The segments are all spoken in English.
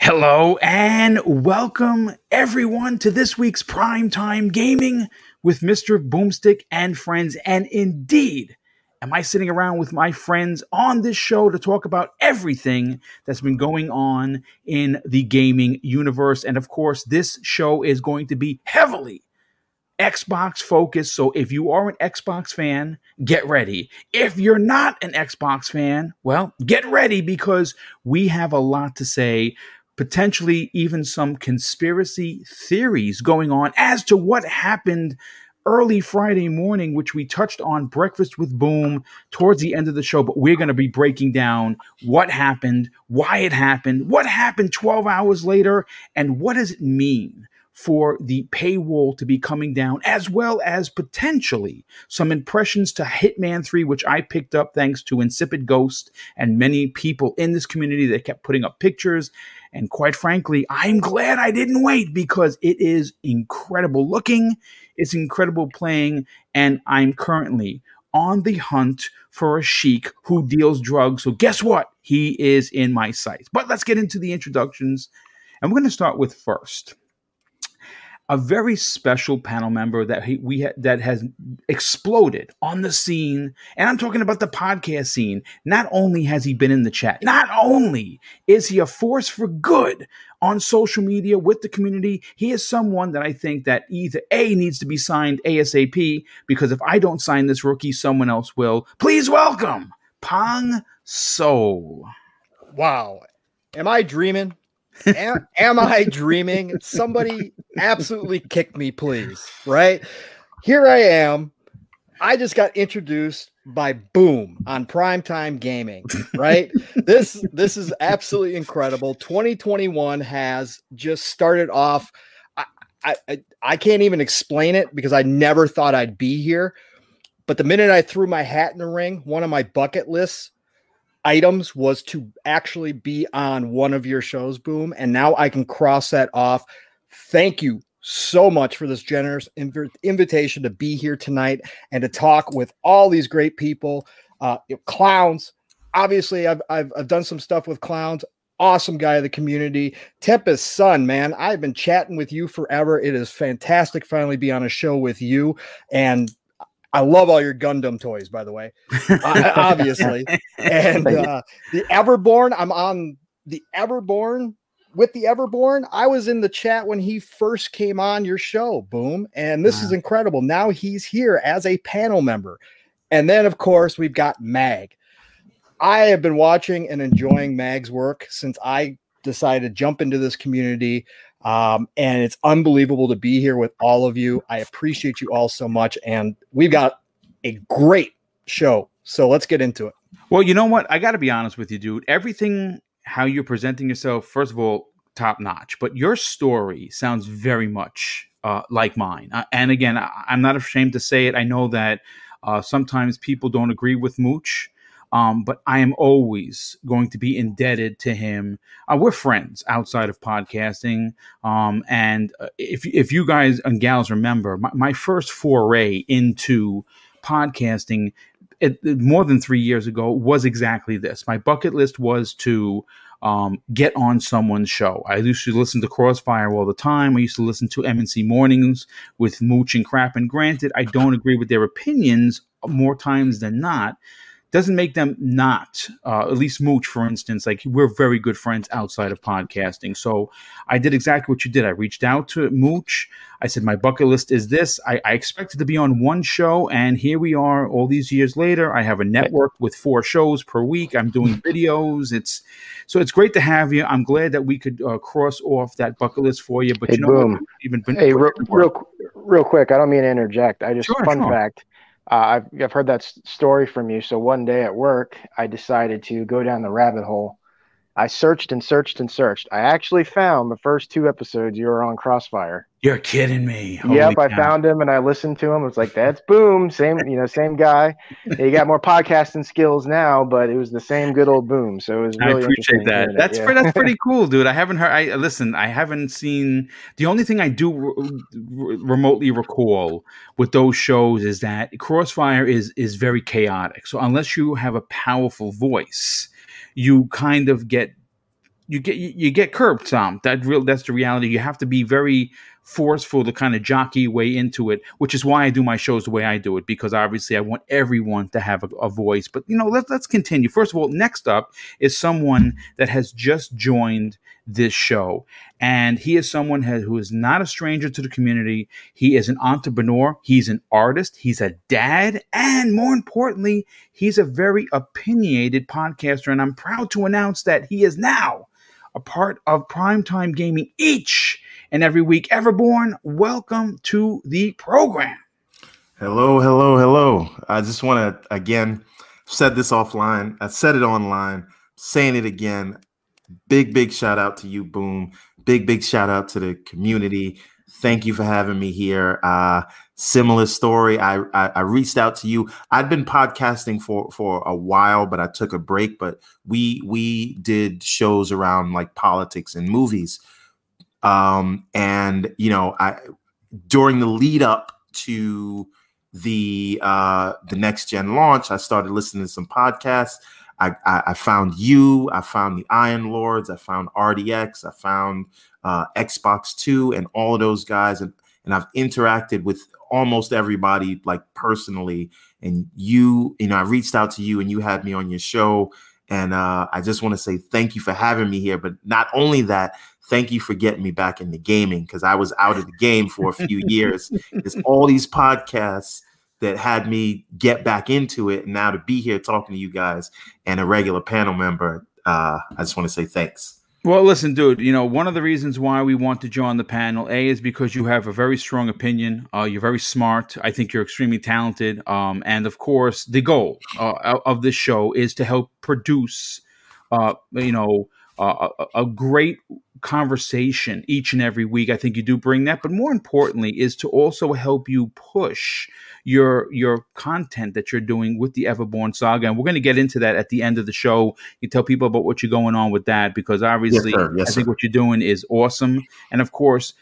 Hello and welcome everyone to this week's Primetime Gaming with Mr. Boomstick and friends. And indeed, am I sitting around with my friends on this show to talk about everything that's been going on in the gaming universe. And of course, this show is going to be heavily Xbox focused. So if you are an Xbox fan, get ready. If you're not an Xbox fan, well, get ready because we have a lot to say potentially even some conspiracy theories going on as to what happened early Friday morning, which we touched on Breakfast with Boom towards the end of the show. But we're going to be breaking down what happened, why it happened, what happened 12 hours later, and what does it mean for the paywall to be coming down, as well as potentially some impressions to Hitman 3, which I picked up thanks to Insipid Ghost and many people in this community that kept putting up pictures. And quite frankly, I'm glad I didn't wait because it is incredible looking, it's incredible playing, and I'm currently on the hunt for a sheik who deals drugs. So, guess what? He is in my sights. But let's get into the introductions. And we're going to start with first a very special panel member that he, we ha- that has exploded on the scene, and I'm talking about the podcast scene. Not only has he been in the chat, not only is he a force for good on social media with the community, he is someone that I think that either a needs to be signed ASAP because if I don't sign this rookie, someone else will. Please welcome Pong Soul. Wow, am I dreaming? Am, am I dreaming? Somebody absolutely kick me, please. Right here, I am. I just got introduced by Boom on Primetime Gaming. Right, this this is absolutely incredible. 2021 has just started off. I, I I can't even explain it because I never thought I'd be here. But the minute I threw my hat in the ring, one of my bucket lists items was to actually be on one of your shows, Boom. And now I can cross that off. Thank you so much for this generous inv- invitation to be here tonight and to talk with all these great people. Uh, clowns, obviously, I've, I've, I've done some stuff with clowns. Awesome guy of the community. Tempest Sun, man, I've been chatting with you forever. It is fantastic finally be on a show with you. And I love all your Gundam toys, by the way, uh, obviously. And uh, the Everborn, I'm on the Everborn with the Everborn. I was in the chat when he first came on your show, boom. And this wow. is incredible. Now he's here as a panel member. And then, of course, we've got Mag. I have been watching and enjoying Mag's work since I decided to jump into this community. Um, and it's unbelievable to be here with all of you. I appreciate you all so much. And we've got a great show. So let's get into it. Well, you know what? I got to be honest with you, dude. Everything, how you're presenting yourself, first of all, top notch. But your story sounds very much uh, like mine. Uh, and again, I, am not ashamed to say it. I know that uh, sometimes people don't agree with Mooch. Um, but I am always going to be indebted to him. Uh, we're friends outside of podcasting. Um, and uh, if, if you guys and gals remember, my, my first foray into podcasting it, more than three years ago was exactly this. My bucket list was to um, get on someone's show. I used to listen to Crossfire all the time. I used to listen to MNC Mornings with Mooch and Crap. And granted, I don't agree with their opinions more times than not doesn't make them not uh, at least mooch for instance like we're very good friends outside of podcasting. So i did exactly what you did. I reached out to mooch. I said my bucket list is this. I, I expected to be on one show and here we are all these years later. I have a network with four shows per week. I'm doing videos. It's so it's great to have you. I'm glad that we could uh, cross off that bucket list for you but hey, you know even been hey real, real, real quick i don't mean to interject. I just sure, fun sure. fact uh, I've, I've heard that story from you. So one day at work, I decided to go down the rabbit hole I searched and searched and searched. I actually found the first two episodes you were on Crossfire. You're kidding me. Holy yep, I found him and I listened to him. It's like that's boom, same you know, same guy. He got more podcasting skills now, but it was the same good old boom. So it was really I appreciate that. That's yeah. pre- that's pretty cool, dude. I haven't heard. I listen. I haven't seen. The only thing I do re- re- remotely recall with those shows is that Crossfire is is very chaotic. So unless you have a powerful voice, you kind of get you get you, get curbed some. That real that's the reality. You have to be very forceful to kind of jockey way into it, which is why I do my shows the way I do it because obviously I want everyone to have a, a voice. But you know, let's let's continue. First of all, next up is someone that has just joined this show, and he is someone who is not a stranger to the community. He is an entrepreneur. He's an artist. He's a dad, and more importantly, he's a very opinionated podcaster. And I'm proud to announce that he is now a part of Primetime Gaming each and every week. Everborn, welcome to the program. Hello, hello, hello. I just want to again said this offline. I said it online, saying it again. Big, big shout out to you, Boom. Big, big shout out to the community. Thank you for having me here. Uh, similar story. I, I I reached out to you. I'd been podcasting for for a while, but I took a break. But we we did shows around like politics and movies. Um, and you know, I during the lead up to the uh the next gen launch, I started listening to some podcasts. I, I, I found you, I found the Iron Lords, I found RDX, I found uh, Xbox Two, and all of those guys, and and I've interacted with almost everybody like personally. And you, you know, I reached out to you, and you had me on your show, and uh, I just want to say thank you for having me here. But not only that, thank you for getting me back into gaming because I was out of the game for a few years. It's all these podcasts that had me get back into it. And now to be here talking to you guys and a regular panel member, uh, I just want to say thanks. Well, listen, dude. You know, one of the reasons why we want to join the panel, a, is because you have a very strong opinion. Uh, you're very smart. I think you're extremely talented. Um, and of course, the goal uh, of this show is to help produce, uh, you know, uh, a, a great conversation each and every week. I think you do bring that, but more importantly, is to also help you push your your content that you're doing with the Everborn saga. And we're going to get into that at the end of the show. You tell people about what you're going on with that because obviously, Yes. Yes, I think sir. what you're doing is awesome. And of course,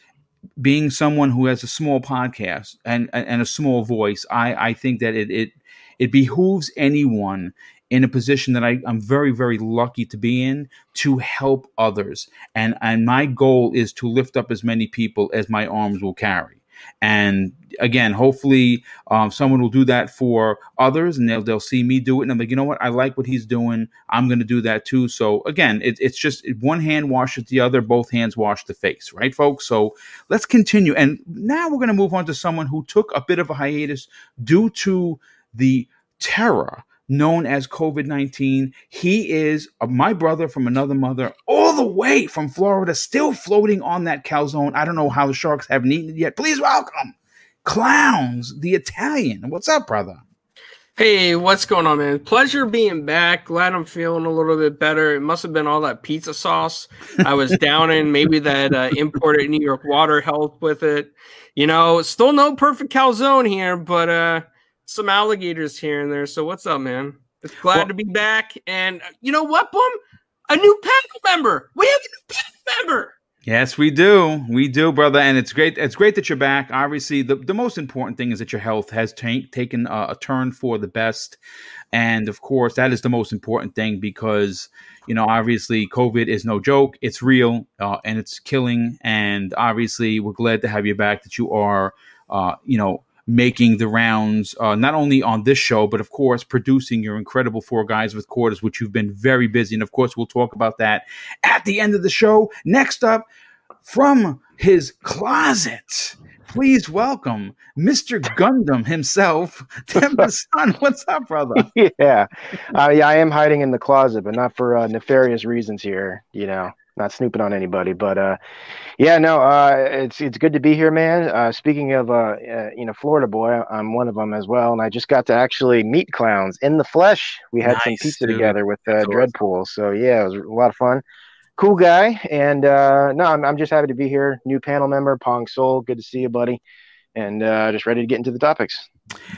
being someone who has a small podcast and and a small voice, I I think that it it it behooves anyone in a position that I, I'm very, very lucky to be in to help others. And and my goal is to lift up as many people as my arms will carry. And again, hopefully, um, someone will do that for others, and they'll they'll see me do it, and I'm like, you know what? I like what he's doing. I'm going to do that too. So again, it, it's just one hand washes the other, both hands wash the face, right, folks? So let's continue. And now we're going to move on to someone who took a bit of a hiatus due to the terror known as COVID 19. He is uh, my brother from another mother, all the way from Florida, still floating on that calzone. I don't know how the Sharks haven't eaten it yet. Please welcome Clowns, the Italian. What's up, brother? Hey, what's going on, man? Pleasure being back. Glad I'm feeling a little bit better. It must have been all that pizza sauce I was down in. Maybe that uh, imported New York water helped with it. You know, still no perfect calzone here, but uh, some alligators here and there. So what's up, man? It's glad Well- to be back. And uh, you know what, Boom? A new panel member. We have a new panel member. Yes, we do. We do, brother, and it's great. It's great that you're back. Obviously, the, the most important thing is that your health has ta- taken a, a turn for the best, and of course, that is the most important thing because you know, obviously, COVID is no joke. It's real, uh, and it's killing. And obviously, we're glad to have you back. That you are, uh, you know, making the rounds uh, not only on this show, but of course, producing your incredible Four Guys with Quarters, which you've been very busy. And of course, we'll talk about that at the end of the show. Next up, from his closet, please welcome Mr. Gundam himself, Timber Son. What's up, brother? yeah, uh, yeah, I am hiding in the closet, but not for uh, nefarious reasons here. You know, not snooping on anybody, but uh, yeah, no, uh, it's it's good to be here, man. Uh, speaking of uh, uh, you know, Florida boy, I'm one of them as well, and I just got to actually meet clowns in the flesh. We had some pizza dude. together with uh. Dreadpool, so yeah, it was a lot of fun. Cool guy, and uh, no, I'm I'm just happy to be here. New panel member, Pong Soul, good to see you, buddy, and uh, just ready to get into the topics.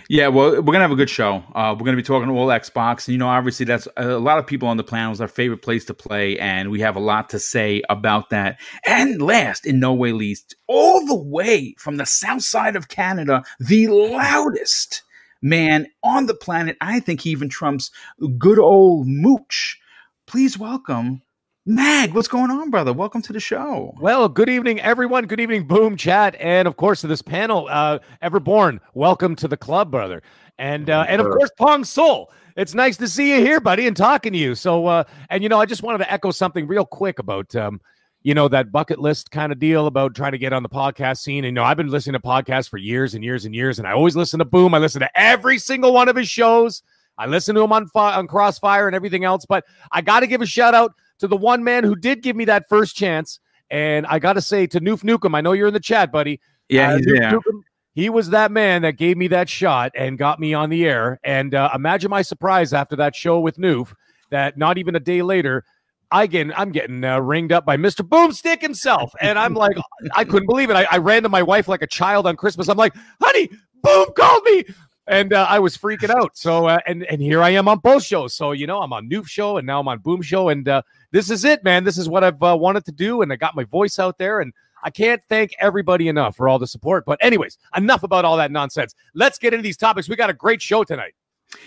Yeah, well, we're gonna have a good show. Uh, we're gonna be talking all Xbox, and you know, obviously, that's a lot of people on the planet was our favorite place to play, and we have a lot to say about that. And last, in no way least, all the way from the south side of Canada, the loudest man on the planet. I think he even trumps good old Mooch. Please welcome Mag. What's going on, brother? Welcome to the show. Well, good evening, everyone. Good evening, Boom Chat, and of course to this panel. Uh, Everborn, welcome to the club, brother, and uh, and of course Pong Soul. It's nice to see you here, buddy, and talking to you. So, uh, and you know, I just wanted to echo something real quick about um, you know, that bucket list kind of deal about trying to get on the podcast scene. And you know, I've been listening to podcasts for years and years and years, and I always listen to Boom. I listen to every single one of his shows. I listen to him on on Crossfire and everything else. But I got to give a shout out to the one man who did give me that first chance. And I got to say to Noof Nukem, I know you're in the chat, buddy. Yeah, Uh. Nukem, he was that man that gave me that shot and got me on the air. And uh, imagine my surprise after that show with Noof that not even a day later, I get, I'm getting uh, ringed up by Mr. Boomstick himself. And I'm like, I couldn't believe it. I, I ran to my wife like a child on Christmas. I'm like, honey, Boom called me. And uh, I was freaking out. So, uh, and and here I am on both shows. So, you know, I'm on Noof Show and now I'm on Boom Show. And uh, this is it, man. This is what I've uh, wanted to do. And I got my voice out there. And I can't thank everybody enough for all the support. But, anyways, enough about all that nonsense. Let's get into these topics. We got a great show tonight.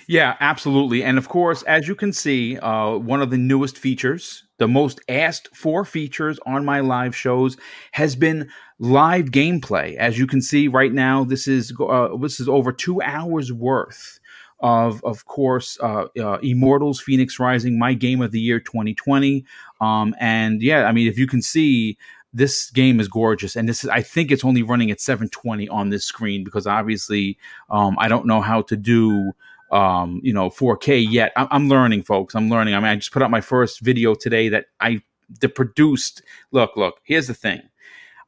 Yeah, absolutely. And of course, as you can see, uh, one of the newest features, the most asked for features on my live shows, has been live gameplay. As you can see right now, this is uh, this is over two hours worth of, of course, uh, uh, Immortals: Fenyx Rising, my game of the year 2020. Um, and yeah, I mean, if you can see. This game is gorgeous, and this is. I think it's only running at 720 on this screen because obviously, um, I don't know how to do um, you know, 4K yet. I- I'm learning, folks. I'm learning. I mean, I just put out my first video today that I the produced. Look, look. Here's the thing.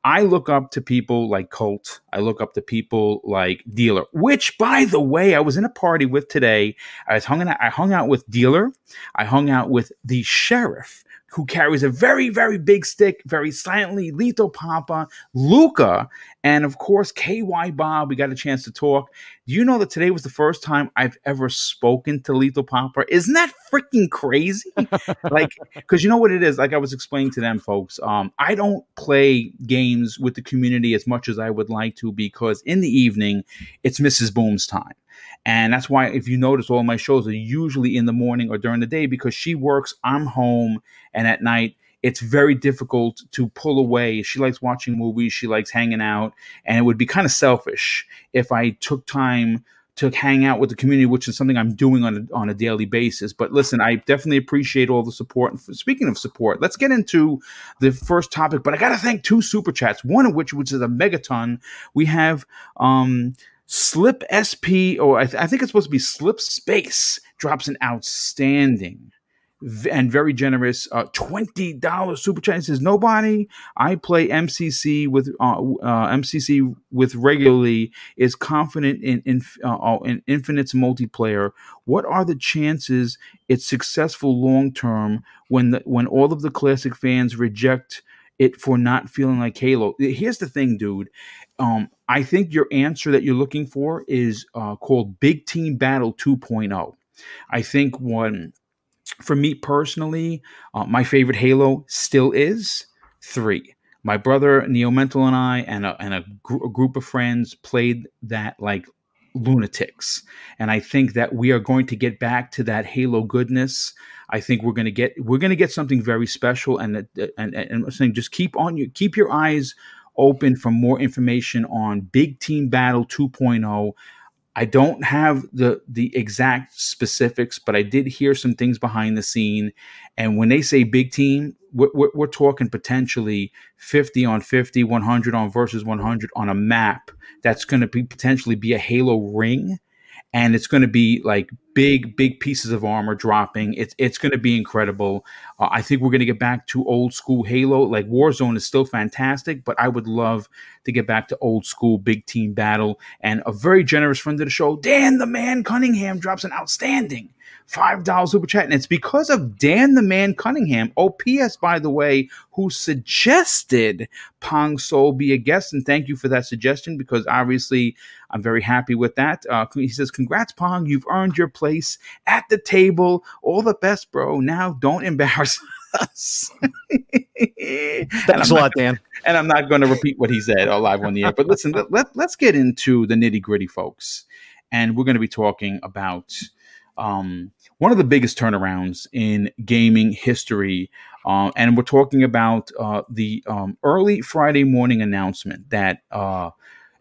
I look up to people like Colt. I look up to people like Dealer. Which, by the way, I was in a party with today. I was hung out. I hung out with Dealer. I hung out with the sheriff, who carries a very, very big stick, very silently. Lethal Papa, Luca, and of course KY Bob. We got a chance to talk. Do you know that today was the first time I've ever spoken to Lethal Papa? Isn't that freaking crazy? like, because you know what it is. Like I was explaining to them, folks. Um, I don't play games with the community as much as I would like to because in the evening it's Mrs. Boom's time. And that's why, if you notice, all my shows are usually in the morning or during the day because she works, I'm home, and at night it's very difficult to pull away. She likes watching movies, she likes hanging out, and it would be kind of selfish if I took time to hang out with the community, which is something I'm doing on a, on a daily basis. But listen, I definitely appreciate all the support. And speaking of support, let's get into the first topic. But I got to thank two super chats, one of which, which is a megaton. We have um, Slip SP, or I, th- I think it's supposed to be Slip Space, drops an outstanding v- and very generous uh, $20 super chat. It says, Nobody I play MCC with uh, uh, MCC with regularly is confident in in, uh, in Infinite's multiplayer. What are the chances it's successful long term when the, when all of the classic fans reject it for not feeling like Halo? Here's the thing, dude. Um, I think your answer that you're looking for is uh, called Big Team Battle 2.0. I think one for me personally, uh, my favorite Halo still is three. My brother Neo Mental and I and a, and a, gr- a group of friends played that like lunatics, and I think that we are going to get back to that Halo goodness. I think we're going to get we're going to get something very special, and that- and and I'm saying just keep on you keep your eyes open for more information on Big Team Battle 2.0. I don't have the the exact specifics, but I did hear some things behind the scene. And when they say big team, we're, we're, we're talking potentially 50 on 50, 100 on versus 100 on a map that's going to be potentially be a Halo ring, and it's going to be like big big pieces of armor dropping. It's it's going to be incredible. Uh, i think we're going to get back to old school halo. Like warzone is still fantastic but i would love to get back to old school big team battle. And a very generous friend of the show dan the man cunningham drops an outstanding five dollars super chat, and it's because of Dan the Man Cunningham. OPS, by the way, who suggested Pong Soul be a guest, and thank you for that suggestion because obviously I'm very happy with that. Uh, he says, "Congrats, Pong! You've earned your place at the table. All the best, bro. Now don't embarrass." us. Thanks a lot, Dan. And I'm not going to repeat what he said all live on the air. But listen, let, let, let's get into the nitty gritty, folks. And we're going to be talking about um, one of the biggest turnarounds in gaming history. Uh, and we're talking about uh, the um, early Friday morning announcement that uh,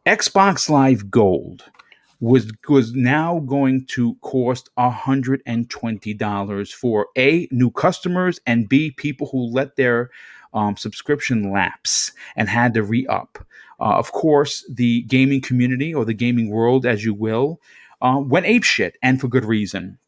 Xbox Live Gold was was now going to cost hundred and twenty dollars for a new customers and b people who let their um, subscription lapse and had to re up. Uh, of course, the gaming community or the gaming world, as you will, uh, went ape shit, and for good reason.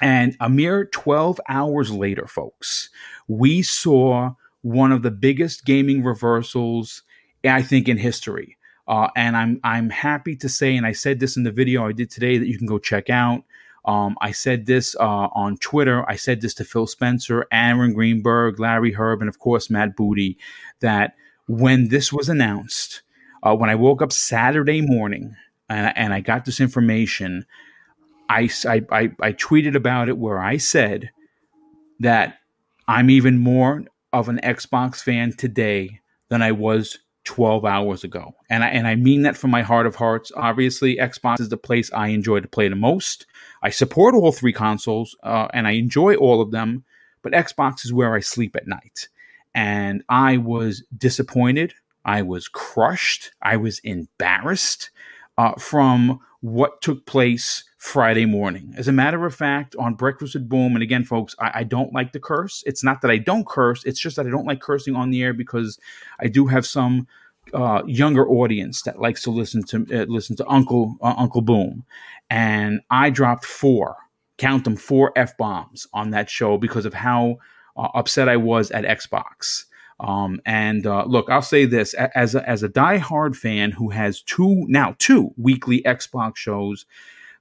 And a mere 12 hours later, folks, we saw one of the biggest gaming reversals, I think, in history. Uh, and I'm I'm happy to say, and I said this in the video I did today that you can go check out. Um, I said this uh, on Twitter. I said this to Phil Spencer, Aaron Greenberg, Larry Hryb, and of course Matt Booty. That when this was announced, uh, when I woke up Saturday morning, and, and I got this information, I, I, I, I tweeted about it where I said that I'm even more of an Xbox fan today than I was 12 hours ago. And I, and I mean that from my heart of hearts. Obviously, Xbox is the place I enjoy to play the most. I support all three consoles uh, and I enjoy all of them, but Xbox is where I sleep at night. And I was disappointed. I was crushed. I was embarrassed uh, from what took place Friday morning. As a matter of fact, on Breakfast with Boom, and again, folks, I, I, don't like to curse. It's not that I don't curse, it's just that I don't like cursing on the air because I do have some uh, younger audience that likes to listen to uh, listen to Uncle uh, Uncle Boom, and I dropped four, count them, four f bombs on that show because of how uh, upset I was at Xbox. Um, and uh, look, I'll say this as a, as a diehard fan who has two now two weekly Xbox shows,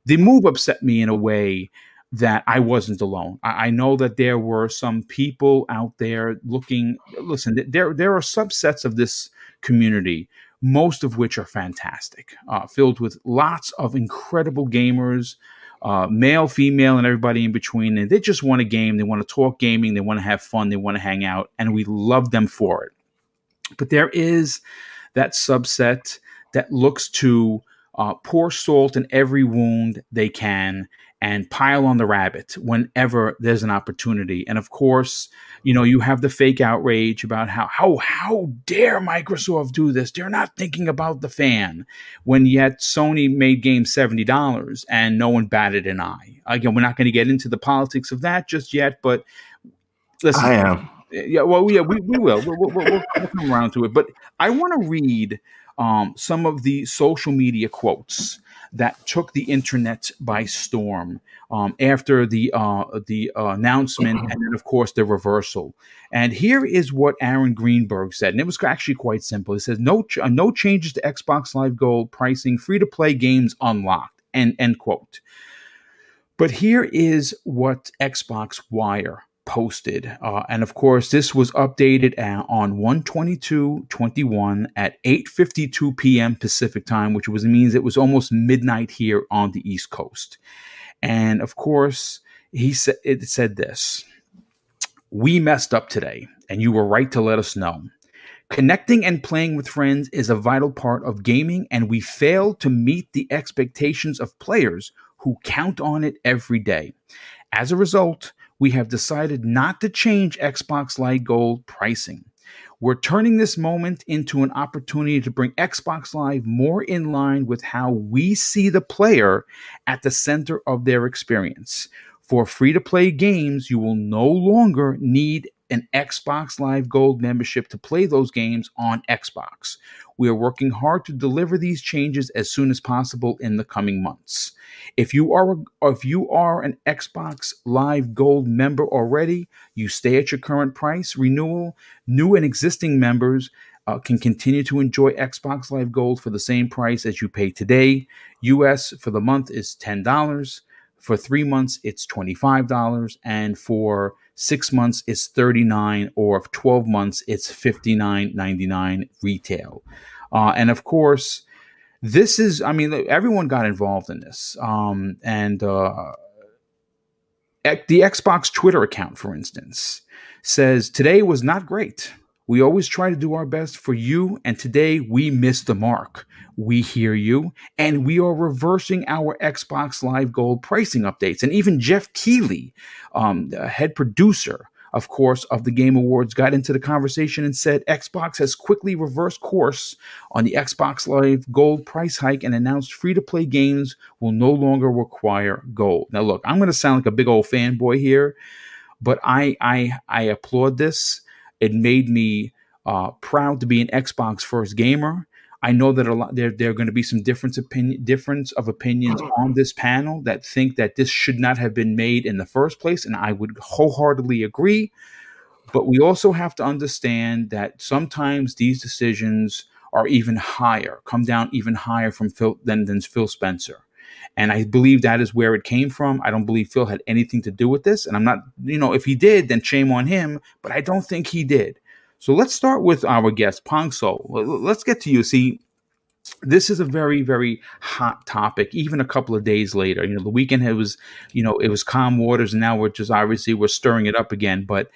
the move upset me in a way that I wasn't alone. I, I know that there were some people out there looking. Listen, there there are subsets of this community, most of which are fantastic, uh, filled with lots of incredible gamers uh, male, female, and everybody in between. And they just want a game. They want to talk gaming. They want to have fun. They want to hang out. And we love them for it. But there is that subset that looks to uh, pour salt in every wound they can and pile on the rabbit whenever there's an opportunity. And of course, you know, you have the fake outrage about how how how dare Microsoft do this? They're not thinking about the fan. When yet Sony made games seventy dollars and no one batted an eye. Again, we're not going to get into the politics of that just yet, but listen, I am. Yeah, well, yeah, we, we will. We'll, we'll, we'll, we'll come around to it. But I want to read um, some of the social media quotes that took the internet by storm um, after the uh, the uh, announcement, and then of course the reversal. And here is what Aaron Greenberg said, and it was actually quite simple. He says, "No, ch- uh, no changes to Xbox Live Gold pricing, free to play games unlocked." End end quote. But here is what Xbox Wire posted. Uh, and of course, this was updated at, on 122.21 at 8.52 p.m. Pacific time, which was means it was almost midnight here on the East Coast. And of course, he said it said this. We messed up today, and you were right to let us know. Connecting and playing with friends is a vital part of gaming, and we failed to meet the expectations of players who count on it every day. As a result, we have decided not to change Xbox Live Gold pricing. We're turning this moment into an opportunity to bring Xbox Live more in line with how we see the player at the center of their experience. For free to play games, you will no longer need an Xbox Live Gold membership to play those games on Xbox. We are working hard to deliver these changes as soon as possible in the coming months. If you are if you are an Xbox Live Gold member already, you stay at your current price. Renewal, new and existing members uh, can continue to enjoy Xbox Live Gold for the same price as you pay today. US for the month is $10. For three months, it's $25. And for six months, it's 39 or 12 months, it's $59.99 retail. Uh, and of course, this is, I mean, everyone got involved in this. Um, and uh, the Xbox Twitter account, for instance, says today was not great. We always try to do our best for you, and today we missed the mark. We hear you, and we are reversing our Xbox Live Gold pricing updates. And even Geoff Keighley, um, the head producer, of course, of the Game Awards, got into the conversation and said Xbox has quickly reversed course on the Xbox Live Gold price hike and announced free to play games will no longer require gold. Now, look, I'm going to sound like a big old fanboy here, but I I I applaud this. It made me uh, proud to be an Xbox first gamer. I know that a lot there there are going to be some difference opinion difference of opinions on this panel that think that this should not have been made in the first place, and I would wholeheartedly agree. But we also have to understand that sometimes these decisions are even higher, come down even higher from Phil than, than Phil Spencer. And I believe that is where it came from. I don't believe Phil had anything to do with this. And I'm not, you know, if he did, then shame on him. But I don't think he did. So let's start with our guest, Pong Pongso. Let's get to you. See, this is a very, very hot topic. Even a couple of days later, you know, the weekend it was, you know, it was calm waters, and now we're just obviously we're stirring it up again. But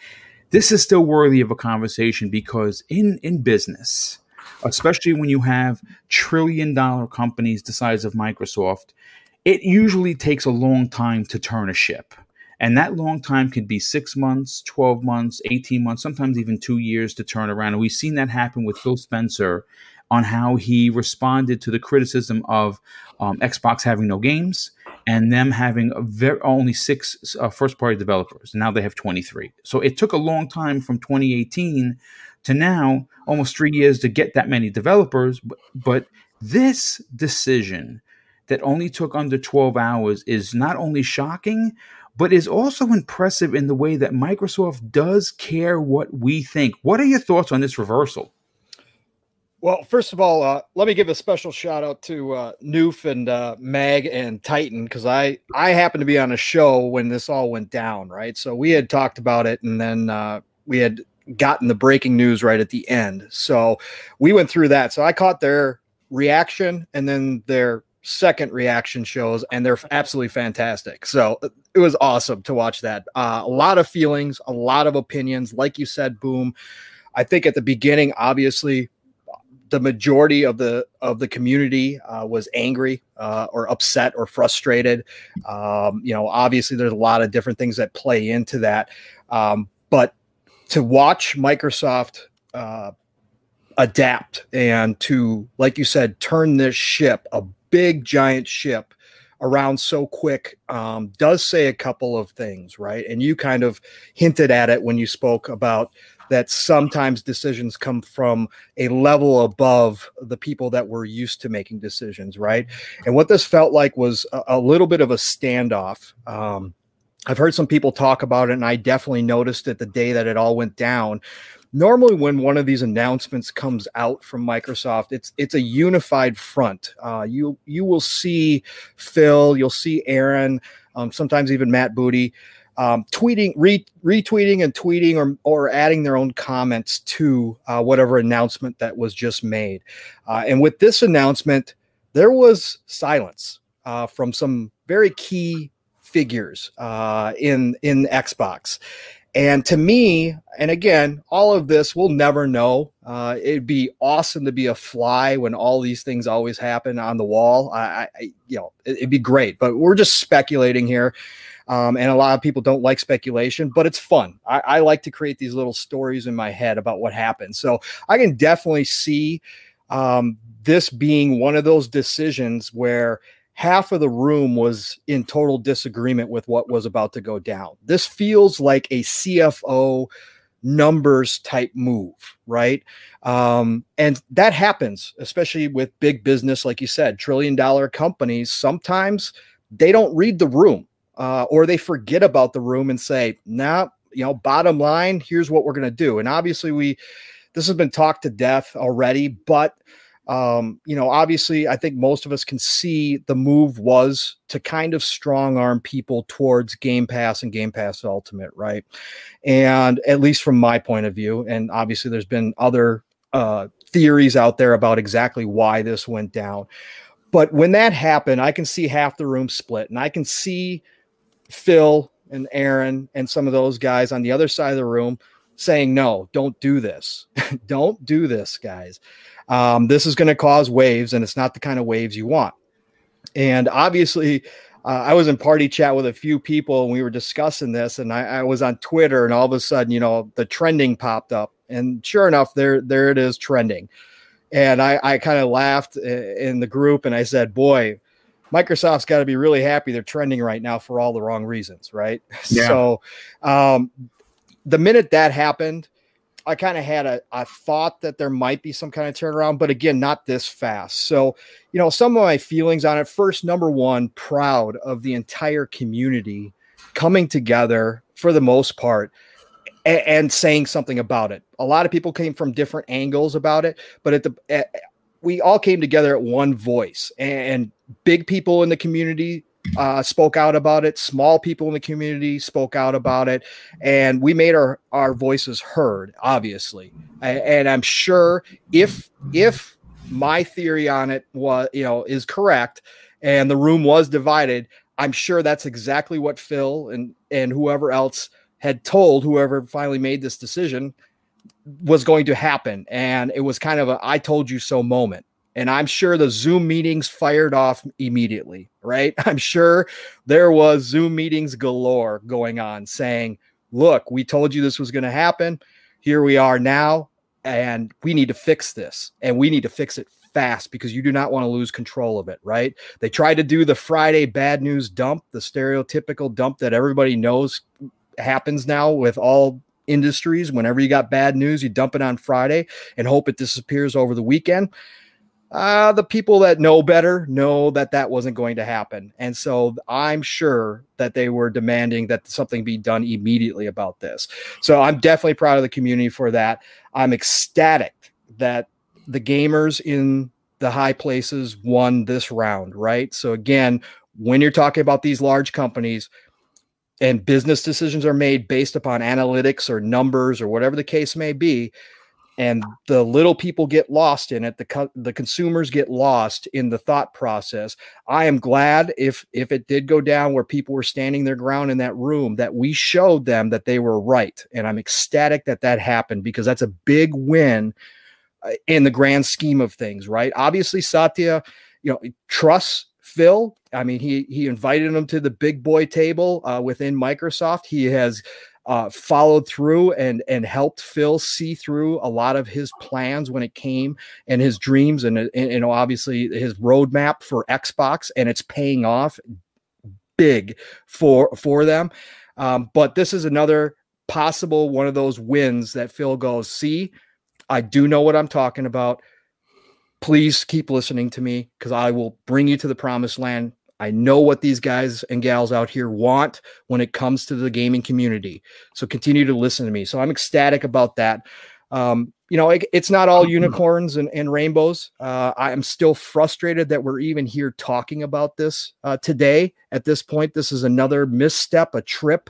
this is still worthy of a conversation because in in business, especially when you have trillion dollar companies the size of Microsoft, it usually takes a long time to turn a ship. And that long time could be six months, 12 months, 18 months, sometimes even two years to turn around. And we've seen that happen with Phil Spencer on how he responded to the criticism of um, Xbox having no games and them having very, only six uh, first party developers. Now they have 23. So it took a long time from 2018 to now, almost three years to get that many developers. But, but this decision that only took under 12 hours is not only shocking, but is also impressive in the way that Microsoft does care what we think. What are your thoughts on this reversal? Well, first of all, uh, let me give a special shout out to uh, Noof and uh, Mag and Titan because I I happened to be on a show when this all went down, right? So we had talked about it, and then uh, we had gotten the breaking news right at the end. So we went through that. So I caught their reaction and then their second reaction shows, and they're absolutely fantastic. So it was awesome to watch that. Uh, a lot of feelings, a lot of opinions. Like you said, boom. I think at the beginning, obviously, the majority of the of the community uh, was angry uh, or upset or frustrated. Um, you know, obviously, there's a lot of different things that play into that. Um, but to watch Microsoft uh, adapt and to, like you said, turn this ship a big giant ship around so quick um, does say a couple of things, right? And you kind of hinted at it when you spoke about that sometimes decisions come from a level above the people that were used to making decisions, right? And what this felt like was a, a little bit of a standoff. Um, I've heard some people talk about it, and I definitely noticed it the day that it all went down normally when one of these announcements comes out from Microsoft, it's it's a unified front. Uh, you you will see Phil, you'll see Aaron, um, sometimes even Matt Booty. Um, tweeting, re- retweeting, and tweeting, or or adding their own comments to uh, whatever announcement that was just made. Uh, and with this announcement, there was silence uh, from some very key figures uh, in in Xbox, and to me, and again, all of this we'll never know. Uh, it'd be awesome to be a fly when all these things always happen on the wall. I, I you know, it'd be great, but we're just speculating here. Um, and a lot of people don't like speculation, but it's fun. I, I like to create these little stories in my head about what happened. So I can definitely see um, this being one of those decisions where half of the room was in total disagreement with what was about to go down. This feels like a CFO numbers type move, right? Um, and that happens, especially with big business, like you said, trillion dollar companies. Sometimes they don't read the room uh, or they forget about the room and say, nah, you know, bottom line, here's what we're going to do. And obviously, we, this has been talked to death already, but um, you know, obviously, I think most of us can see the move was to kind of strong arm people towards Game Pass and Game Pass Ultimate, right? And at least from my point of view, and obviously, there's been other uh, theories out there about exactly why this went down. But when that happened, I can see half the room split, and I can see Phil and Aaron and some of those guys on the other side of the room saying, No, don't do this. don't do this, guys. Um, this is going to cause waves, and it's not the kind of waves you want. And obviously, uh, I was in party chat with a few people, and we were discussing this. And I, I, was on Twitter, and all of a sudden, you know, the trending popped up, and sure enough, there there it is trending. And I, I kind of laughed in the group, and I said, "Boy, Microsoft's got to be really happy they're trending right now for all the wrong reasons, right?" Yeah. So, um, the minute that happened, I kind of had a, thought that there might be some kind of turnaround, but again, not this fast. So, you know, some of my feelings on it first, number one, proud of the entire community coming together for the most part and, and saying something about it. A lot of people came from different angles about it, but at the, at, we all came together at one voice and big people in the community uh, spoke out about it. Small people in the community spoke out about it, and we made our our voices heard. Obviously, and I'm sure if if my theory on it was you know is correct, and the room was divided, I'm sure that's exactly what Phil and and whoever else had told whoever finally made this decision was going to happen, and it was kind of a "I told you so" moment and I'm sure the Zoom meetings fired off immediately, right? I'm sure there was Zoom meetings galore going on saying, look, we told you this was going to happen. Here we are now, and we need to fix this, and we need to fix it fast because you do not want to lose control of it, right? They tried to do the Friday bad news dump, the stereotypical dump that everybody knows happens now with all industries. Whenever you got bad news, you dump it on Friday and hope it disappears over the weekend uh, the people that know better know that that wasn't going to happen. And so I'm sure that they were demanding that something be done immediately about this. So I'm definitely proud of the community for that. I'm ecstatic that the gamers in the high places won this round, right? So again, when you're talking about these large companies, and business decisions are made based upon analytics or numbers or whatever the case may be and the little people get lost in it the co- the consumers get lost in the thought process. I am glad if if it did go down where people were standing their ground in that room that we showed them that they were right. And i'm ecstatic that that happened because that's a big win uh, in the grand scheme of things right? Obviously satya you know trusts phil. I mean he he invited him to the big boy table uh, within microsoft. He has uh, followed through and and helped Phil see through a lot of his plans when it came and his dreams and, and you know obviously his roadmap for Xbox and it's paying off big for for them. Um, but this is another possible one of those wins that Phil goes, see, I do know what I'm talking about. Please keep listening to me because I will bring you to the promised land I know what these guys and gals out here want when it comes to the gaming community. So continue to listen to me. So I'm ecstatic about that. Um, you know, it, it's not all unicorns and, and rainbows. Uh, I am still frustrated that we're even here talking about this uh, today. At this point, this is another misstep, a trip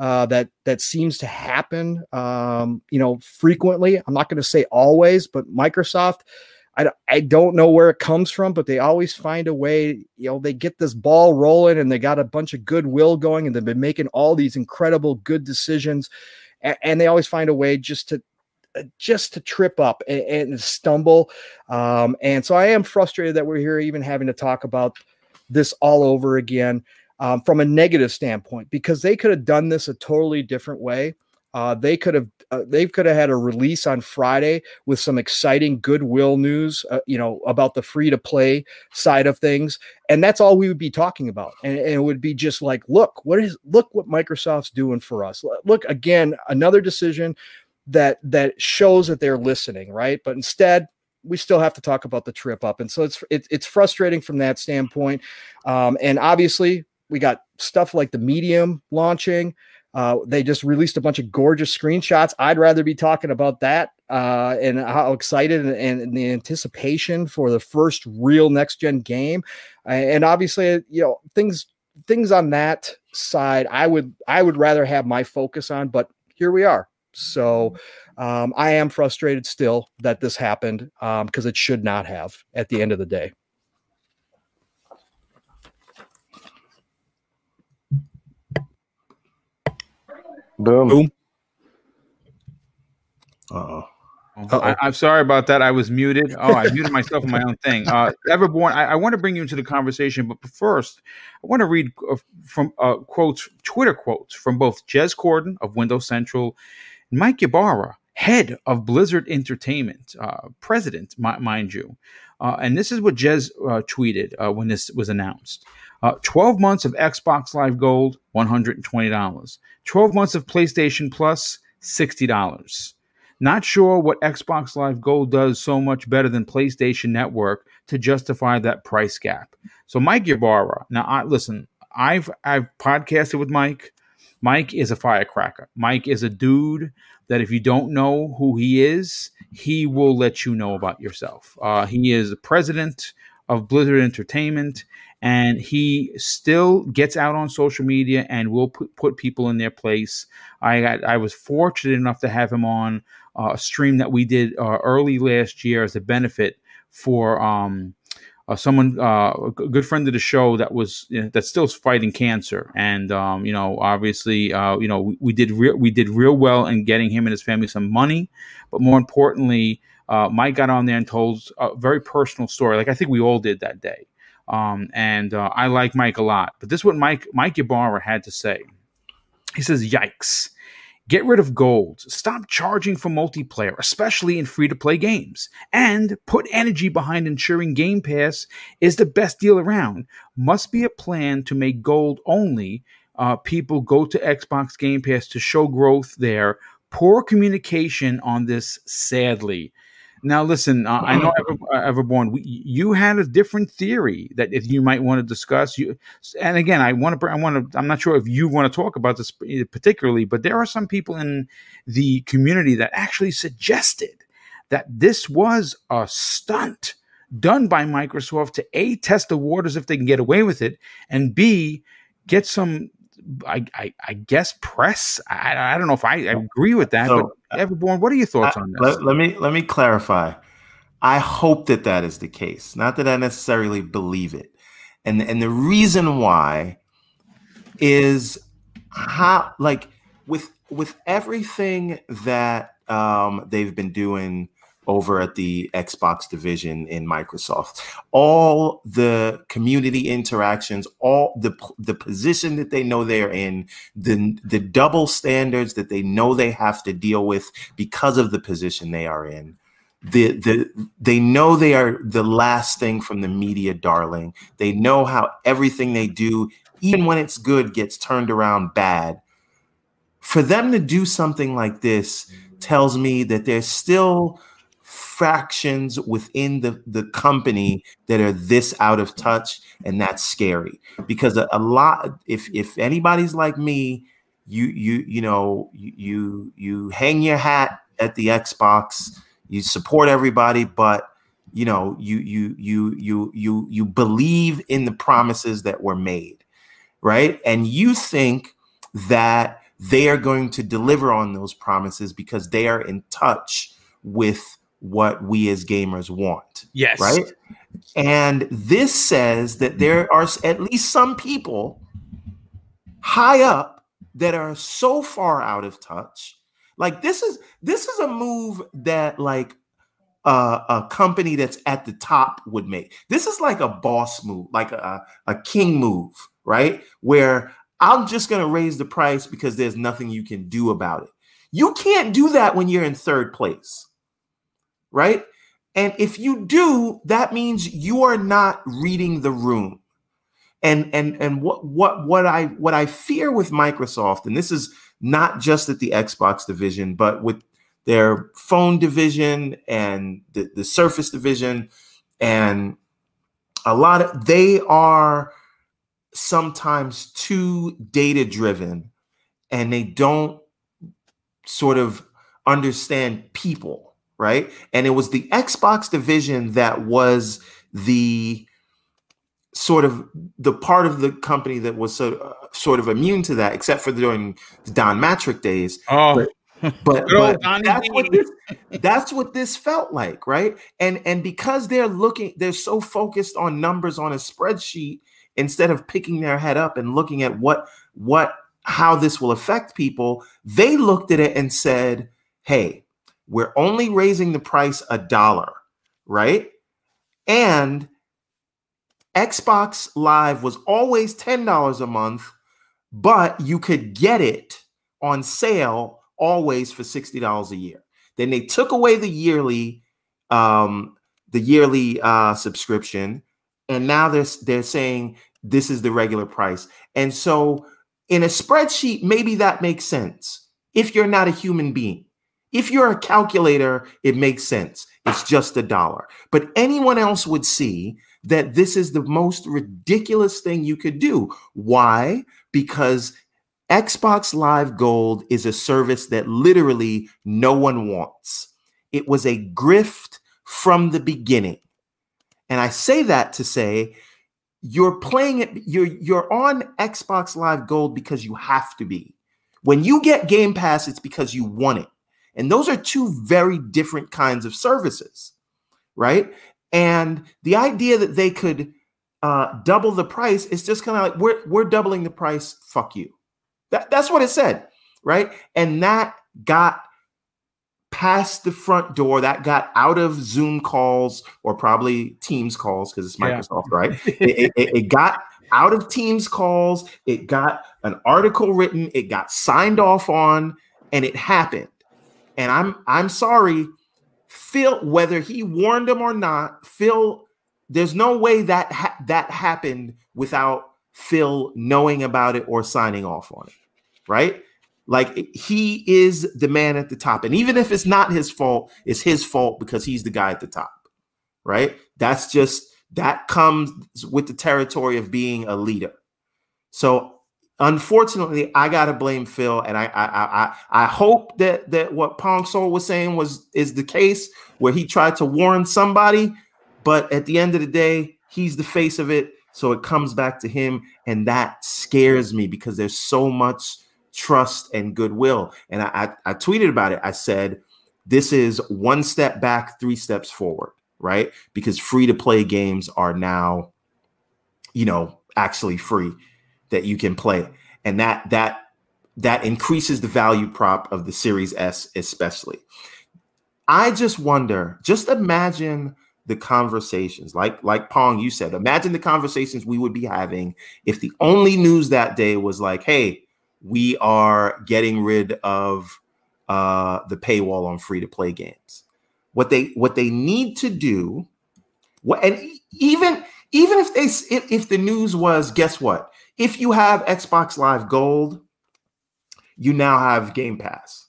uh, that that seems to happen. Um, you know, frequently. I'm not going to say always, but Microsoft I, I don't know where it comes from, but they always find a way. You know, they get this ball rolling and they got a bunch of goodwill going and they've been making all these incredible good decisions. And, and they always find a way just to uh, just to trip up and, and stumble. Um, and so I am frustrated that we're here even having to talk about this all over again um, from a negative standpoint because they could have done this a totally different way. Uh, they could have uh, they could have had a release on Friday with some exciting goodwill news, uh, you know, about the free to play side of things, and that's all we would be talking about. And, and, it would be just like, look, what is look what Microsoft's doing for us. Look again, another decision that that shows that they're listening, right? But instead, we still have to talk about the trip up, and so it's it, it's frustrating from that standpoint. Um, and obviously, we got stuff like the medium launching. Uh, they just released a bunch of gorgeous screenshots. I'd rather be talking about that uh, and how excited and, and, the anticipation for the first real next gen game. and obviously, you know things things on that side. I would I would rather have my focus on, but here we are. So um, I am frustrated still that this happened because um, it should not have at the end of the day. Boom. Boom. Uh-oh. I, am sorry about that. I was muted. Oh, I muted myself on my own thing. Uh, Everborn, I, I, want to bring you into the conversation, but first, I want to read uh, from uh, quotes, Twitter quotes from both Jez Corden of Windows Central, and Mike Ybarra, head of Blizzard Entertainment, uh, president, mind you. Uh, and this is what Jez uh, tweeted when this was announced. 12 months of Xbox Live Gold, $120. 12 months of PlayStation Plus, $60. Not sure what Xbox Live Gold does so much better than PlayStation Network to justify that price gap. So Mike Ybarra. Now, I listen. I've I've podcasted with Mike. Mike is a firecracker. Mike is a dude that if you don't know who he is, he will let you know about yourself. Uh, he is the president of Blizzard Entertainment, and he still gets out on social media and will put, put people in their place. I I was fortunate enough to have him on uh, stream that we did uh, early last year as a benefit for um, uh, someone, uh, a good friend of the show that was you know, that's still fighting cancer, and um, you know, obviously, uh, you know, we, we did real we did real well in getting him and his family some money, but more importantly, uh, Mike got on there and told a very personal story, like I think we all did that day. Um, and I like Mike a lot, but this is what Mike Mike Ybarra had to say. He says, "Yikes." Get rid of gold. Stop charging for multiplayer, especially in free to play games. And put energy behind ensuring Game Pass is the best deal around. Must be a plan to make gold only. Uh, people go to Xbox Game Pass to show growth there. Poor communication on this, sadly. Now, listen, uh, I know Ever, uh, Everborn, we, you had a different theory that if you might want to discuss. You, and again, I want to, I want to, I'm not sure if you want to talk about this particularly, but there are some people in the community that actually suggested that this was a stunt done by Microsoft to a test the waters if they can get away with it, and b get some I, I, I, guess press. I, I don't know if I, I agree with that, so, but Everborn, what are your thoughts I, on this? Let, let, me let me clarify. I hope that that is the case. Not that I necessarily believe it, and and the reason why is how like with with everything that um, they've been doing over at the Xbox division in Microsoft. All the community interactions, all the the position that they know they're in, the the double standards that they know they have to deal with because of the position they are in. The, the they know they are the last thing from the media darling. They know how everything they do, even when it's good, gets turned around bad. For them to do something like this tells me that there's still fractions within the, the company that are this out of touch and that's scary. Because a, a lot if if anybody's like me you you you know you you hang your hat at the xbox you support everybody but you know you you you you you you believe in the promises that were made right? And you think that they are going to deliver on those promises because they are in touch with what we as gamers want. Yes. Right. And this says that there are at least some people high up that are so far out of touch. Like this is this is a move that like uh, a company that's at the top would make. This is like a boss move, like a, a king move, right? Where I'm just going to raise the price because there's nothing you can do about it. You can't do that when you're in third place right? And if you do, that means you are not reading the room. And and and what what what I what I fear with Microsoft, and this is not just at the Xbox division, but with their phone division and the, the Surface division, and a lot of they are sometimes too data driven, and they don't sort of understand people, right? And it was the Xbox division that was the sort of the part of the company that was so, uh, sort of immune to that, except for during the Don Mattrick days. Oh, but but, but that's what this that's what this felt like, right? And and because they're looking, they're so focused on numbers on a spreadsheet instead of picking their head up and looking at what what how this will affect people, they looked at it and said, "Hey, we're only raising the price a dollar, right? And Xbox Live was always $10 a month, but you could get it on sale always for $60 a year. Then they took away the yearly um the yearly uh subscription and now they're they're saying this is the regular price. And so in a spreadsheet maybe that makes sense if you're not a human being. If you're a calculator, it makes sense. It's just a dollar. But anyone else would see that this is the most ridiculous thing you could do. Why? Because Xbox Live Gold is a service that literally no one wants. It was a grift from the beginning. And I say that to say you're playing it you're you're on Xbox Live Gold because you have to be. When you get Game Pass it's because you want it. And those are two very different kinds of services, right? And the idea that they could uh, double the price is just kind of like we're we're doubling the price. Fuck you. That, that's what it said, right? And that got past the front door. That got out of Zoom calls or probably Teams calls because it's Yeah. Microsoft, right? it, it- it got out of Teams calls. It got an article written. It got signed off on, and it happened. And I'm I'm sorry, Phil. Whether he warned him or not, Phil. There's no way that ha- that happened without Phil knowing about it or signing off on it, right? Like he is the man at the top, and even if it's not his fault, it's his fault because he's the guy at the top, right? That's just that comes with the territory of being a leader. So unfortunately, I gotta blame Phil, and I I I, I hope that that what Pong Soul was saying was is the case where he tried to warn somebody, but at the end of the day, he's the face of it. So it comes back to him, and that scares me because there's so much trust and goodwill. And I, I, I tweeted about it. I said, "This is one step back, three steps forward." Right? Because free to play games are now, you know, actually free that you can play, and that that that increases the value prop of the Series S, especially. I just wonder. Just imagine the conversations like like pong you said imagine the conversations we would be having if the only news that day was like hey we are getting rid of uh the paywall on free to play games what they what they need to do what and even even if they if, if the news was guess what if you have xbox live gold you now have game pass.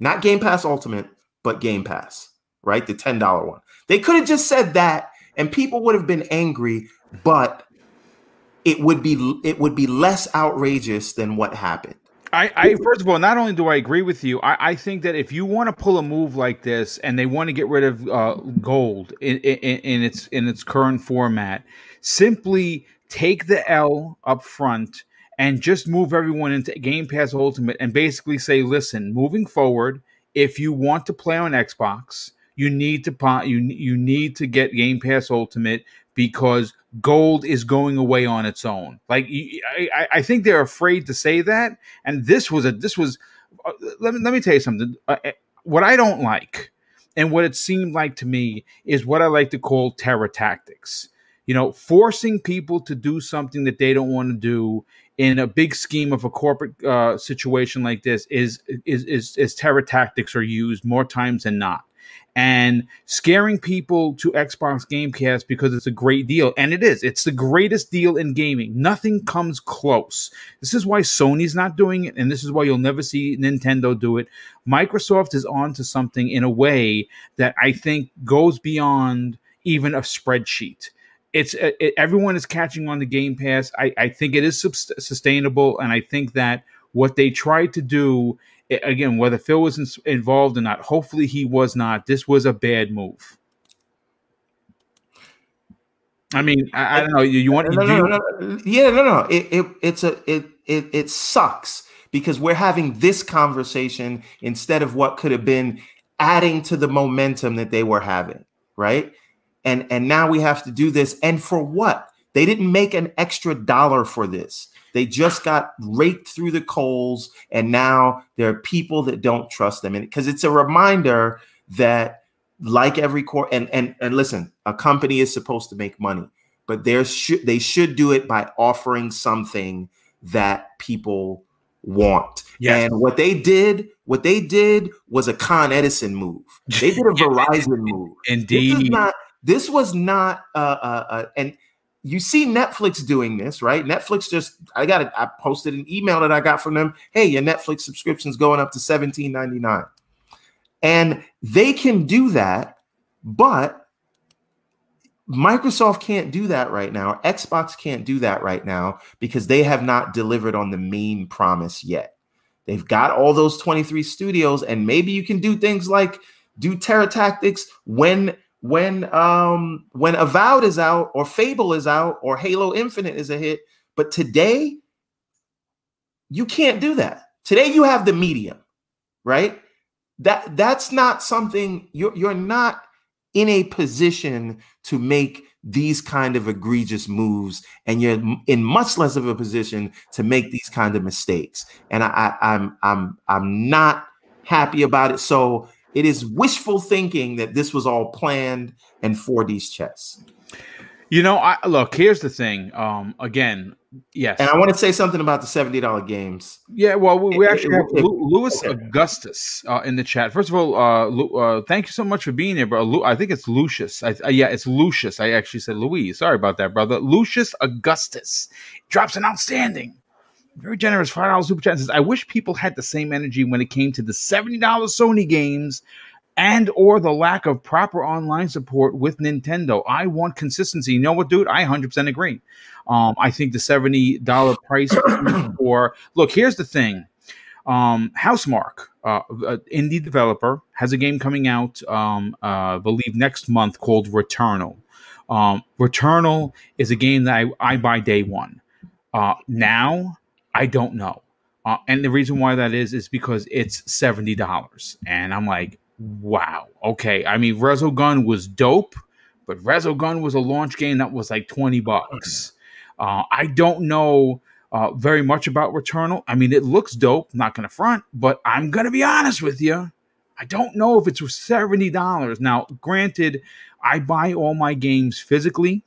Not game pass ultimate but game pass right? The $10 one. They could have just said that and people would have been angry, but it would be it would be less outrageous than what happened. I, I first of all, not only do I agree with you, I, I think that if you want to pull a move like this and they want to get rid of uh, gold in, in, in its in its current format, simply take the L up front and just move everyone into Game Pass Ultimate and basically say, listen, moving forward, if you want to play on Xbox, you need to you you need to get Game Pass Ultimate because gold is going away on its own. Like I think they're afraid to say that, and this was a this was. Uh, let me let me tell you something. Uh, uh, what I don't like, and what it seemed like to me, is what I like to call terror tactics. You know, forcing people to do something that they don't want to do in a big scheme of a corporate uh, situation like this is is is, is terror tactics are used more times than not and scaring people to Xbox Game Pass because it's a great deal. And it is. It's the greatest deal in gaming. Nothing comes close. This is why Sony's not doing it, and this is why you'll never see Nintendo do it. Microsoft is on to something in a way that I think goes beyond even a spreadsheet. It's uh, it, everyone is catching on the Game Pass. I, I think it is sustainable, and I think that what they tried to do again, whether Phil was involved or not, hopefully he was not. This was a bad move. I mean, I, I don't know. You, you want? No, no, no, no, yeah, no, no. It, it, it's a, it, it, it sucks because we're having this conversation instead of what could have been adding to the momentum that they were having, right? And and now we have to do this, and for what? They didn't make an extra dollar for this. They just got raked through the coals, and now there are people that don't trust them. And because it's a reminder that, like every core, and and and listen, a company is supposed to make money, but there should they should do it by offering something that people want. Yes. And what they did, what they did was a Con Edison move. They did a Verizon move. Indeed. This, not, this was not uh, uh, uh, and you see Netflix doing this, right? Netflix just I got it. I posted an email that I got from them. Hey, your Netflix subscription's going up to $17.99. And they can do that, but Microsoft can't do that right now. Xbox can't do that right now because they have not delivered on the main promise yet. They've got all those 23 studios, and maybe you can do things like do Terror Tactics when when um when Avowed is out or Fable is out or Halo Infinite is a hit. But today, you can't do that. Today you have the medium, right? That that's not something you're you're not in a position to make these kind of egregious moves and you're in much less of a position to make these kind of mistakes and I, I i'm i'm i'm not happy about it so it is wishful thinking that this was all planned and 4D's chess. You know, I look, here's the thing. Um, again, yes. And I want to say something about the $70 games. Yeah, well, we, we actually have Louis okay. Augustus uh, in the chat. First of all, uh, Lu, uh, thank you so much for being here, bro. Lu, I think it's Lucius. I, uh, yeah, it's Lucius. I actually said Louis. Sorry about that, brother. Lucius Augustus drops an outstanding very generous five dollars super chat says, I wish people had the same energy when it came to the seventy dollars Sony games and or the lack of proper online support with Nintendo. I want consistency. You know what, dude? I 100% agree. Um, I think the $70 price for look, here's the thing. Um, Housemarque, uh, indie developer, has a game coming out, um, uh, I believe next month called Returnal. Um, Returnal is a game that I, I buy day one. Uh, now I don't know. Uh, and the reason why that is is because it's seventy dollars, and I'm like, wow, okay. I mean, Resogun was dope, but Resogun was a launch game that was like twenty bucks. Uh, I don't know uh, very much about Returnal. I mean, it looks dope. Not gonna front, but I'm gonna be honest with you. I don't know if it's seventy dollars. Now, granted, I buy all my games physically.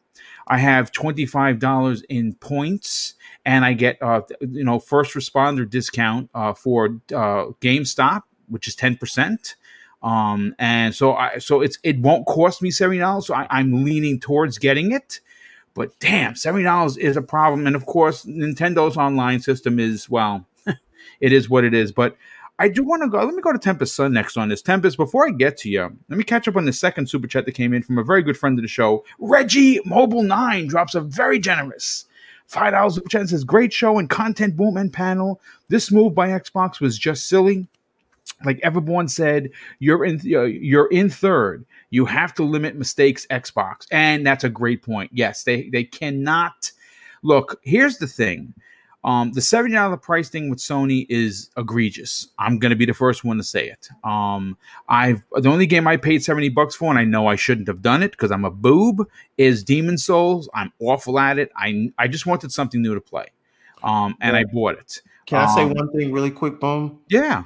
I have twenty five dollars in points and I get uh, you know first responder discount uh, for uh, GameStop, which is ten percent. Um, and so I so it's it won't cost me seventy dollars. So I, I'm leaning towards getting it. But damn, seventy dollars is a problem. And of course, Nintendo's online system is well, it is what it is. But I do want to go. Let me go to Tempest Sun next on this. Tempest, before I get to you, let me catch up on the second super chat that came in from a very good friend of the show. Reggie Mobile Nine drops a very generous Five dollars super chat says great show and content boom and panel. This move by Xbox was just silly. Like Everborn said, you're in uh, you're in third. You have to limit mistakes, Xbox, and that's a great point. Yes, they they cannot. Look, here's the thing. Um, the seventy dollar price thing with Sony is egregious. I'm gonna be the first one to say it. Um, I've the only game I paid seventy bucks for, and I know I shouldn't have done it because I'm a boob. Is Demon's Souls. I'm awful at it. I I just wanted something new to play, um, and yeah. I bought it. Can I say um, one thing really quick, Boom? Yeah,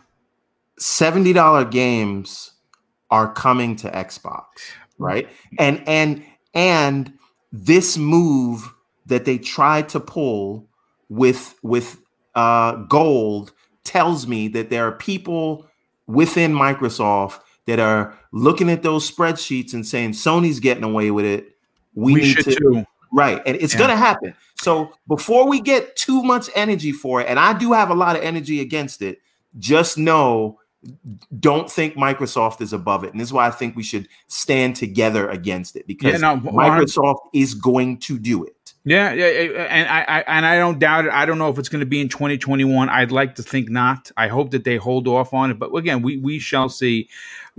seventy dollar games are coming to Xbox, right? And and and this move that they tried to pull with with uh, gold tells me that there are people within Microsoft that are looking at those spreadsheets and saying Sony's getting away with it. We, We, need should to too. right, and it's Yeah. gonna happen. So before we get too much energy for it, and I do have a lot of energy against it, just know don't think Microsoft is above it. And this is why I think we should stand together against it because no, Microsoft is going to do it. Yeah, yeah, and I, and I don't doubt it. I don't know if it's going to be in 2021. I'd like to think not. I hope that they hold off on it, but again, we we shall see.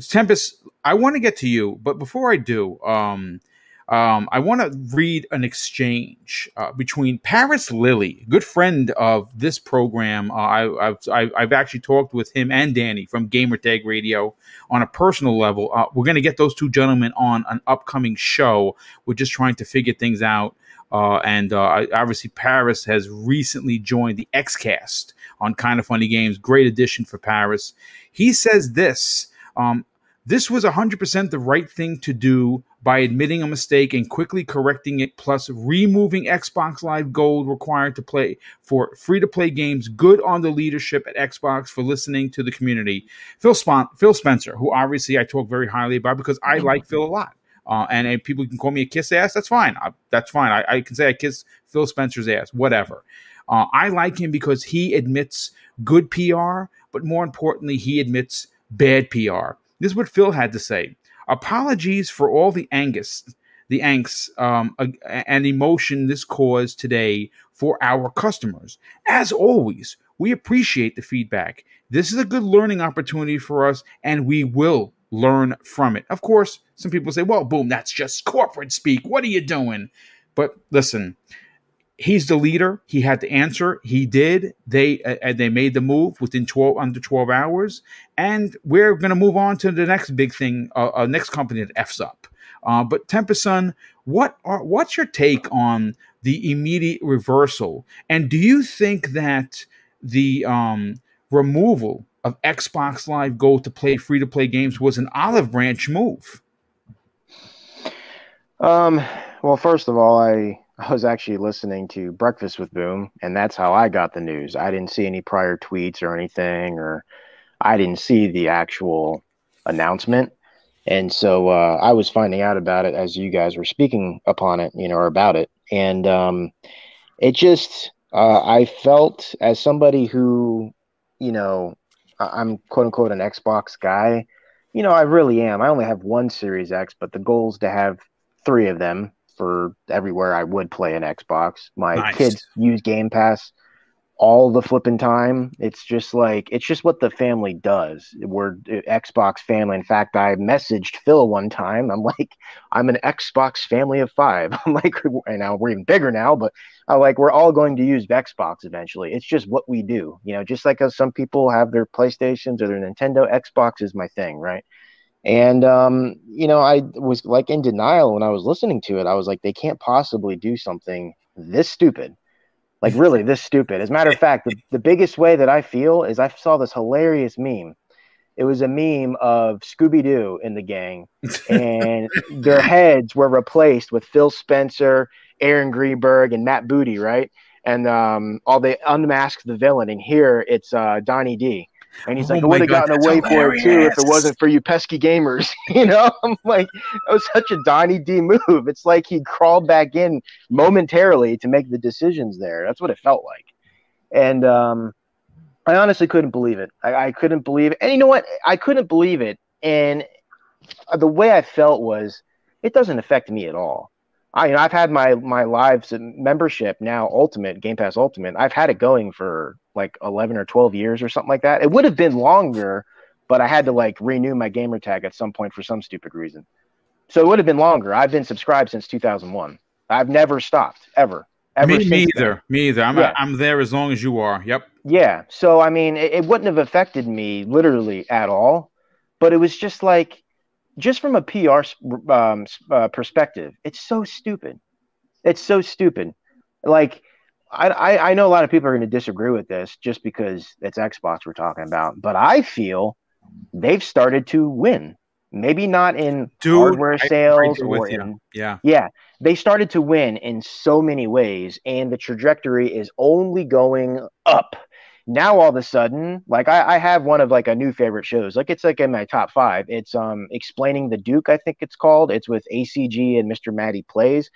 Tempest, I want to get to you, but before I do, um, um, I want to read an exchange uh, between Paris Lilly, good friend of this program. Uh, I, I've I've I've actually talked with him and Danny from Gamertag Radio on a personal level. Uh, we're going to get those two gentlemen on an upcoming show. We're just trying to figure things out. Uh, and uh, obviously, Paris has recently joined the XCast on Kind of Funny Games. Great addition for Paris. He says this um, This was 100% the right thing to do by admitting a mistake and quickly correcting it, plus removing Xbox Live Gold required to play for free to play games. Good on the leadership at Xbox for listening to the community. Phil, Spon- Phil Spencer, who obviously I talk very highly about because I like Phil a lot. Uh, and, and people can call me a kiss ass. That's fine. I, that's fine. I, I can say I kiss Phil Spencer's ass. Whatever. Uh, I like him because he admits good PR, but more importantly, he admits bad PR. This is what Phil had to say. Apologies for all the angst, the angst um, and emotion this caused today for our customers. As always, we appreciate the feedback. This is a good learning opportunity for us, and we will learn from it. Of course, some people say, well, boom, that's just corporate speak. What are you doing? But listen, he's the leader. He had to answer. He did. They uh, they made the move within 12 under 12 hours, and we're going to move on to the next big thing, uh, uh, next company that f's up. Uh, but Tempest Sun, what are what's your take on the immediate reversal? And do you think that the um, removal of Xbox Live Gold to play free to play games was an olive branch move? Um, well, first of all, I I was actually listening to Breakfast with Boom, and that's how I got the news. I didn't see any prior tweets or anything, or I didn't see the actual announcement. And so uh, I was finding out about it as you guys were speaking upon it, you know, or about it. And um, it just, uh, I felt as somebody who, you know, I'm quote unquote an Xbox guy. You know, I really am. I only have one Series X, but the goal is to have three of them for everywhere I would play an Xbox. My Nice. kids use Game Pass all the flipping time. It's just like it's just what the family does. We're uh, Xbox family. In fact, I messaged Phil one time. I'm like, I'm an Xbox family of five. I'm like, and now we're even bigger now, but I like we're all going to use Xbox eventually. It's just what we do, you know. Just like as some people have their PlayStations or their Nintendo, Xbox is my thing, right? And um, you know, I was like in denial when I was listening to it. I was like, they can't possibly do something this stupid. Like really this stupid. As a matter of fact, the, the biggest way that I feel is I saw this hilarious meme. It was a meme of Scooby Doo in the gang, and their heads were replaced with Phil Spencer, Aaron Greenberg, and Matt Booty, right? And um, all they unmasked the villain, and here it's uh, Donnie D. And he's Oh like, I would have gotten away for it too if it wasn't for you pesky gamers. you know, I'm like, that was such a Donnie D move. It's like he crawled back in momentarily to make the decisions there. That's what it felt like. And um, I honestly couldn't believe it. I, I couldn't believe it. And you know what? I couldn't believe it. And the way I felt was, it doesn't affect me at all. I, you know, I've had my my lives membership now, Ultimate Game Pass Ultimate. I've had it going for like eleven or twelve years or something like that. It would have been longer, but I had to like renew my gamer tag at some point for some stupid reason. So it would have been longer. I've been subscribed since 2001. I've never stopped ever. Ever me, me since then. Me either. I'm Yeah. I'm there as long as you are. Yep. Yeah. So I mean, it, it wouldn't have affected me literally at all, but it was just like, just from a PR um, uh, perspective, it's so stupid. It's so stupid. Like, I, I I know a lot of people are going to disagree with this just because it's Xbox we're talking about, but I feel they've started to win. Maybe not in Dude, hardware sales or you. in Yeah. yeah, they started to win in so many ways, and the trajectory is only going up. Now all of a sudden, like I, I have one of like a new favorite shows. Like it's like in my top five. It's um explaining the Duke, I think it's called. It's with ACG and Mr. Matty Plays.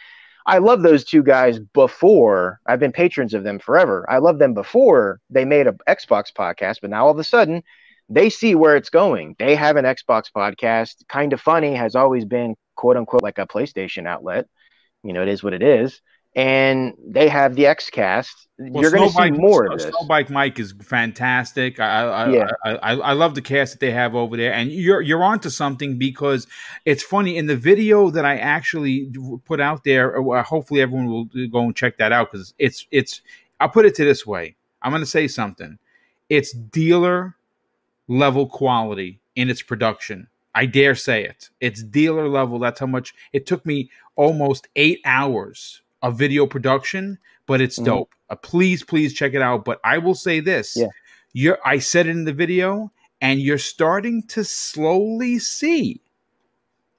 I love those two guys before. I've been patrons of them forever. I love them before they made a Xbox podcast, but now all of a sudden they see where it's going. They have an Xbox podcast. Kind of funny has always been quote unquote like a PlayStation outlet. You know, it is what it is and they have the XCast. Well, You're going to see more of this. Snowbike Mike is fantastic. I I, yeah. I, I, I love the cast that they have over there, and you're you're onto something because it's funny in the video that I actually put out there. Uh, hopefully, everyone will go and check that out because it's it's. I'll put it to this way. I'm going to say something. It's dealer level quality in its production. I dare say it. It's dealer level. That's how much it took me almost eight hours a video production, but it's mm-hmm. dope. Uh, please, please check it out. But I will say this: yeah. you're I said it in the video, and you're starting to slowly see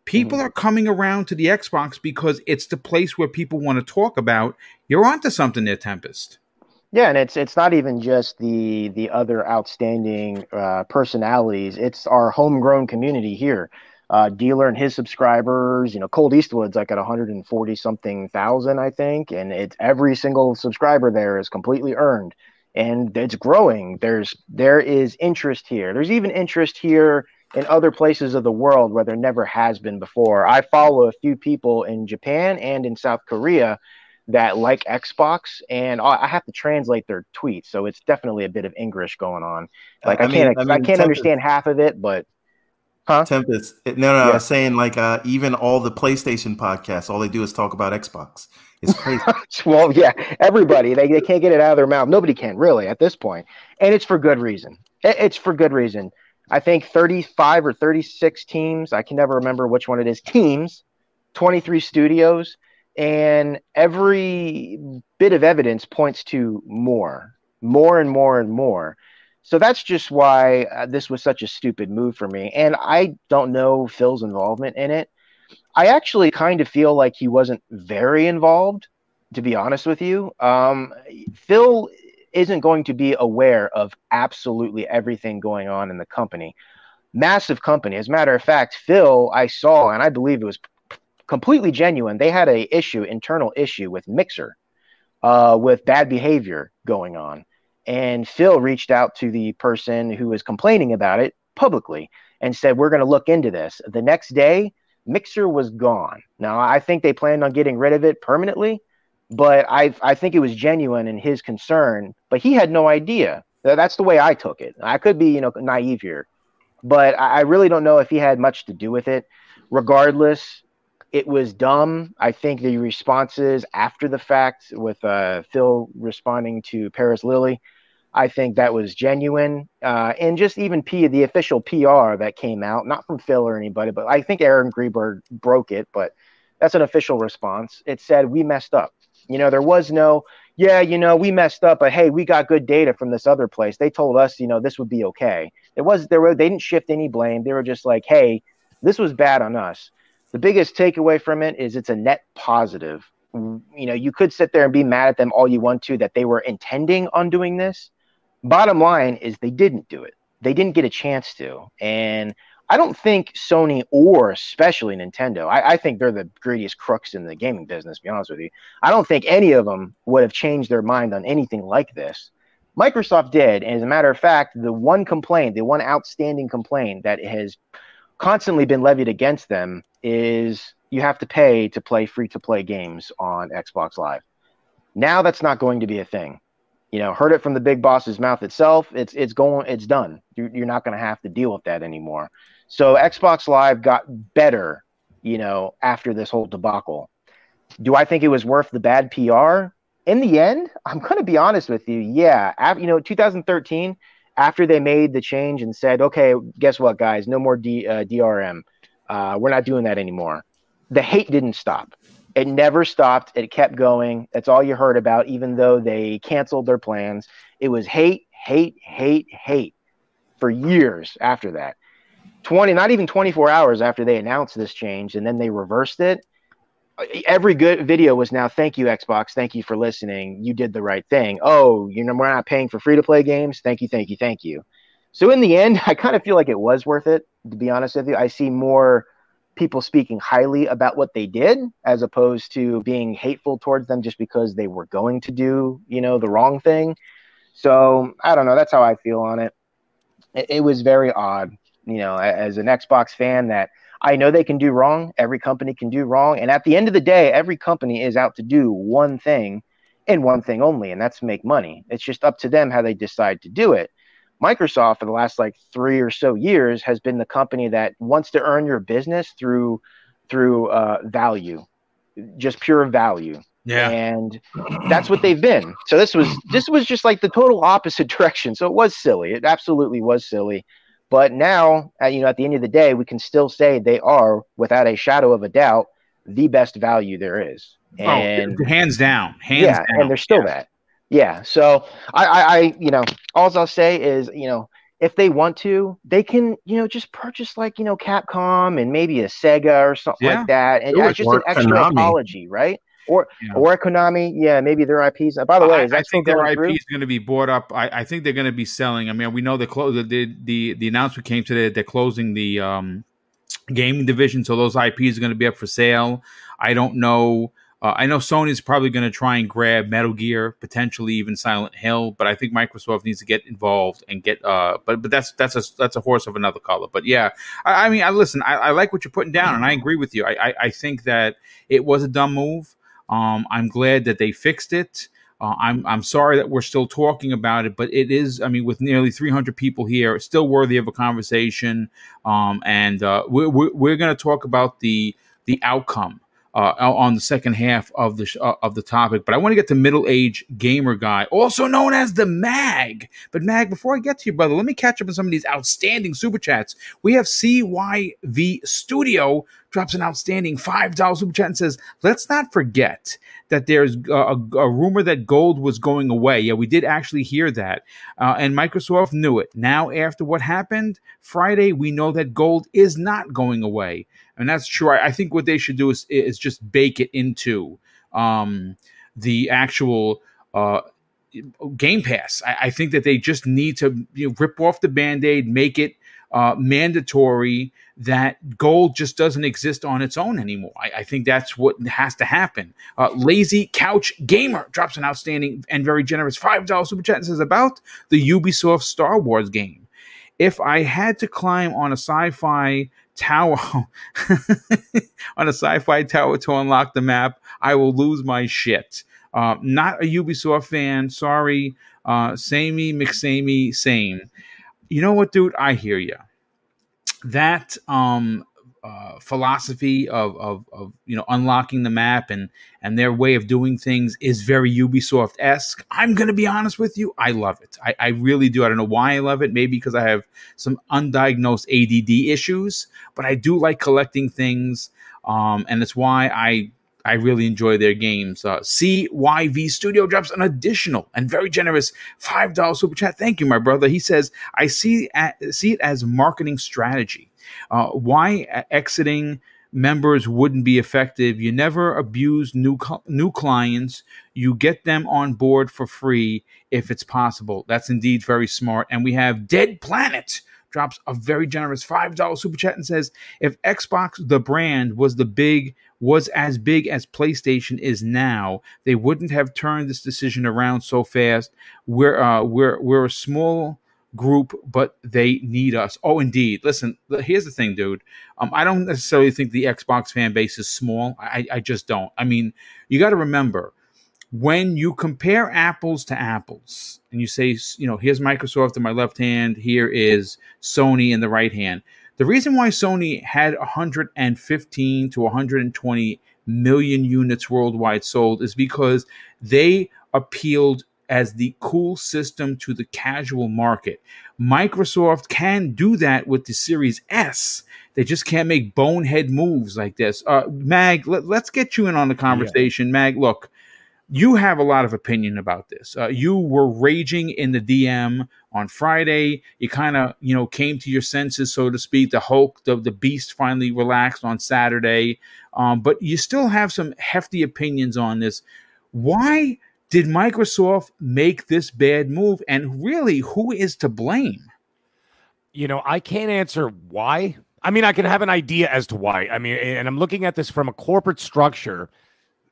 people mm-hmm. are coming around to the Xbox because it's the place where people want to talk about. You're onto something there, Tempest. Yeah, and it's it's not even just the the other outstanding uh, personalities. It's our homegrown community here uh, dealer and his subscribers. You know, Colteastwood's like at 140 something thousand, I think, and it's every single subscriber there is completely earned, and it's growing. There's there is interest here. There's even interest here in other places of the world where there never has been before. I follow a few people in Japan and in South Korea that like Xbox, and I have to translate their tweets, so it's definitely a bit of English going on. Like I, I can't, I, mean, I can't understand half of it, but Huh? Tempest. No, no, yeah. I was saying like uh, even all the PlayStation podcasts, all they do is talk about Xbox. It's crazy. well, yeah, everybody they, they can't get it out of their mouth. Nobody can really at this point, and it's for good reason. It's for good reason. I think 35 or 36 teams. I can never remember which one it is. Teams, 23 studios, and every bit of evidence points to more, more and more and more. So that's just why uh, this was such a stupid move for me. And I don't know Phil's involvement in it. I actually kind of feel like he wasn't very involved, to be honest with you. Um, Phil isn't going to be aware of absolutely everything going on in the company. Massive company. As a matter of fact, Phil, I saw, and I believe it was completely genuine. They had a issue, internal issue with Mixer, uh, with bad behavior going on. And Phil reached out to the person who was complaining about it publicly and said, We're going to look into this. The next day, Mixer was gone. Now, I think they planned on getting rid of it permanently, but I, I think it was genuine in his concern, but he had no idea. That's the way I took it. I could be, you know, naive here, but I really don't know if he had much to do with it. Regardless, it was dumb. I think the responses after the fact, with uh, Phil responding to Paris Lilly, I think that was genuine. Uh, and just even P, the official PR that came out, not from Phil or anybody, but I think Aaron Greenberg broke it, but that's an official response. It said, We messed up. You know, there was no, yeah, you know, we messed up, but hey, we got good data from this other place. They told us, you know, this would be okay. It was, there were, they didn't shift any blame. They were just like, hey, this was bad on us the biggest takeaway from it is it's a net positive. You know, you could sit there and be mad at them all you want to that they were intending on doing this. Bottom line is they didn't do it. They didn't get a chance to. And I don't think Sony or especially Nintendo, I, I, think they're the greediest crooks in the gaming business, to be honest with you. I don't think any of them would have changed their mind on anything like this. Microsoft did. And as a matter of fact, the one complaint, the one outstanding complaint that has constantly been levied against them is you have to pay to play free to play games on Xbox Live. Now that's not going to be a thing. You know, heard it from the big boss's mouth itself. It's it's going it's done. You're, you're not going to have to deal with that anymore. So Xbox Live got better, you know, after this whole debacle. Do I think it was worth the bad PR? In the end, I'm going to be honest with you. Yeah, after, you know, 2013, after they made the change and said, okay, guess what, guys, no more D, uh, DRM. Uh, we're not doing that anymore. The hate didn't stop. It never stopped. It kept going. That's all you heard about, even though they canceled their plans. It was hate, hate, hate, hate for years after that. 20, not even 24 hours after they announced this change, and then they reversed it. Every good video was now thank you xbox. Thank you for listening. You did the right thing. Oh you know we're not paying for free to play games? Thank you thank you thank you. So in the end i kind of feel like it was worth it to be honest with you. I see more people speaking highly about what they did as opposed to being hateful towards them just because they were going to do you know the wrong thing. So i don't know that's how i feel on it. It, it was very odd you know as an xbox fan that I know they can do wrong. Every company can do wrong. And at the end of the day, every company is out to do one thing and one thing only, and that's make money. It's just up to them how they decide to do it. Microsoft, for the last like three or so years, has been the company that wants to earn your business through through uh, value, just pure value. Yeah. And that's what they've been. So this was this was just like the total opposite direction. So it was silly. It absolutely was silly. But now, uh, you know, at the end of the day, we can still say they are, without a shadow of a doubt, the best value there is. Oh, And oh, hands down, hands yeah, down. and they're still Yeah. that. Yeah. So I, I, I, you know, all I'll say is, you know, if they want to, they can, you know, just purchase like, you know, Capcom and maybe a Sega or something Yeah. like that, and Do as just an extra Konami. apology, right? Or Yeah. or Konami, yeah, maybe their IPs. By the way, I, that I think their IP through? is going to be bought up. I, I think they're going to be selling. I mean, we know the close the, the the announcement came today that they're closing the um, gaming division, so those IPs are going to be up for sale. I don't know. Uh, I know Sony's probably going to try and grab Metal Gear, potentially even Silent Hill, but I think Microsoft needs to get involved and get. Uh, but but that's that's a that's a horse of another color. But yeah, I, I mean, I listen. I, I like what you're putting down, and I agree with you. I, I I think that it was a dumb move. Um, I'm glad that they fixed it. Uh, I'm I'm sorry that we're still talking about it, but it is. I mean, with nearly 300 people here, it's still worthy of a conversation. Um, and uh, we're we're, we're going to talk about the the outcome uh, on the second half of the sh- uh, of the topic. But I want to get to middle age gamer guy, also known as the Mag. But Mag, before I get to you, brother, let me catch up on some of these outstanding super chats. We have CYV Studio drops an outstanding five dollar super chat and says, "Let's not forget." That there's a, a, a rumor that gold was going away. Yeah, we did actually hear that. Uh, and Microsoft knew it. Now, after what happened Friday, we know that gold is not going away, and that's true. I, I think what they should do is is just bake it into um, the actual uh, Game Pass. I, I think that they just need to you know, rip off the band aid, make it uh, mandatory that gold just doesn't exist on its own anymore. I, I think that's what has to happen. Uh, Lazy Couch Gamer drops an outstanding and very generous $5 super chat and says about the Ubisoft Star Wars game. If I had to climb on a sci fi tower, on a sci fi tower to unlock the map, I will lose my shit. Uh, not a Ubisoft fan. Sorry. Uh, samey, McSamey, same. You know what, dude? I hear you. That um, uh, philosophy of, of, of you know unlocking the map and and their way of doing things is very Ubisoft esque. I'm gonna be honest with you, I love it. I, I really do. I don't know why I love it. Maybe because I have some undiagnosed ADD issues, but I do like collecting things, um, and it's why I I really enjoy their games. Uh, CYV Studio drops an additional and very generous five dollar super chat. Thank you, my brother. He says, "I see at, see it as marketing strategy. Uh, why exiting members wouldn't be effective? You never abuse new cl- new clients. You get them on board for free if it's possible. That's indeed very smart." And we have Dead Planet drops a very generous five dollar super chat and says, "If Xbox the brand was the big was as big as PlayStation is now, they wouldn't have turned this decision around so fast. We're uh, we're we're a small group, but they need us. Oh, indeed. Listen, here's the thing, dude. Um, I don't necessarily think the Xbox fan base is small. I, I just don't. I mean, you got to remember when you compare apples to apples, and you say, you know, here's Microsoft in my left hand, here is Sony in the right hand. The reason why Sony had 115 to 120 million units worldwide sold is because they appealed as the cool system to the casual market. Microsoft can do that with the Series S. They just can't make bonehead moves like this. Uh, Mag, let, us get you in on the conversation. Yeah. Mag, look, you have a lot of opinion about this. Uh, you were raging in the DM on Friday. You kind of, you know, came to your senses, so to speak. The Hulk, the, the Beast finally relaxed on Saturday. Um, but you still have some hefty opinions on this. Why did Microsoft make this bad move? And really, who is to blame? You know, I can't answer why. I mean, I can have an idea as to why. I mean, and I'm looking at this from a corporate structure.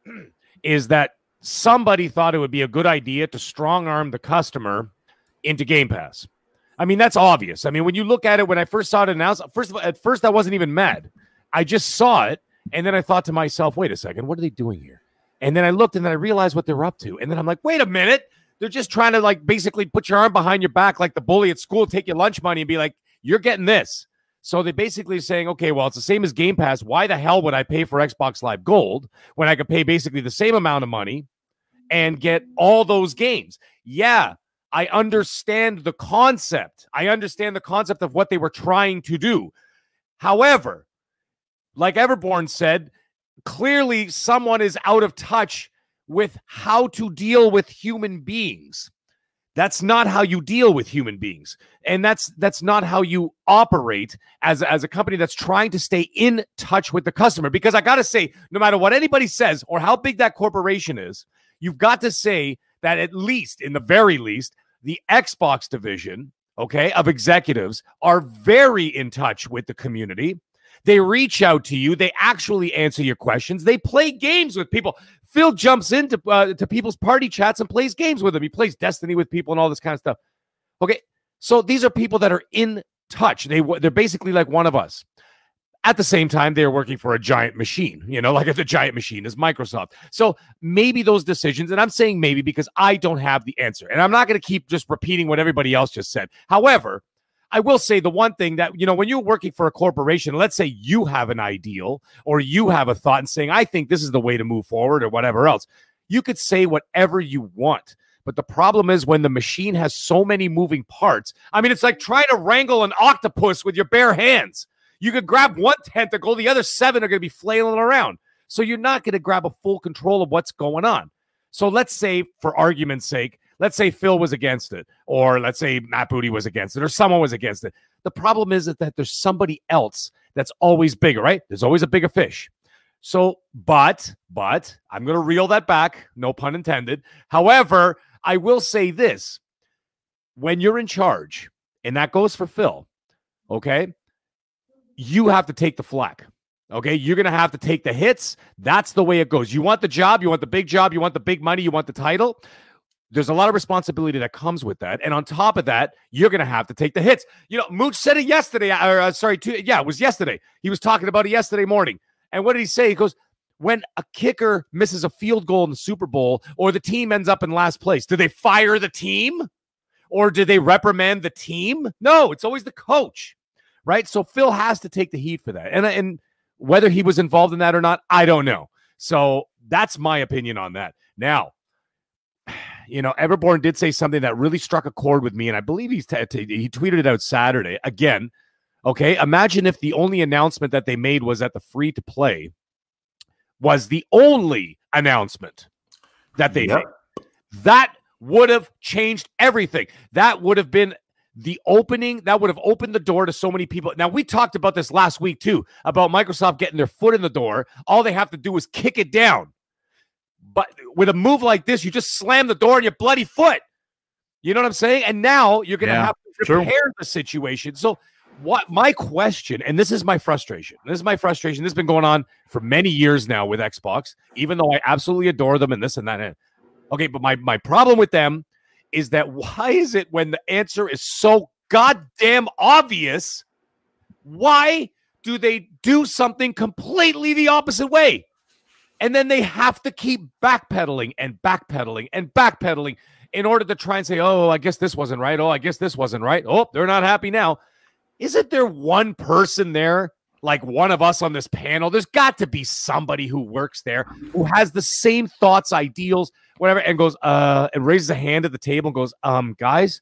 Is that somebody thought it would be a good idea to strong arm the customer into Game Pass. I mean, that's obvious. I mean, when you look at it, when I first saw it announced, first of all, at first I wasn't even mad. I just saw it, and then I thought to myself, wait a second, what are they doing here? And then I looked and then I realized what they're up to. And then I'm like, wait a minute. They're just trying to like basically put your arm behind your back like the bully at school, take your lunch money and be like, you're getting this. So they basically saying, okay, well, it's the same as Game Pass. Why the hell would I pay for Xbox Live Gold when I could pay basically the same amount of money and get all those games? Yeah, I understand the concept. I understand the concept of what they were trying to do. However, like Everborn said, clearly someone is out of touch with how to deal with human beings. That's not how you deal with human beings. And that's that's not how you operate as, as a company that's trying to stay in touch with the customer. Because I gotta say, no matter what anybody says or how big that corporation is, you've got to say that at least, in the very least, the Xbox division, okay, of executives are very in touch with the community. They reach out to you. They actually answer your questions. They play games with people. Phil jumps into uh, to people's party chats and plays games with them. He plays Destiny with people and all this kind of stuff. Okay, so these are people that are in touch. They they're basically like one of us. At the same time, they're working for a giant machine, you know, like if the giant machine is Microsoft. So maybe those decisions, and I'm saying maybe because I don't have the answer, and I'm not going to keep just repeating what everybody else just said. However, I will say the one thing that, you know, when you're working for a corporation, let's say you have an ideal or you have a thought and saying, I think this is the way to move forward or whatever else, you could say whatever you want. But the problem is when the machine has so many moving parts. I mean, it's like trying to wrangle an octopus with your bare hands. You could grab one tentacle, the other seven are going to be flailing around. So you're not going to grab a full control of what's going on. So let's say, for argument's sake, let's say Phil was against it, or let's say Matt Booty was against it, or someone was against it. The problem is that there's somebody else that's always bigger, right? There's always a bigger fish. So, but, but I'm going to reel that back, no pun intended. However, I will say this when you're in charge, and that goes for Phil, okay, you have to take the flack. Okay, you're going to have to take the hits. That's the way it goes. You want the job, you want the big job, you want the big money, you want the title there's a lot of responsibility that comes with that. And on top of that, you're going to have to take the hits. You know, Mooch said it yesterday. Or, uh, sorry, two, yeah, it was yesterday. He was talking about it yesterday morning. And what did he say? He goes, when a kicker misses a field goal in the Super Bowl or the team ends up in last place, do they fire the team or do they reprimand the team? No, it's always the coach, right? So Phil has to take the heat for that. And, and whether he was involved in that or not, I don't know. So that's my opinion on that. Now, you know, Everborn did say something that really struck a chord with me, and I believe he's t- t- he tweeted it out Saturday. Again, okay, imagine if the only announcement that they made was that the free to play was the only announcement that they yep. made. That would have changed everything. That would have been the opening that would have opened the door to so many people. Now, we talked about this last week too about Microsoft getting their foot in the door. All they have to do is kick it down. But with a move like this, you just slam the door on your bloody foot. You know what I'm saying? And now you're going to yeah, have to repair true. the situation. So, what my question, and this is my frustration. This is my frustration. This has been going on for many years now with Xbox, even though I absolutely adore them and this and that. Okay, but my my problem with them is that why is it when the answer is so goddamn obvious? Why do they do something completely the opposite way? And then they have to keep backpedaling and backpedaling and backpedaling in order to try and say, oh, I guess this wasn't right. Oh, I guess this wasn't right. Oh, they're not happy now. Isn't there one person there, like one of us on this panel? There's got to be somebody who works there who has the same thoughts, ideals, whatever, and goes, uh, and raises a hand at the table and goes, um, guys,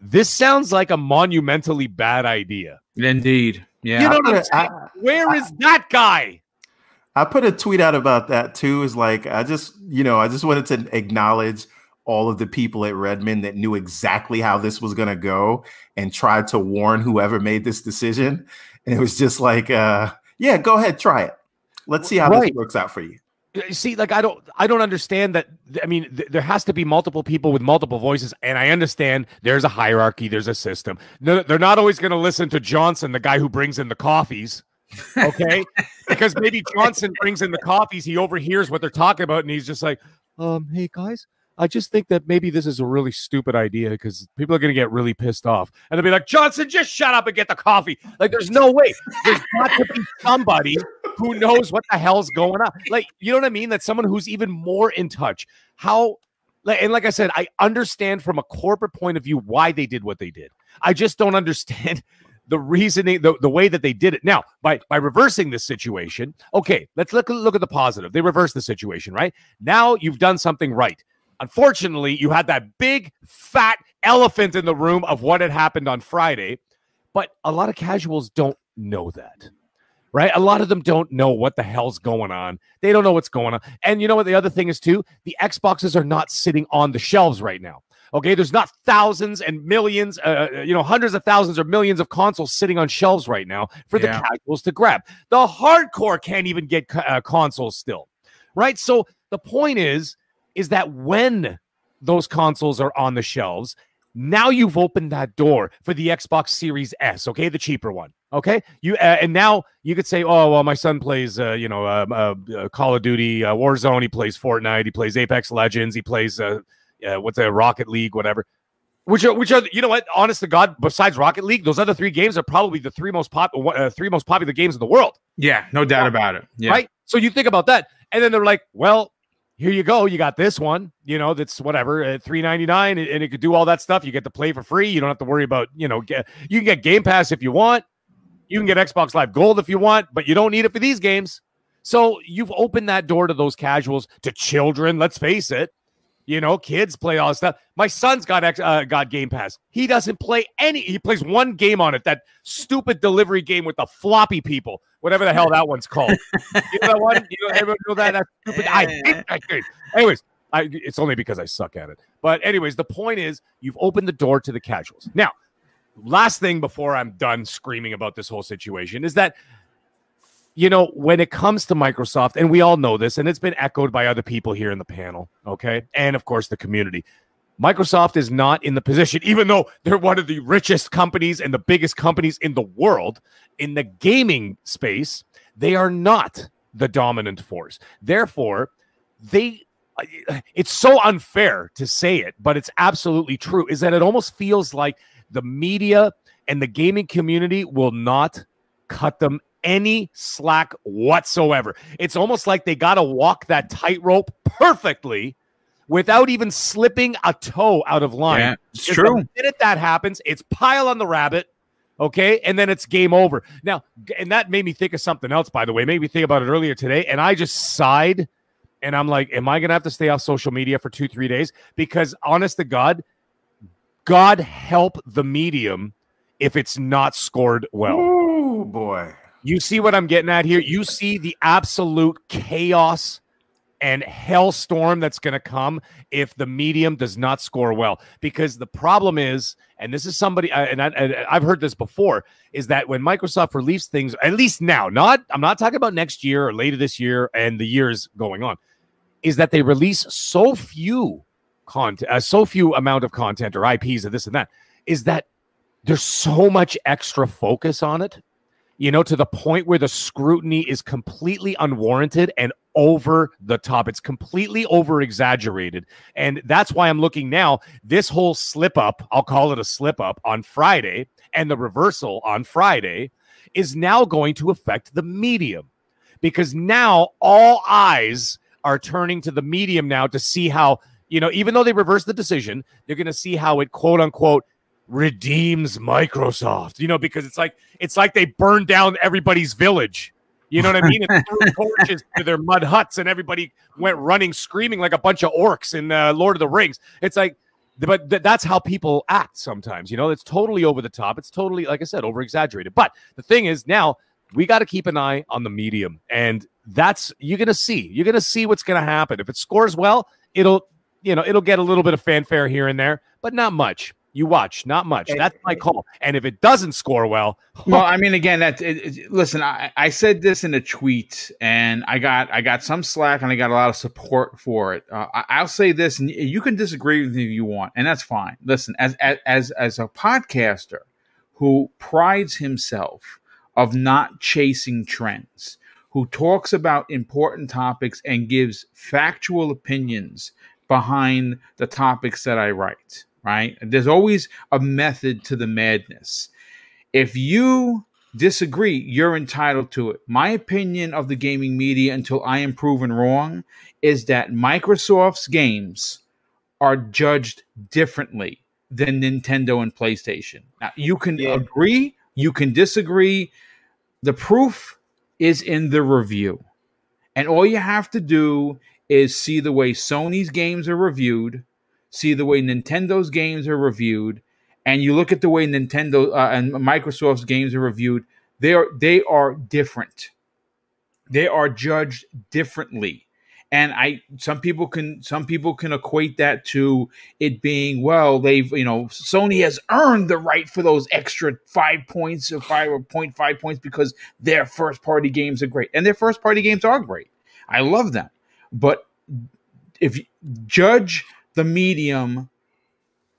this sounds like a monumentally bad idea. Indeed. Yeah. You know what I'm saying? Where is that guy? I put a tweet out about that too. Is like I just, you know, I just wanted to acknowledge all of the people at Redmond that knew exactly how this was going to go and tried to warn whoever made this decision. And it was just like, uh, yeah, go ahead, try it. Let's see how Right. this works out for you. You see like i don't i don't understand that i mean th- there has to be multiple people with multiple voices and i understand there's a hierarchy there's a system no, they're not always going to listen to johnson the guy who brings in the coffees okay because maybe johnson brings in the coffees he overhears what they're talking about and he's just like um hey guys i just think that maybe this is a really stupid idea because people are going to get really pissed off and they'll be like johnson just shut up and get the coffee like there's no way there's got to be somebody who knows what the hell's going on. Like, you know what I mean? That someone who's even more in touch. How, like, and like I said, I understand from a corporate point of view why they did what they did. I just don't understand the reasoning, the, the way that they did it. Now, by by reversing this situation, okay, let's look look at the positive. They reversed the situation, right? Now you've done something right. Unfortunately, you had that big fat elephant in the room of what had happened on Friday, but a lot of casuals don't know that right? A lot of them don't know what the hell's going on. They don't know what's going on. And you know what? The other thing is, too, the Xboxes are not sitting on the shelves right now. Okay, there's not thousands and millions, uh, you know, hundreds of thousands or millions of consoles sitting on shelves right now for the casuals to grab. The hardcore can't even get uh, consoles still, right? So the point is, is that when those consoles are on the shelves, now you've opened that door for the Xbox Series S, okay, the cheaper one. Okay, you uh, and now you could say, oh well, my son plays, uh, you know, uh, uh, uh, Call of Duty, uh, Warzone. He plays Fortnite. He plays Apex Legends. He plays uh, uh, what's a Rocket League, whatever. Which are which are you know what? Honest to God, besides Rocket League, those other three games are probably the three most pop uh, three most popular games in the world Yeah, no doubt about it. Yeah. right? So you think about that, and then they're like, well, here you go, you got this one, you know, that's whatever, at three ninety nine, and it could do all that stuff. You get to play for free. You don't have to worry about, you know, get, you can get Game Pass if you want. You can get Xbox Live Gold if you want, but you don't need it for these games. So you've opened that door to those casuals, to children. Let's face it. You know, kids play all this stuff. My son's got uh, got Game Pass. He doesn't play any. He plays one game on it. That stupid delivery game with the floppy people, whatever the hell that one's called. you know that one? You know, everyone know that? That stupid. I hate that game. Anyways, I, it's only because I suck at it. But anyways, the point is, you've opened the door to the casuals. Now, last thing before I'm done screaming about this whole situation is that you know, when it comes to Microsoft, and we all know this, and it's been echoed by other people here in the panel, okay, and of course the community. Microsoft is not in the position, even though they're one of the richest companies and the biggest companies in the world in the gaming space, they are not the dominant force. Therefore, they it's so unfair to say it, but it's absolutely true, is that it almost feels like the media and the gaming community will not cut them any slack whatsoever. It's almost like they got to walk that tightrope perfectly without even slipping a toe out of line. Yeah, it's true. The minute that happens, it's pile on the rabbit. Okay. And then it's game over. Now, and that made me think of something else, by the way. Made me think about it earlier today. And I just sighed and I'm like, am I going to have to stay off social media for two, three days? Because honest to God, God help the medium if it's not scored well. Oh boy. You see what I'm getting at here? You see the absolute chaos and hellstorm that's going to come if the medium does not score well. Because the problem is, and this is somebody, and I, I've heard this before, is that when Microsoft releases things, at least now, not I'm not talking about next year or later this year and the years going on, is that they release so few content, uh, so few amount of content or IPs and this and that, is that there's so much extra focus on it you know, to the point where the scrutiny is completely unwarranted and over the top. It's completely over exaggerated. And that's why I'm looking now. This whole slip up, I'll call it a slip up on Friday, and the reversal on Friday is now going to affect the medium because now all eyes are turning to the medium now to see how, you know, even though they reversed the decision, they're going to see how it quote unquote redeems Microsoft, you know, because it's like it's like they burned down everybody's village. You know what I mean? And threw torches to their mud huts, and everybody went running, screaming like a bunch of orcs in uh, Lord of the Rings. It's like, but th- that's how people act sometimes. You know, it's totally over the top. It's totally, like I said, over exaggerated. But the thing is, now we got to keep an eye on the medium, and that's you're gonna see. You're gonna see what's gonna happen. If it scores well, it'll you know it'll get a little bit of fanfare here and there, but not much. You watch, not much. That's my call. And if it doesn't score well, well, I mean, again, that it, it, listen. I, I said this in a tweet, and I got I got some slack, and I got a lot of support for it. Uh, I, will say this, and you can disagree with me if you want, and that's fine. Listen, as as as a podcaster who prides himself of not chasing trends, who talks about important topics and gives factual opinions behind the topics that I write right? There's always a method to the madness. If you disagree, you're entitled to it. My opinion of the gaming media until I am proven wrong is that Microsoft's games are judged differently than Nintendo and PlayStation. Now, you can yeah. agree, you can disagree. The proof is in the review. And all you have to do is see the way Sony's games are reviewed see the way Nintendo's games are reviewed, and you look at the way Nintendo uh, and Microsoft's games are reviewed, they are they are different. They are judged differently. And I some people can some people can equate that to it being well they've you know Sony has earned the right for those extra five points or five or point five points because their first party games are great and their first party games are great. I love them, but if you judge the medium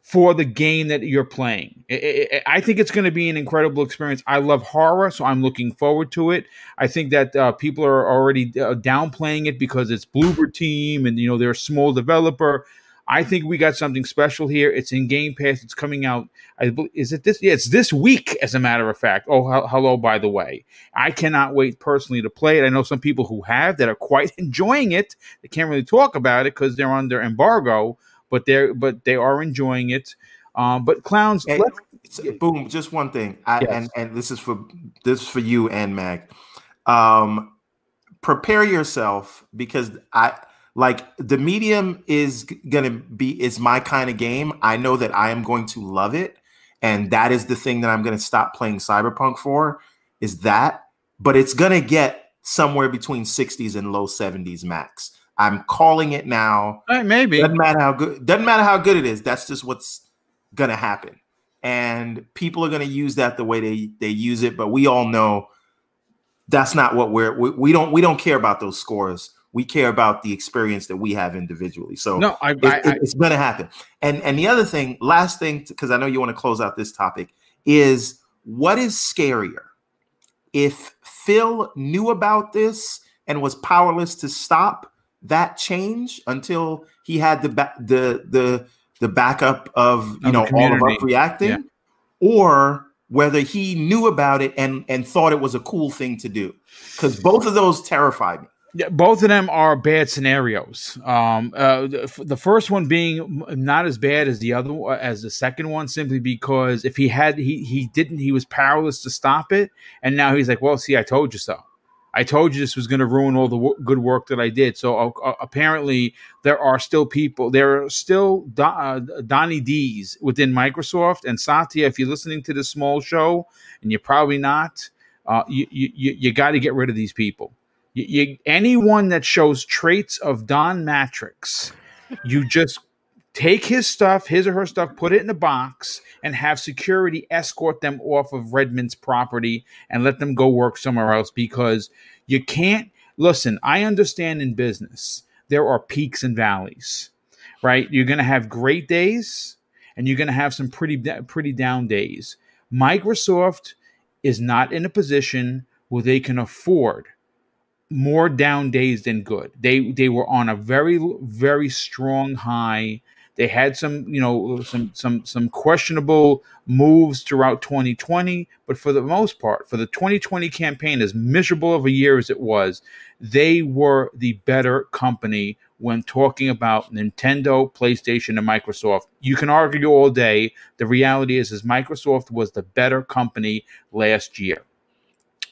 for the game that you're playing. I think it's going to be an incredible experience. I love horror, so I'm looking forward to it. I think that uh, people are already uh, downplaying it because it's Bloober Team and you know they're a small developer. I think we got something special here. It's in Game Pass. It's coming out. I is it this? Yeah, it's this week, as a matter of fact. Oh, hello, by the way. I cannot wait personally to play it. I know some people who have that are quite enjoying it. They can't really talk about it because they're under embargo, but they're but they are enjoying it. Um, but clowns, and, boom. Just one thing, I, yes. and and this is for this is for you and Mag. Um, prepare yourself because I like the medium is gonna be is my kind of game. I know that I am going to love it, and that is the thing that I'm gonna stop playing Cyberpunk for. Is that, but it's gonna get somewhere between 60s and low 70s max. I'm calling it now. Right, maybe doesn't matter how good doesn't matter how good it is. That's just what's gonna happen, and people are gonna use that the way they they use it. But we all know that's not what we're we, we don't we don't care about those scores we care about the experience that we have individually. So no, I, it, I, it's going to happen. And and the other thing, last thing, because I know you want to close out this topic, is what is scarier? If Phil knew about this and was powerless to stop that change until he had the ba- the the the backup of you of know all of us reacting, yeah. or whether he knew about it and and thought it was a cool thing to do, because both of those terrified me. Both of them are bad scenarios. Um, uh, the, the, first one being not as bad as the other as the second one, simply because if he had he he didn't he was powerless to stop it, and now he's like, well, see, I told you so. I told you this was going to ruin all the w- good work that I did. So uh, uh, apparently, there are still people. There are still Do- uh, Donnie D's within Microsoft and Satya. If you're listening to this small show, and you're probably not, uh, you you you got to get rid of these people you, you, anyone that shows traits of Don Mattrick, you just take his stuff, his or her stuff, put it in a box, and have security escort them off of Redmond's property and let them go work somewhere else because you can't. Listen, I understand in business there are peaks and valleys, right? You're going to have great days and you're going to have some pretty pretty down days. Microsoft is not in a position where they can afford more down days than good. They they were on a very very strong high. They had some, you know, some some some questionable moves throughout 2020, but for the most part, for the 2020 campaign, as miserable of a year as it was, they were the better company when talking about Nintendo, PlayStation, and Microsoft. You can argue all day. The reality is, is Microsoft was the better company last year.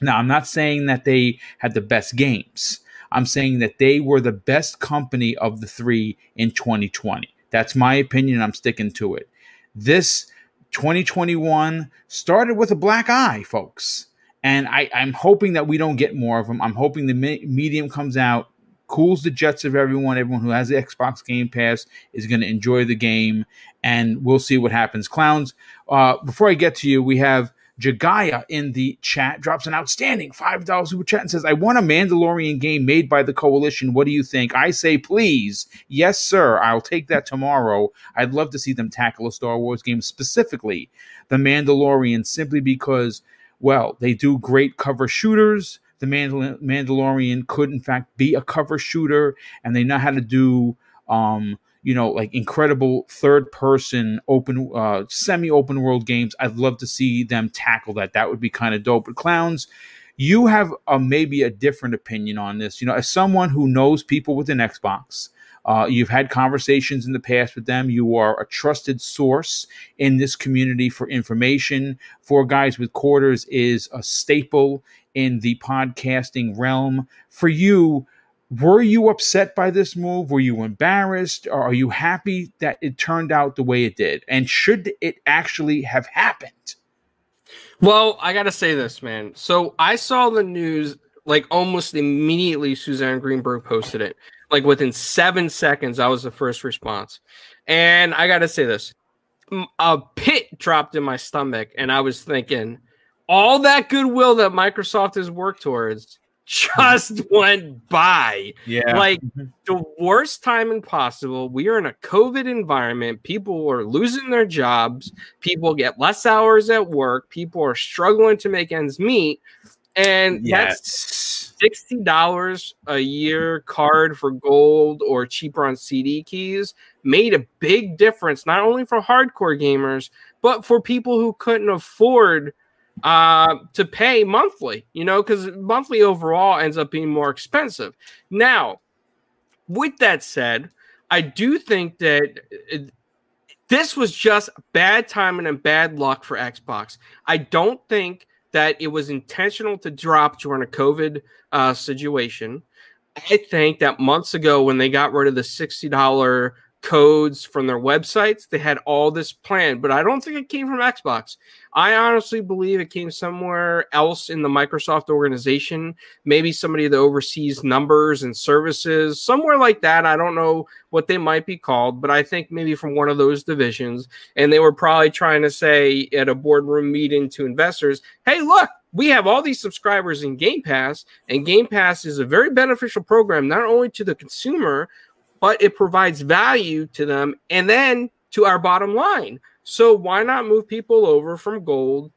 Now, I'm not saying that they had the best games. I'm saying that they were the best company of the three in 2020. That's my opinion. I'm sticking to it. This 2021 started with a black eye, folks. and I, I'm hoping that we don't get more of them. I'm hoping the me- medium comes out, cools the jets of everyone. Everyone who has the Xbox Game Pass is going to enjoy the game, and we'll see what happens. Clowns, uh, before I get to you, we have Jagaya in the chat drops an outstanding $5 super chat and says, I want a Mandalorian game made by the coalition. What do you think? I say, please. Yes, sir. I'll take that tomorrow. I'd love to see them tackle a Star Wars game, specifically The Mandalorian, simply because, well, they do great cover shooters. The Mandal- Mandalorian could, in fact, be a cover shooter, and they know how to do. Um, you know, like incredible third person open, uh, semi open world games. I'd love to see them tackle that. That would be kind of dope. But clowns, you have a, maybe a different opinion on this. You know, as someone who knows people with an Xbox, uh, you've had conversations in the past with them. You are a trusted source in this community for information. Four Guys with Quarters is a staple in the podcasting realm. For you, were you upset by this move? Were you embarrassed? Or are you happy that it turned out the way it did? And should it actually have happened? Well, I got to say this, man. So I saw the news like almost immediately Suzanne Greenberg posted it. Like within seven seconds, I was the first response. And I got to say this a pit dropped in my stomach, and I was thinking, all that goodwill that Microsoft has worked towards just went by. Yeah. Like mm-hmm. the worst time possible. We are in a COVID environment. People are losing their jobs. People get less hours at work. People are struggling to make ends meet. And yes. that's $60 a year card for gold or cheaper on CD keys made a big difference, not only for hardcore gamers, but for people who couldn't afford uh, to pay monthly, you know, because monthly overall ends up being more expensive. Now, with that said, I do think that it, this was just bad timing and bad luck for Xbox. I don't think that it was intentional to drop during a COVID uh, situation. I think that months ago, when they got rid of the $60 codes from their websites. They had all this planned, but I don't think it came from Xbox. I honestly believe it came somewhere else in the Microsoft organization, maybe somebody that oversees numbers and services, somewhere like that. I don't know what they might be called, but I think maybe from one of those divisions. And they were probably trying to say at a boardroom meeting to investors, hey, look, we have all these subscribers in Game Pass, and Game Pass is a very beneficial program, not only to the consumer, but it provides value to them and then to our bottom line. So why not move people over from gold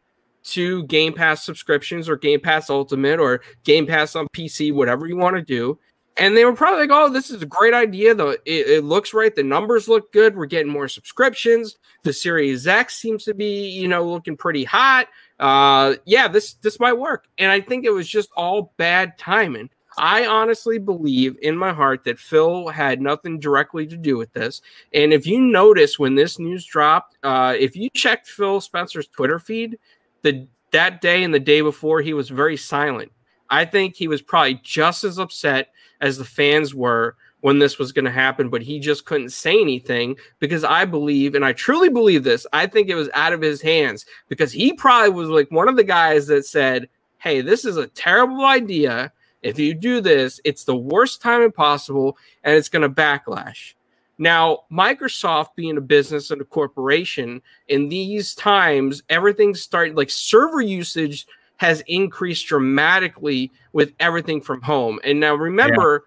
to Game Pass subscriptions or Game Pass Ultimate or Game Pass on PC, whatever you want to do? And they were probably like, "Oh, this is a great idea. Though it, it, looks right. The numbers look good. We're getting more subscriptions. The Series X seems to be, you know, looking pretty hot. Uh, yeah, this this might work." And I think it was just all bad timing. I honestly believe in my heart that Phil had nothing directly to do with this. And if you notice when this news dropped, uh, if you checked Phil Spencer's Twitter feed, the that day and the day before, he was very silent. I think he was probably just as upset as the fans were when this was going to happen, but he just couldn't say anything because I believe, and I truly believe this, I think it was out of his hands because he probably was like one of the guys that said, Hey, this is a terrible idea if you do this, it's the worst time possible and it's going to backlash. Now, Microsoft being a business and a corporation, in these times, everything's starting like server usage has increased dramatically with everything from home. And now remember,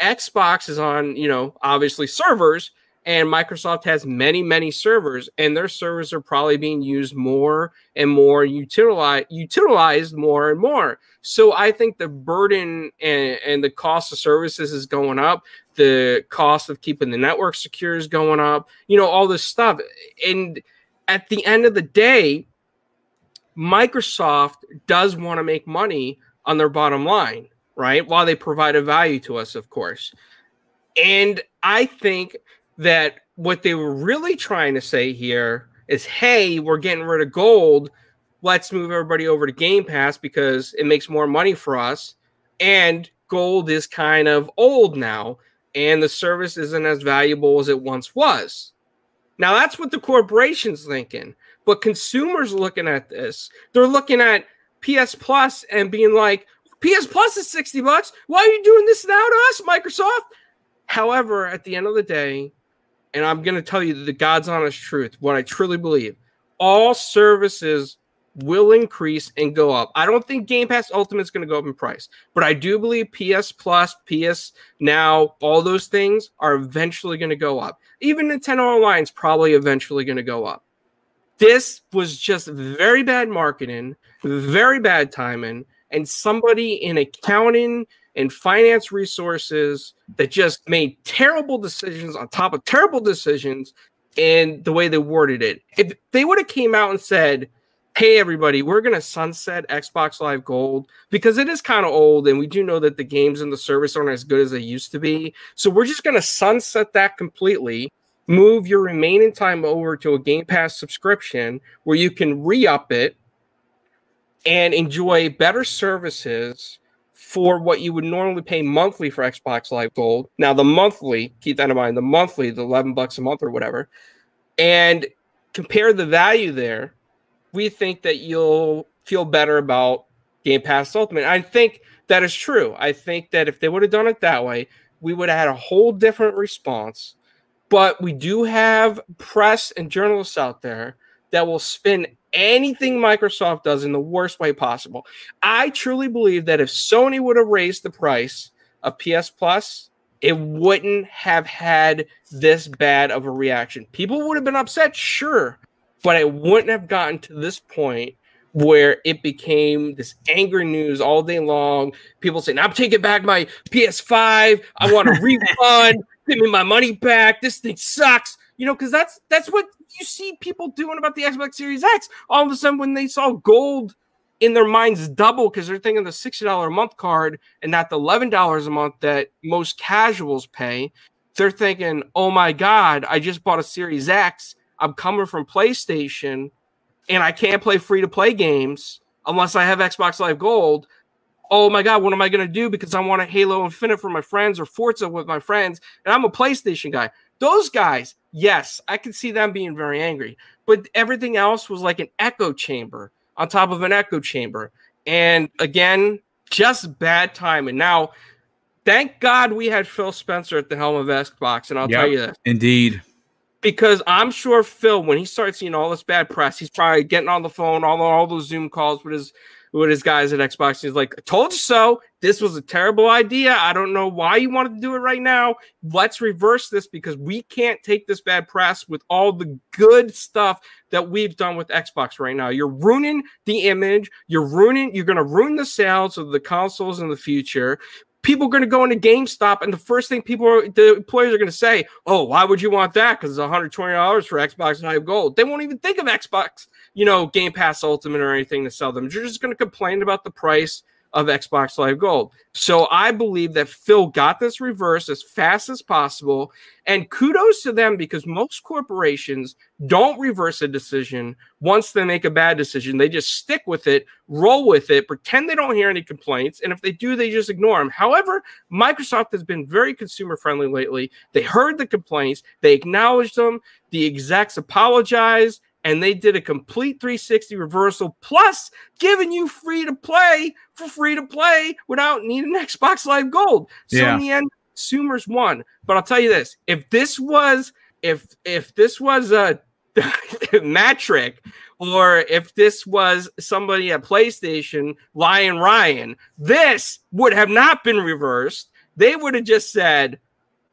yeah. Xbox is on, you know, obviously servers, and Microsoft has many, many servers, and their servers are probably being used more and more, utilized, utilized more and more. So I think the burden and, and the cost of services is going up. The cost of keeping the network secure is going up. You know, all this stuff. And at the end of the day, Microsoft does want to make money on their bottom line, right? While they provide a value to us, of course. And I think that what they were really trying to say here is hey, we're getting rid of gold. Let's move everybody over to Game Pass because it makes more money for us. And gold is kind of old now, and the service isn't as valuable as it once was. Now, that's what the corporation's thinking. But consumers looking at this, they're looking at PS Plus and being like, PS Plus is 60 bucks. Why are you doing this now to us, Microsoft? However, at the end of the day, and I'm going to tell you the God's honest truth, what I truly believe, all services will increase and go up. I don't think Game Pass Ultimate is going to go up in price, but I do believe PS Plus, PS Now, all those things are eventually going to go up. Even Nintendo Online is probably eventually going to go up. This was just very bad marketing, very bad timing, and somebody in accounting and finance resources that just made terrible decisions on top of terrible decisions and the way they worded it. If they would have came out and said, "Hey everybody, we're going to sunset Xbox Live Gold because it is kind of old and we do know that the games and the service aren't as good as they used to be. So we're just going to sunset that completely." Move your remaining time over to a Game Pass subscription where you can re up it and enjoy better services for what you would normally pay monthly for Xbox Live Gold. Now, the monthly, keep that in mind, the monthly, the 11 bucks a month or whatever, and compare the value there, we think that you'll feel better about Game Pass Ultimate. I think that is true. I think that if they would have done it that way, we would have had a whole different response. But we do have press and journalists out there that will spin anything Microsoft does in the worst way possible. I truly believe that if Sony would have raised the price of PS Plus, it wouldn't have had this bad of a reaction. People would have been upset, sure, but it wouldn't have gotten to this point where it became this angry news all day long. People saying, I'm taking back my PS5. I want a refund. Give me my money back. This thing sucks. You know, because that's that's what you see people doing about the Xbox Series X. All of a sudden, when they saw gold in their minds double because they're thinking the $60 a month card and not the $11 a month that most casuals pay, they're thinking, oh my God, I just bought a Series X. I'm coming from PlayStation and I can't play free to play games unless I have Xbox Live Gold. Oh my God, what am I going to do? Because I want a Halo Infinite for my friends or Forza with my friends, and I'm a PlayStation guy. Those guys, yes, I can see them being very angry, but everything else was like an echo chamber on top of an echo chamber. And again, just bad timing. Now, thank God we had Phil Spencer at the helm of Xbox, and I'll Yep. tell you this Indeed. because I'm sure Phil, when he starts seeing all this bad press, he's probably getting on the phone, all all those Zoom calls with his with his guys at Xbox. He's like, "I told you so. This was a terrible idea. I don't know why you wanted to do it right now. Let's reverse this because we can't take this bad press with all the good stuff that we've done with Xbox right now. You're ruining the image. You're ruining. You're going to ruin the sales of the consoles in the future." People are going to go into GameStop, and the first thing people, are, the employers are going to say, "Oh, why would you want that? Because it's 120 dollars for Xbox Live Gold." They won't even think of Xbox, you know, Game Pass Ultimate or anything to sell them. You're just going to complain about the price of Xbox Live Gold. So I believe that Phil got this reverse as fast as possible, and kudos to them because most corporations don't reverse a decision once they make a bad decision. They just stick with it, roll with it, pretend they don't hear any complaints, and if they do, they just ignore them. However, Microsoft has been very consumer friendly lately. They heard the complaints, they acknowledged them, the execs apologized, and they did a complete 360 reversal, plus giving you free to play for free to play without needing Xbox Live Gold. So Yeah. in the end, consumers won. But I'll tell you this: if this was if if this was a metric or if this was somebody at PlayStation, Lion Ryan, this would have not been reversed. They would have just said,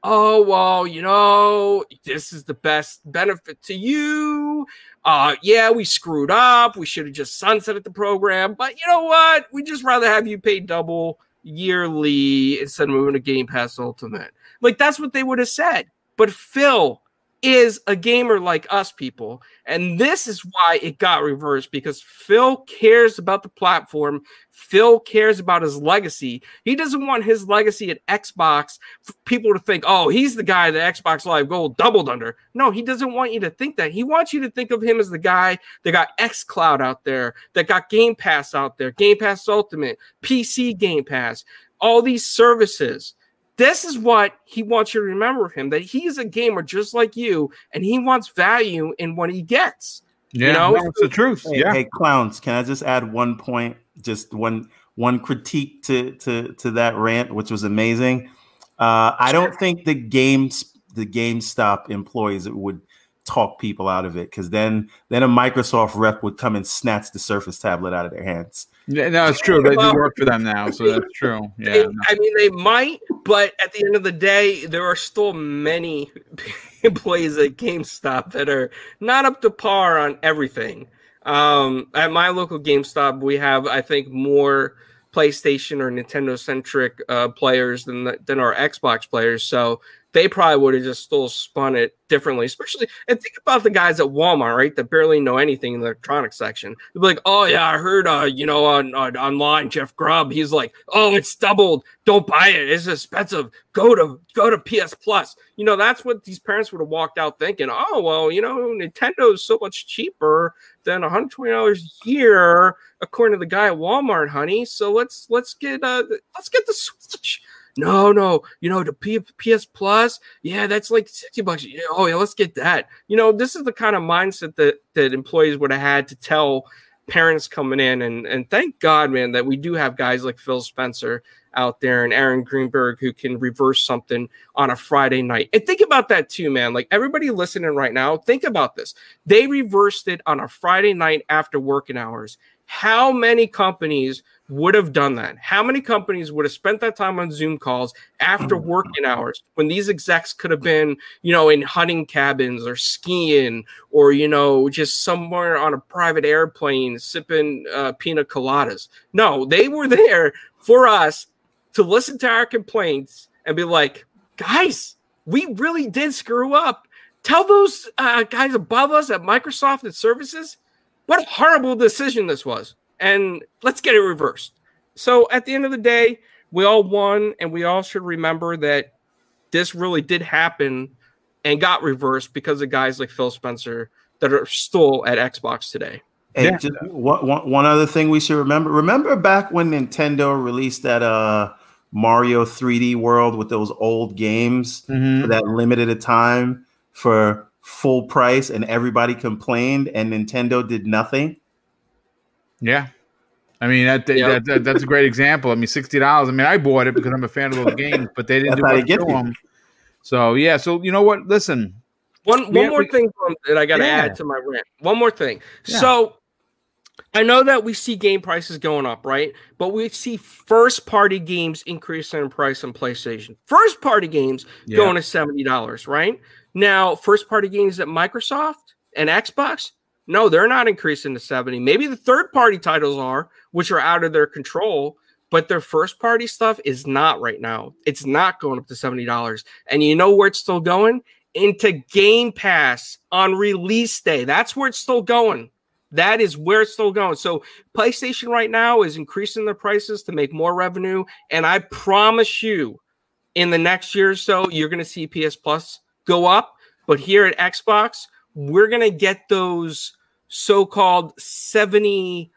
"Oh well, you know, this is the best benefit to you. Uh, yeah, we screwed up. We should have just sunsetted the program. But you know what? We just rather have you pay double yearly instead of moving to Game Pass Ultimate. Like that's what they would have said. But Phil is a gamer like us people. And this is why it got reversed because Phil cares about the platform. Phil cares about his legacy. He doesn't want his legacy at Xbox people to think, oh, he's the guy that Xbox Live Gold doubled under. No, he doesn't want you to think that. He wants you to think of him as the guy that got xCloud out there, that got Game Pass out there, Game Pass Ultimate, PC Game Pass, all these services. This is what he wants you to remember of him that he's a gamer just like you, and he wants value in what he gets. Yeah, know, no, it's the truth. Hey, yeah. hey, clowns, can I just add one point just one one critique to to to that rant, which was amazing. Uh, I don't think the games the GameStop employees would talk people out of it because then then a Microsoft rep would come and snatch the Surface tablet out of their hands. Yeah, no, it's true. They do work for them now, so that's true. Yeah. They- I mean, they might, but at the end of the day, there are still many employees at GameStop that are not up to par on everything. Um, at my local GameStop, we have, I think, more PlayStation or Nintendo centric uh, players than the, than our Xbox players. So they probably would have just still spun it differently. Especially, and think about the guys at Walmart, right? That barely know anything in the electronics section. They'd be like, "Oh yeah, I heard, uh, you know, on, on online, Jeff Grubb, he's like, oh, it's doubled. Don't buy it. It's expensive. Go to go to PS Plus. You know, that's what these parents would have walked out thinking. Oh well, you know, Nintendo's so much cheaper than 120 dollars a year, according to the guy at Walmart, honey. So let's let's get uh let's get the Switch. No, no, you know the P- PS Plus, yeah, that's like sixty bucks. Yeah, oh yeah, let's get that. You know, this is the kind of mindset that that employees would have had to tell parents coming in, and and thank God, man, that we do have guys like Phil Spencer out there and Aaron Greenberg who can reverse something on a Friday night. And think about that too, man. Like everybody listening right now, think about this. They reversed it on a Friday night after working hours. How many companies would have done that? How many companies would have spent that time on Zoom calls after working hours when these execs could have been, you know, in hunting cabins or skiing or, you know, just somewhere on a private airplane sipping uh, pina coladas? No, they were there for us to listen to our complaints and be like, guys, we really did screw up. Tell those uh, guys above us at Microsoft and services what a horrible decision this was. And let's get it reversed. So at the end of the day, we all won, and we all should remember that this really did happen and got reversed because of guys like Phil Spencer that are still at Xbox today. And Yeah. just one, one, one other thing we should remember. Remember back when Nintendo released that uh Mario 3D World with those old games Mhm. for that limited a time for full price and everybody complained and Nintendo did nothing? Yeah. I mean that, that, Yeah. that- that- that's a great example. I mean, sixty dollars. I mean, I bought it because I'm a fan of those games, but they didn't That's do how what they get to them. So yeah. So you know what? Listen. One We- one more we- thing um, that I got to Yeah. add to my rant. One more thing. Yeah. So I know that we see game prices going up, right? But we see first party games increasing in price on PlayStation. First party games Yeah. going to seventy dollars, right? Now, first party games at Microsoft and Xbox, no, they're not increasing to seventy. Maybe the third party titles are, which are out of their control. But their first party stuff is not right now. It's not going up to $70. And you know where it's still going? into Game Pass on release day. That's where it's still going. That is where it's still going. So PlayStation right now is increasing their prices to make more revenue. And I promise you, in the next year or so, you're going to see PS Plus go up. But here at Xbox, we're going to get those so-called 70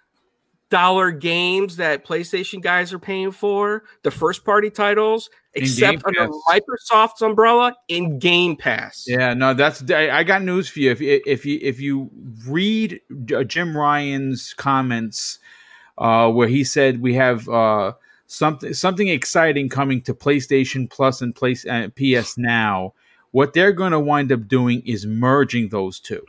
dollar games that PlayStation guys are paying for, the first party titles, except under Microsoft's umbrella in Game Pass. Yeah, no, that's I, I got news for you. If you- if you if you read Jim Ryan's comments, uh, where he said we have uh, something something exciting coming to PlayStation Plus and Place uh, PS Now, what they're going to wind up doing is merging those two,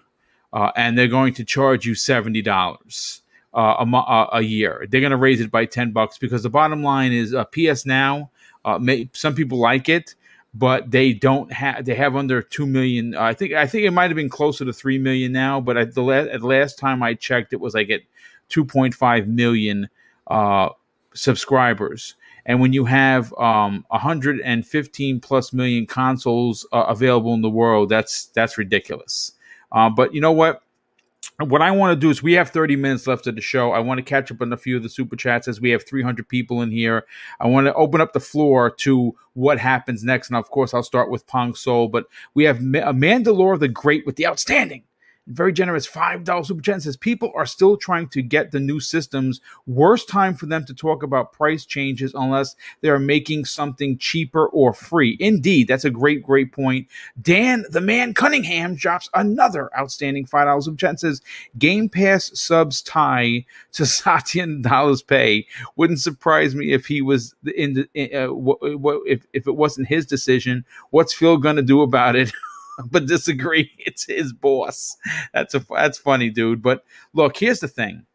uh, and they're going to charge you seventy dollars. Uh, a, uh, a year, they're going to raise it by ten bucks because the bottom line is uh, PS Now. Uh, may, some people like it, but they don't have they have under 2 million i think i think it might have been closer to 3 million now but at the last, at last time i checked it was like at 2.5 million uh subscribers and when you have um 115 plus million consoles uh, available in the world that's that's ridiculous uh, but you know what what I want to do is we have 30 minutes left of the show. I want to catch up on a few of the super chats as we have 300 people in here. I want to open up the floor to what happens next. And of course, I'll start with Pong Soul, but we have Ma- Mandalore the Great with the outstanding very generous $5 super chat says people are still trying to get the new systems. Worst time for them to talk about price changes unless they are making something cheaper or free. Indeed, that's a great, great point. Dan, the man Cunningham, drops another outstanding $5 super chat says Game Pass subs tie to Satya dollars pay. Wouldn't surprise me if he was in the, uh, what, if, if it wasn't his decision. What's Phil going to do about it? but disagree. It's his boss. That's a that's funny, dude. But look, here's the thing.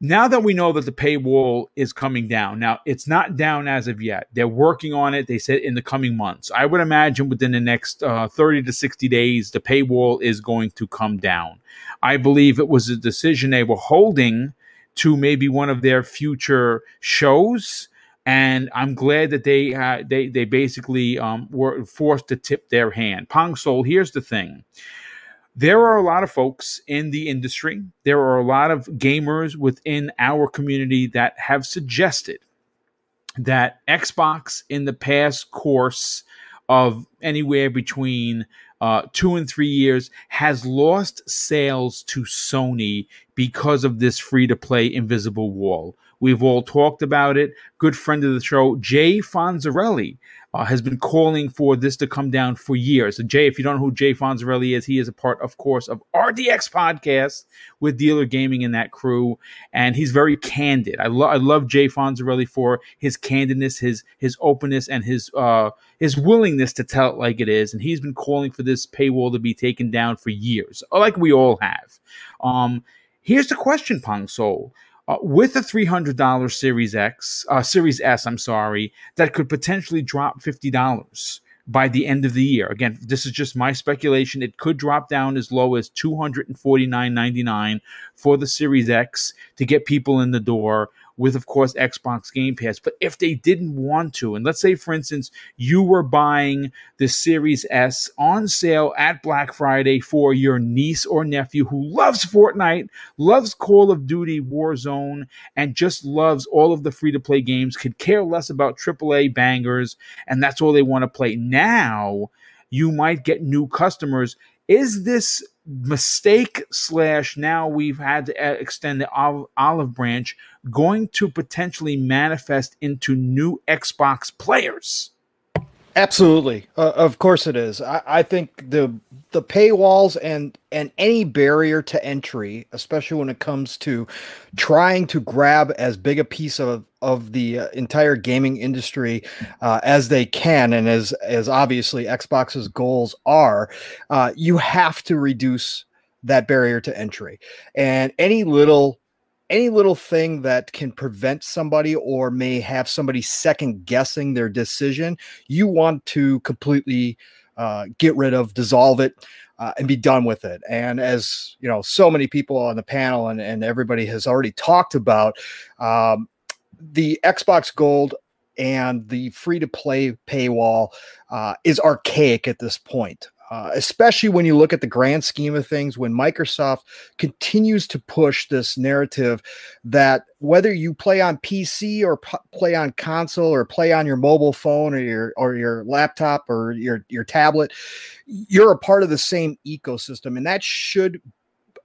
Now that we know that the paywall is coming down, now it's not down as of yet. They're working on it. They said in the coming months. I would imagine within the next uh, 30 to 60 days, the paywall is going to come down. I believe it was a decision they were holding to maybe one of their future shows and I'm glad that they uh, they they basically um, were forced to tip their hand. Pong Soul, here's the thing. There are a lot of folks in the industry. There are a lot of gamers within our community that have suggested that Xbox in the past course of anywhere between uh, two and three years has lost sales to Sony because of this free to play invisible wall. We've all talked about it. Good friend of the show, Jay Fonzarelli, uh, has been calling for this to come down for years. So Jay, if you don't know who Jay Fonzarelli is, he is a part, of course, of RDX podcast with Dealer Gaming and that crew, and he's very candid. I, lo- I love Jay Fonzarelli for his candidness, his his openness, and his uh, his willingness to tell it like it is. And he's been calling for this paywall to be taken down for years, like we all have. Um, here's the question, Pong Soul. Uh, with a $300 Series X, uh, Series S, I'm sorry, that could potentially drop $50 by the end of the year. Again, this is just my speculation. It could drop down as low as $249.99 for the Series X to get people in the door with, of course, Xbox Game Pass. But if they didn't want to, and let's say, for instance, you were buying the Series S on sale at Black Friday for your niece or nephew who loves Fortnite, loves Call of Duty Warzone, and just loves all of the free to play games, could care less about AAA bangers, and that's all they want to play. Now, you might get new customers. Is this mistake slash now we've had to extend the olive branch going to potentially manifest into new Xbox players? Absolutely, uh, of course it is. I, I, think the the paywalls and and any barrier to entry, especially when it comes to trying to grab as big a piece of of the uh, entire gaming industry uh, as they can, and as as obviously Xbox's goals are, uh, you have to reduce that barrier to entry, and any little any little thing that can prevent somebody or may have somebody second guessing their decision, you want to completely uh, get rid of, dissolve it, uh, and be done with it. And as you know, so many people on the panel and, and everybody has already talked about, um, the Xbox Gold and the free to play paywall uh, is archaic at this point. Uh, especially when you look at the grand scheme of things, when Microsoft continues to push this narrative that whether you play on PC or p- play on console or play on your mobile phone or your or your laptop or your your tablet, you're a part of the same ecosystem, and that should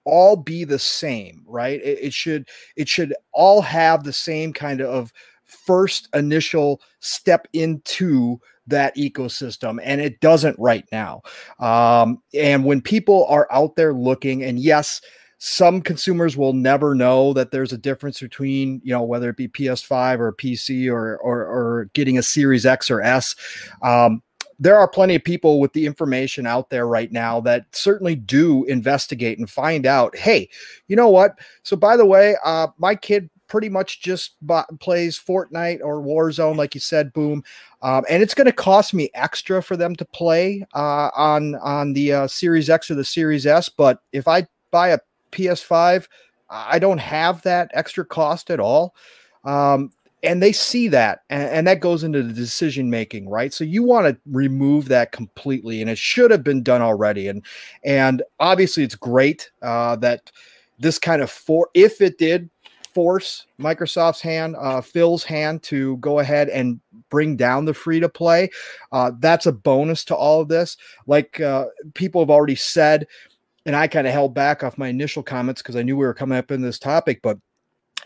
all be the same, right? It, it should it should all have the same kind of first initial step into that ecosystem and it doesn't right now um, and when people are out there looking and yes some consumers will never know that there's a difference between you know whether it be ps5 or pc or or, or getting a series x or s um, there are plenty of people with the information out there right now that certainly do investigate and find out hey you know what so by the way uh, my kid pretty much just plays Fortnite or Warzone, like you said, boom. Um, and it's going to cost me extra for them to play uh, on on the uh, Series X or the Series S. But if I buy a PS5, I don't have that extra cost at all. Um, and they see that, and, and that goes into the decision making, right? So you want to remove that completely, and it should have been done already. And and obviously, it's great uh, that this kind of for if it did force Microsoft's hand, uh, Phil's hand to go ahead and bring down the free to play. Uh, that's a bonus to all of this. Like uh, people have already said, and I kind of held back off my initial comments because I knew we were coming up in this topic, but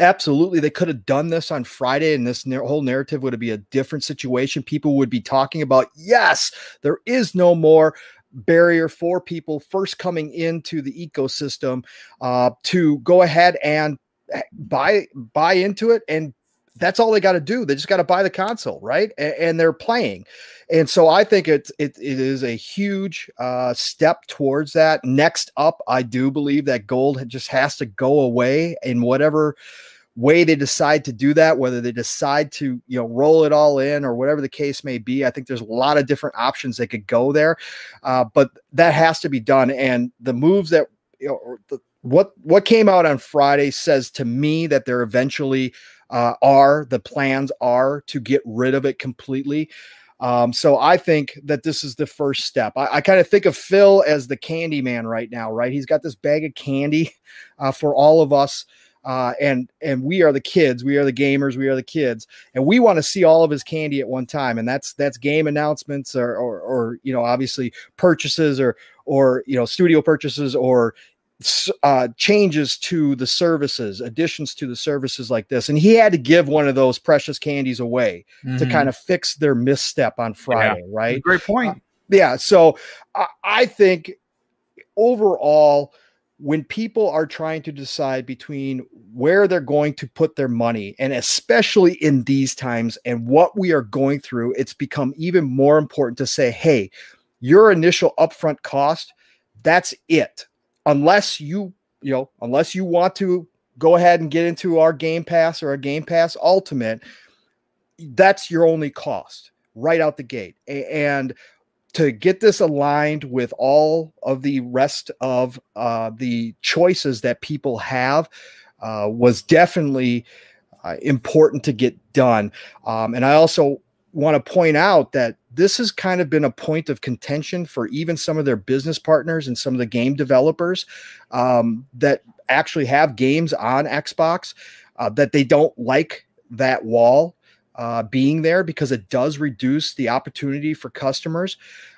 absolutely they could have done this on Friday and this whole narrative would be a different situation. People would be talking about, yes, there is no more barrier for people first coming into the ecosystem uh, to go ahead and buy buy into it and that's all they got to do. They just got to buy the console, right? And, and, they're playing. And so I think it's it, it is a huge uh, step towards that. Next up, I do believe that gold just has to go away in whatever way they decide to do that whether they decide to you know roll it all in or whatever the case may be i think there's a lot of different options they could go there uh, but that has to be done and the moves that you know the, what what came out on friday says to me that they're eventually uh, are the plans are to get rid of it completely. Um, so I think that this is the first step. I, I kind of think of Phil as the candy man right now, right? He's got this bag of candy uh, for all of us. Uh, and and we are the kids, we are the gamers, we are the kids, and we want to see all of his candy at one time, and that's that's game announcements or, or or you know obviously purchases or or you know studio purchases or uh, changes to the services, additions to the services like this. And he had to give one of those precious candies away mm-hmm. to kind of fix their misstep on Friday, yeah. right? Great point. Uh, yeah. So I, I think overall, when people are trying to decide between where they're going to put their money, and especially in these times and what we are going through, it's become even more important to say, hey, your initial upfront cost, that's it unless you you know unless you want to go ahead and get into our game pass or a game pass ultimate that's your only cost right out the gate. And to get this aligned with all of the rest of uh, the choices that people have uh, was definitely uh, important to get done. Um, and i also want to point out that this has kind of been a point of contention for even some of their business partners and some of the game developers um, that actually have games on Xbox uh, that they don't like that wall uh, being there because it does reduce the opportunity for customers.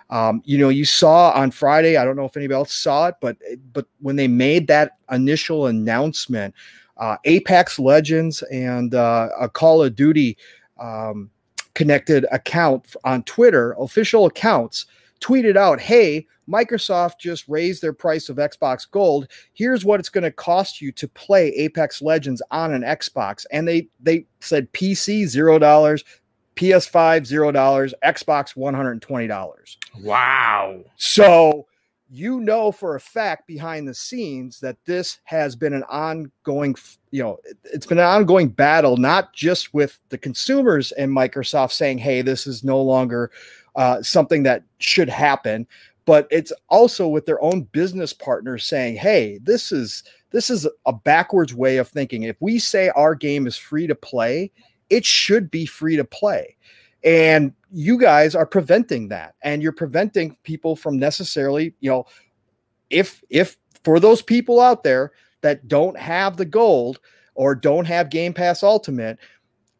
Um, you know, you saw on Friday. I don't know if anybody else saw it, but but when they made that initial announcement, uh, Apex Legends and uh, a Call of Duty um, connected account on Twitter, official accounts, tweeted out, Hey, Microsoft just raised their price of Xbox Gold. Here's what it's going to cost you to play Apex Legends on an Xbox. And they they said PC zero dollars, PS5 zero dollars, Xbox one hundred and twenty dollars. Wow! So you know for a fact behind the scenes that this has been an ongoing you know it's been an ongoing battle not just with the consumers and microsoft saying hey this is no longer uh, something that should happen but it's also with their own business partners saying hey this is this is a backwards way of thinking. If we say our game is free to play it should be free to play. And you guys are preventing that. And you're preventing people from necessarily you know if if for those people out there that don't have the gold or don't have game pass ultimate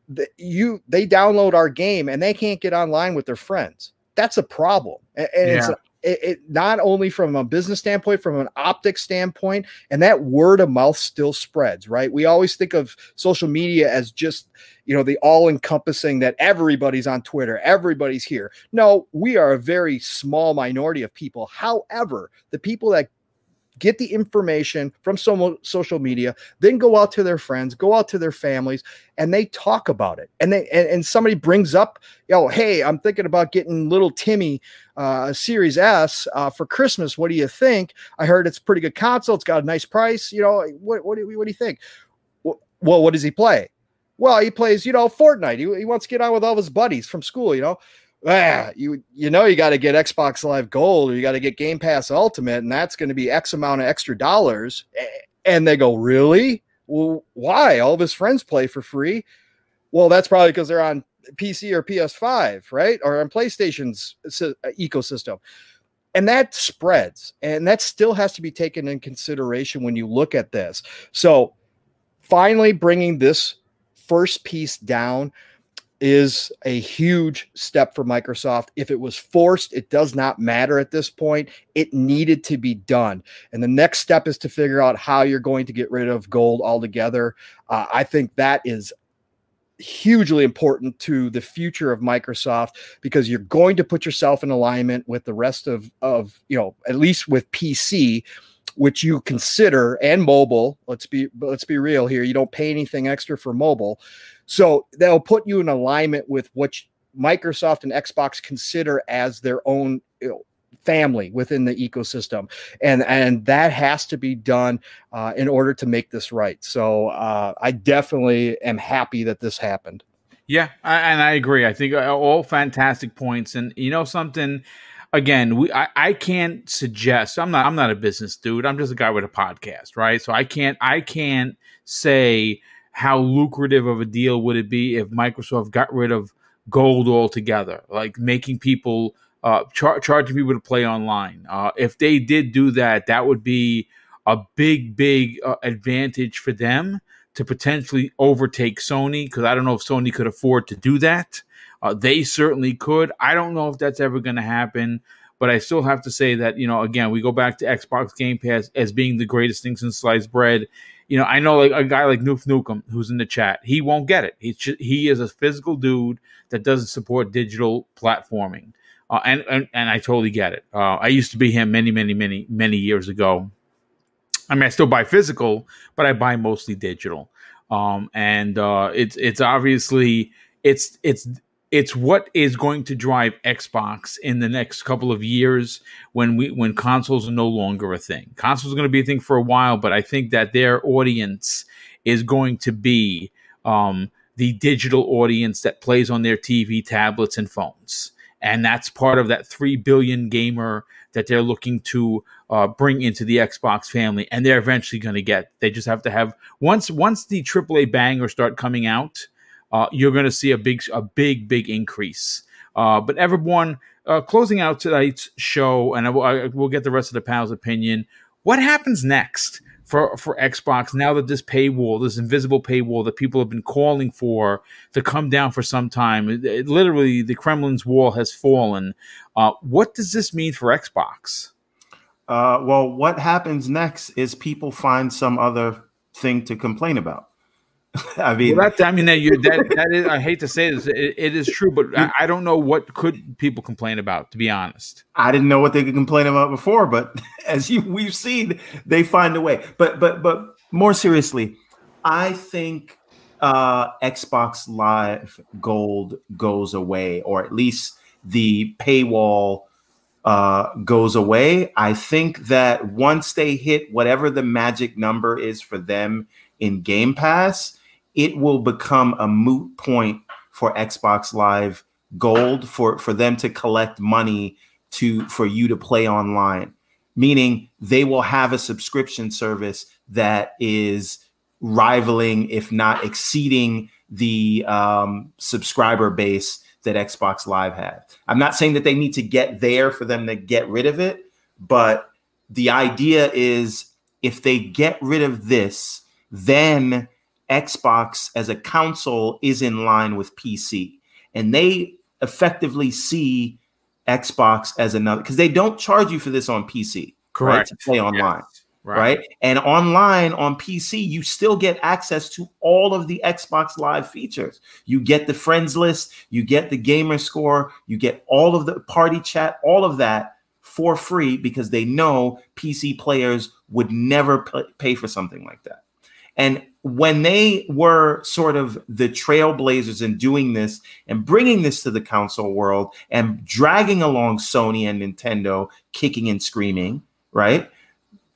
that you they download our game and they can't get online with their friends. That's a problem. And, and yeah. it's it, it, not only from a business standpoint, from an optic standpoint, and that word of mouth still spreads, right? We always think of social media as just, you know, the all encompassing that everybody's on Twitter, everybody's here. No, we are a very small minority of people. However, the people that get the information from social media, then go out to their friends, go out to their families, and they talk about it. And they and, and somebody brings up, yo, hey, I'm thinking about getting little Timmy uh, Series S uh, for Christmas. What do you think? I heard it's pretty good console. It's got a nice price. You know, what what do, what do you think? Well, what does he play? Well, he plays, you know, Fortnite. He, he wants to get on with all his buddies from school, you know ah, you you know you got to get Xbox Live Gold or you got to get Game Pass Ultimate, and that's going to be X amount of extra dollars. And they go, really? Well, why? All of his friends play for free. Well, that's probably because they're on PC or PS5, right? Or on PlayStation's uh, ecosystem. And that spreads, and that still has to be taken in consideration when you look at this. So, finally, bringing this first piece down is a huge step for Microsoft. If it was forced, it does not matter at this point. It needed to be done. And the next step is to figure out how you're going to get rid of gold altogether. Uh, I think that is hugely important to the future of Microsoft because you're going to put yourself in alignment with the rest of of you know at least with PC which you consider and mobile let's be let's be real here you don't pay anything extra for mobile. So they'll put you in alignment with what Microsoft and Xbox consider as their own you know, family within the ecosystem. And and that has to be done uh, in order to make this right. So uh, i definitely am happy that this happened. Yeah I, and i agree. I think uh, all fantastic points. And you know something again we I, I can't suggest i'm not i'm not a business dude i'm just a guy with a podcast right so i can't i can't say how lucrative of a deal would it be if microsoft got rid of gold altogether like making people uh, char- charging people to play online. Uh, if they did do that, that would be a big, big uh, advantage for them to potentially overtake Sony because I don't know if Sony could afford to do that. Uh, they certainly could. I don't know if that's ever going to happen, but I still have to say that, you know, again, we go back to Xbox Game Pass as being the greatest thing since sliced bread. You know, I know like a guy like Noof Nukem who's in the chat, he won't get it. Just, he is a physical dude that doesn't support digital platforming. Uh, and, and and I totally get it. Uh, I used to be him many, many, many, many years ago. I mean, I still buy physical, but I buy mostly digital. Um, and uh, it's it's obviously it's it's it's what is going to drive Xbox in the next couple of years when we when consoles are no longer a thing. Consoles are going to be a thing for a while, but I think that their audience is going to be um, the digital audience that plays on their TV, tablets, and phones and that's part of that 3 billion gamer that they're looking to uh, bring into the Xbox family and they're eventually going to get they just have to have once once the AAA bangers start coming out uh, you're going to see a big a big big increase uh, but everyone uh, closing out tonight's show and I will, I will get the rest of the panel's opinion what happens next for for Xbox now that this paywall, this invisible paywall that people have been calling for to come down for some time, it, it, literally the Kremlin's wall has fallen. Uh, what does this mean for Xbox? Uh, well, what happens next is people find some other thing to complain about. I mean, well, that, I mean, that, you, that, that is, I hate to say this, it, it is true, but I, I, don't know what could people complain about. To be honest, I didn't know what they could complain about before, but as you we've seen, they find a way. But but but more seriously, I think uh, Xbox Live Gold goes away, or at least the paywall uh, goes away. I think that once they hit whatever the magic number is for them in Game Pass it will become a moot point for Xbox Live Gold for for them to collect money to for you to play online. Meaning they will have a subscription service that is rivaling, if not exceeding, the um, subscriber base that Xbox Live had. I'm not saying that they need to get there for them to get rid of it, but the idea is if they get rid of this, then Xbox as a console is in line with PC. And they effectively see Xbox as another because they don't charge you for this on PC. Correct. Right, to play online. Yes. Right. right. And online on PC, you still get access to all of the Xbox Live features. You get the friends list, you get the gamer score, you get all of the party chat, all of that for free because they know PC players would never pay for something like that. And when they were sort of the trailblazers in doing this and bringing this to the console world and dragging along Sony and Nintendo kicking and screaming, right?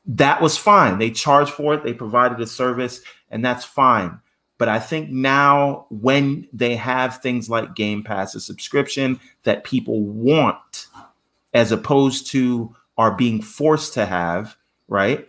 That was fine. They charged for it, they provided a service, and that's fine. But I think now, when they have things like Game Pass, a subscription that people want, as opposed to are being forced to have, right?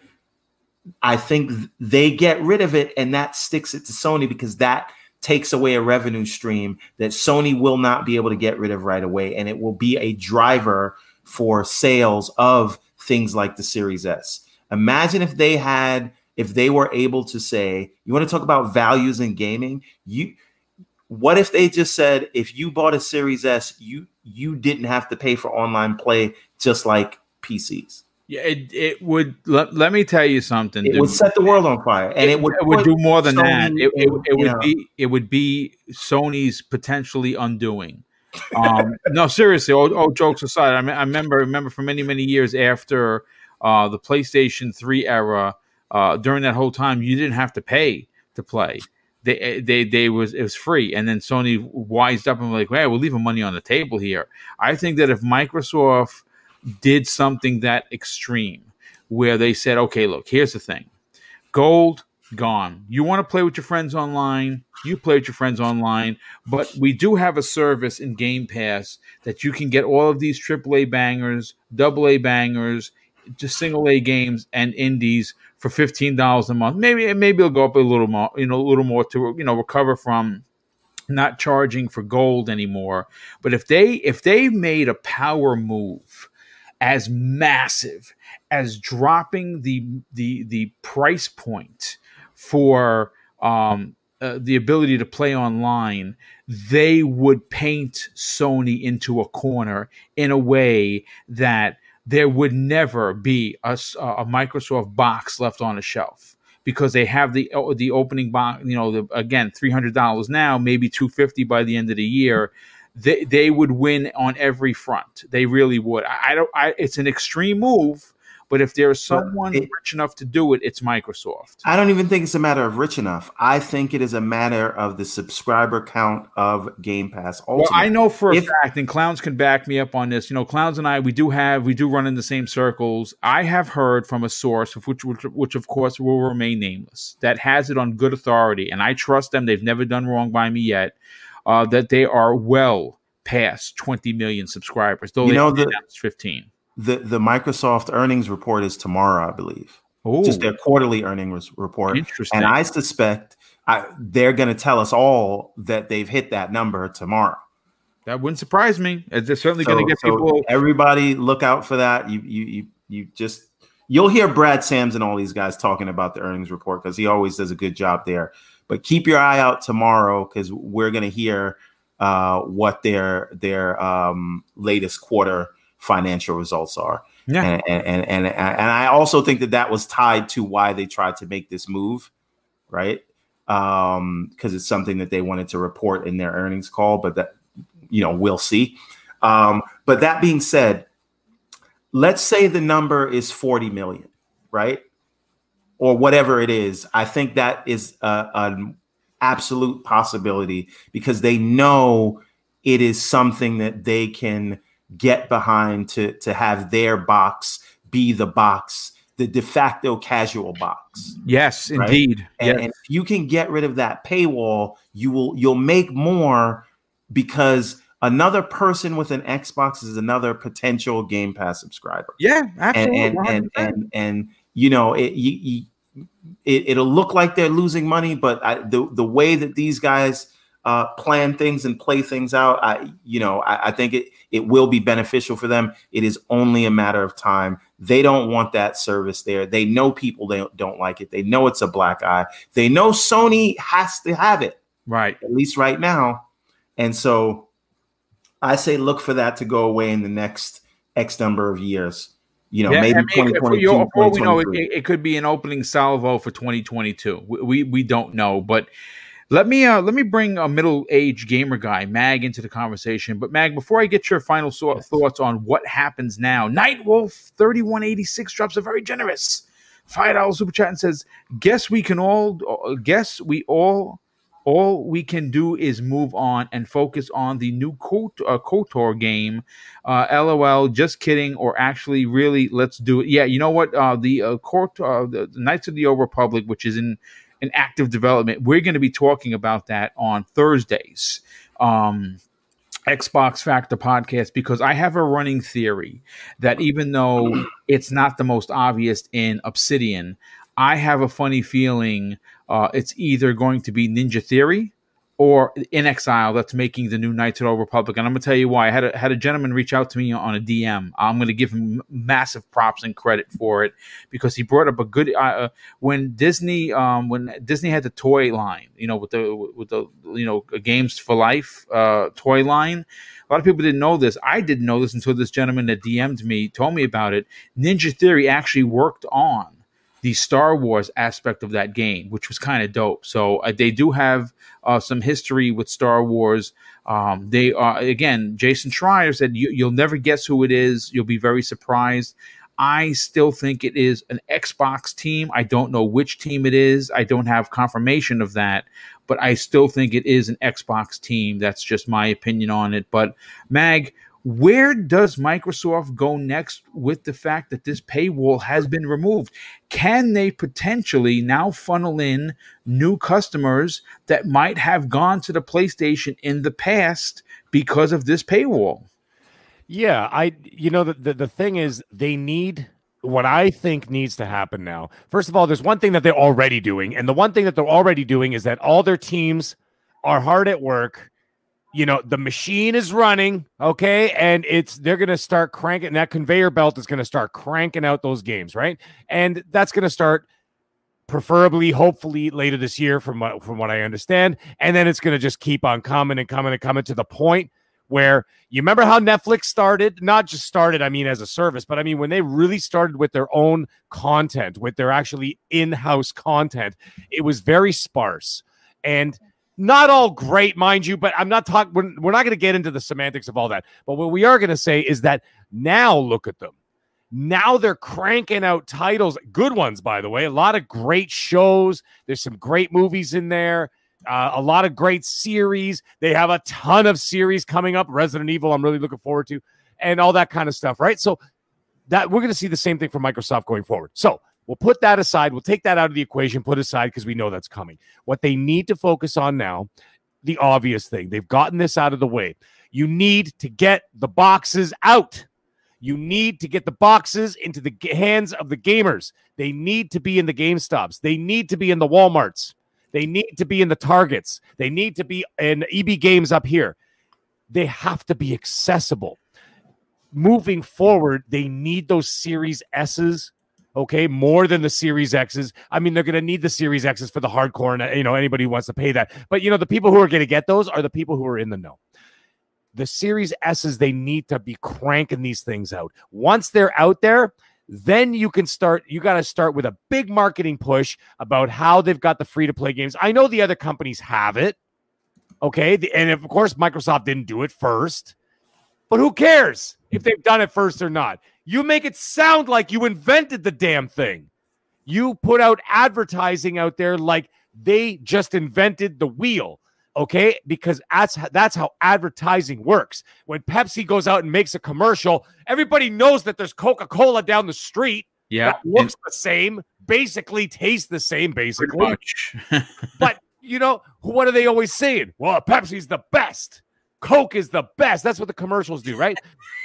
I think they get rid of it and that sticks it to Sony because that takes away a revenue stream that Sony will not be able to get rid of right away. And it will be a driver for sales of things like the Series S. Imagine if they had, if they were able to say, you want to talk about values in gaming? You What if they just said if you bought a Series S, you you didn't have to pay for online play just like PCs? Yeah, it, it would. Let, let me tell you something. It dude. would set the world on fire, and it, would it would do more than that. Sony It, it, it would know- be it would be Sony's potentially undoing. Um, no, seriously. All, all jokes aside, I, me- I remember remember for many many years after uh, the PlayStation Three era. Uh, during that whole time, you didn't have to pay to play. They they they was it was free, and then Sony wised up and was like, "Hey, we're leaving money on the table here." I think that if Microsoft did something that extreme, where they said, "Okay, look, here's the thing." gold gone. You want to play with your friends online? You play with your friends online. But we do have a service in game pass that you can get all of these aaa bangers double a bangers just single a games and indies for $15 a month. Maybe maybe it'll go up a little more you know a little more to you know recover from not charging for gold anymore. But if they if they made a power move as massive as dropping the the the price point for um, uh, the ability to play online, they would paint Sony into a corner in a way that there would never be a Microsoft box left on a shelf because they have the the opening box. You know, the, again, three hundred dollars now, maybe two fifty by the end of the year. They they would win on every front. They really would. I, I don't. I, it's an extreme move, but if there's someone it- rich enough to do it, it's Microsoft. I don't even think it's a matter of rich enough. I think it is a matter of the subscriber count of Game Pass. Well, I know for a fact, and clowns can back me up on this. You know, clowns and I, we do have, we do run in the same circles. I have heard from a source, of which, which, which of course will remain nameless, that has it on good authority, and I trust them. They've never done wrong by me yet. Uh, that they are well past 20 million subscribers. Though You know, the- 15. the the Microsoft earnings report is tomorrow, I believe. Oh, Just their quarterly earnings report. interesting. And I suspect I, they're going to tell us all that they've hit that number tomorrow. that wouldn't surprise me. They're certainly So- going to get so people. Everybody, look out for that. You you you you just you'll hear Brad Sams and all these guys talking about the earnings report because he always does a good job there. But keep your eye out tomorrow because we're going to hear uh, what their their um, latest quarter financial results are. Yeah. and, and and and I also think that that was tied to why they tried to make this move, right? Um, because it's something that they wanted to report in their earnings call, but that you know we'll see. Um, but that being said, let's say the number is forty million, right? Or whatever it is. I think that is a, an absolute possibility because they know it is something that they can get behind to to have their box be the box, the de facto casual box. Yes, Right? indeed. And, Yes. and if you can get rid of that paywall, you will you'll make more because another person with an Xbox is another potential Game Pass subscriber. yeah, absolutely. and and 100%. and, and you know it, you, you, it it'll look like they're losing money, but I, the the way that these guys uh, plan things and play things out, I you know I, I think it it will be beneficial for them. It is only a matter of time. They don't want that service there. They know people they don't like it. They know it's a black eye. They know Sony has to have it right. at least right now. And so I say look for that to go away in the next X number of years. You know, Yeah, maybe I mean, for 2022, you- for all we know, it, 2023. it could be an opening salvo for 2022. We, we we don't know, but let me uh let me bring a middle aged gamer guy Mag into the conversation. But Mag, before I get your final so- thoughts on what happens now, Nightwolf 3186 drops a very generous five dollars super chat and says, "Guess we can all uh, guess we all." All we can do is move on and focus on the new Kot- uh, KOTOR game uh, LOL, just kidding, or actually, really, let's do it. Yeah, you know what? Uh, the uh, court, uh, the, Knights of the Old Republic, which is in in active development, we're going to be talking about that on Thursdays. Um, Xbox Factor podcast because I have a running theory that even though it's not the most obvious in Obsidian, I have a funny feeling uh, it's either going to be Ninja Theory or inXile that's making the new Knights of the Old Republic. And I'm gonna tell you why. I had a, had a gentleman reach out to me on a DM. I'm gonna give him massive props and credit for it because he brought up a good uh, uh, when Disney um, when Disney had the toy line, you know, with the with the you know games for life uh, toy line. A lot of people didn't know this. I didn't know this until this gentleman that DM'd me told me about it. Ninja Theory actually worked on the Star Wars aspect of that game, which was kind of dope. So uh, they do have uh, some history with Star Wars. Um, they are again, Jason Schreier said you, you'll never guess who it is. You'll be very surprised. I still think it is an Xbox team. I don't know which team it is. I don't have confirmation of that, but I still think it is an Xbox team. That's just my opinion on it. But Mag, where does Microsoft go next with the fact that this paywall has been removed? Can they potentially now funnel in new customers that might have gone to the PlayStation in the past because of this paywall? Yeah, I you know the, the the thing is they need what I think needs to happen now. First of all, there's one thing that they're already doing, and the one thing that they're already doing is that all their teams are hard at work you know the machine is running okay? And it's they're going to start cranking that conveyor belt is going to start cranking out those games right? And that's going to start preferably hopefully later this year from what from what i understand. And then it's going to just keep on coming and coming and coming to the point where you remember how netflix started? Not just started i mean as a service but i mean when they really started with their own content with their actually in-house content it was very sparse. And not all great, mind you, but I'm not talking, we're, we're not going to get into the semantics of all that. But what we are going to say is that now look at them. Now they're cranking out titles, good ones, by the way. A lot of great shows. There's some great movies in there. Uh, a lot of great series. They have a ton of series coming up. Resident Evil, I'm really looking forward to, and all that kind of stuff, right? So that we're going to see the same thing from Microsoft going forward. So We'll put that aside. We'll take that out of the equation, put aside because we know that's coming. What they need to focus on now, the obvious thing, they've gotten this out of the way. You need to get the boxes out. You need to get the boxes into the hands of the gamers. They need to be in the GameStops. They need to be in the Walmarts. They need to be in the Targets. They need to be in EB Games up here. They have to be accessible. Moving forward, they need those Series S's okay, more than the Series X's. I mean, they're going to need the Series X's for the hardcore, and uh, you know anybody who wants to pay that. But you know, the people who are going to get those are the people who are in the know. The Series S's, they need to be cranking these things out. Once they're out there, then you can start. You got to start with a big marketing push about how they've got the free to play games. I know the other companies have it, okay, the, and of course Microsoft didn't do it first. But who cares if they've done it first or not? You make it sound like you invented the damn thing. You put out advertising out there like they just invented the wheel. Okay, because that's that's how advertising works. When Pepsi goes out and makes a commercial, everybody knows that there's Coca-Cola down the street. Yeah, looks the same, basically tastes the same, basically. but you know, what are they always saying? Well, Pepsi's the best. Coke is the best. That's what the commercials do, right?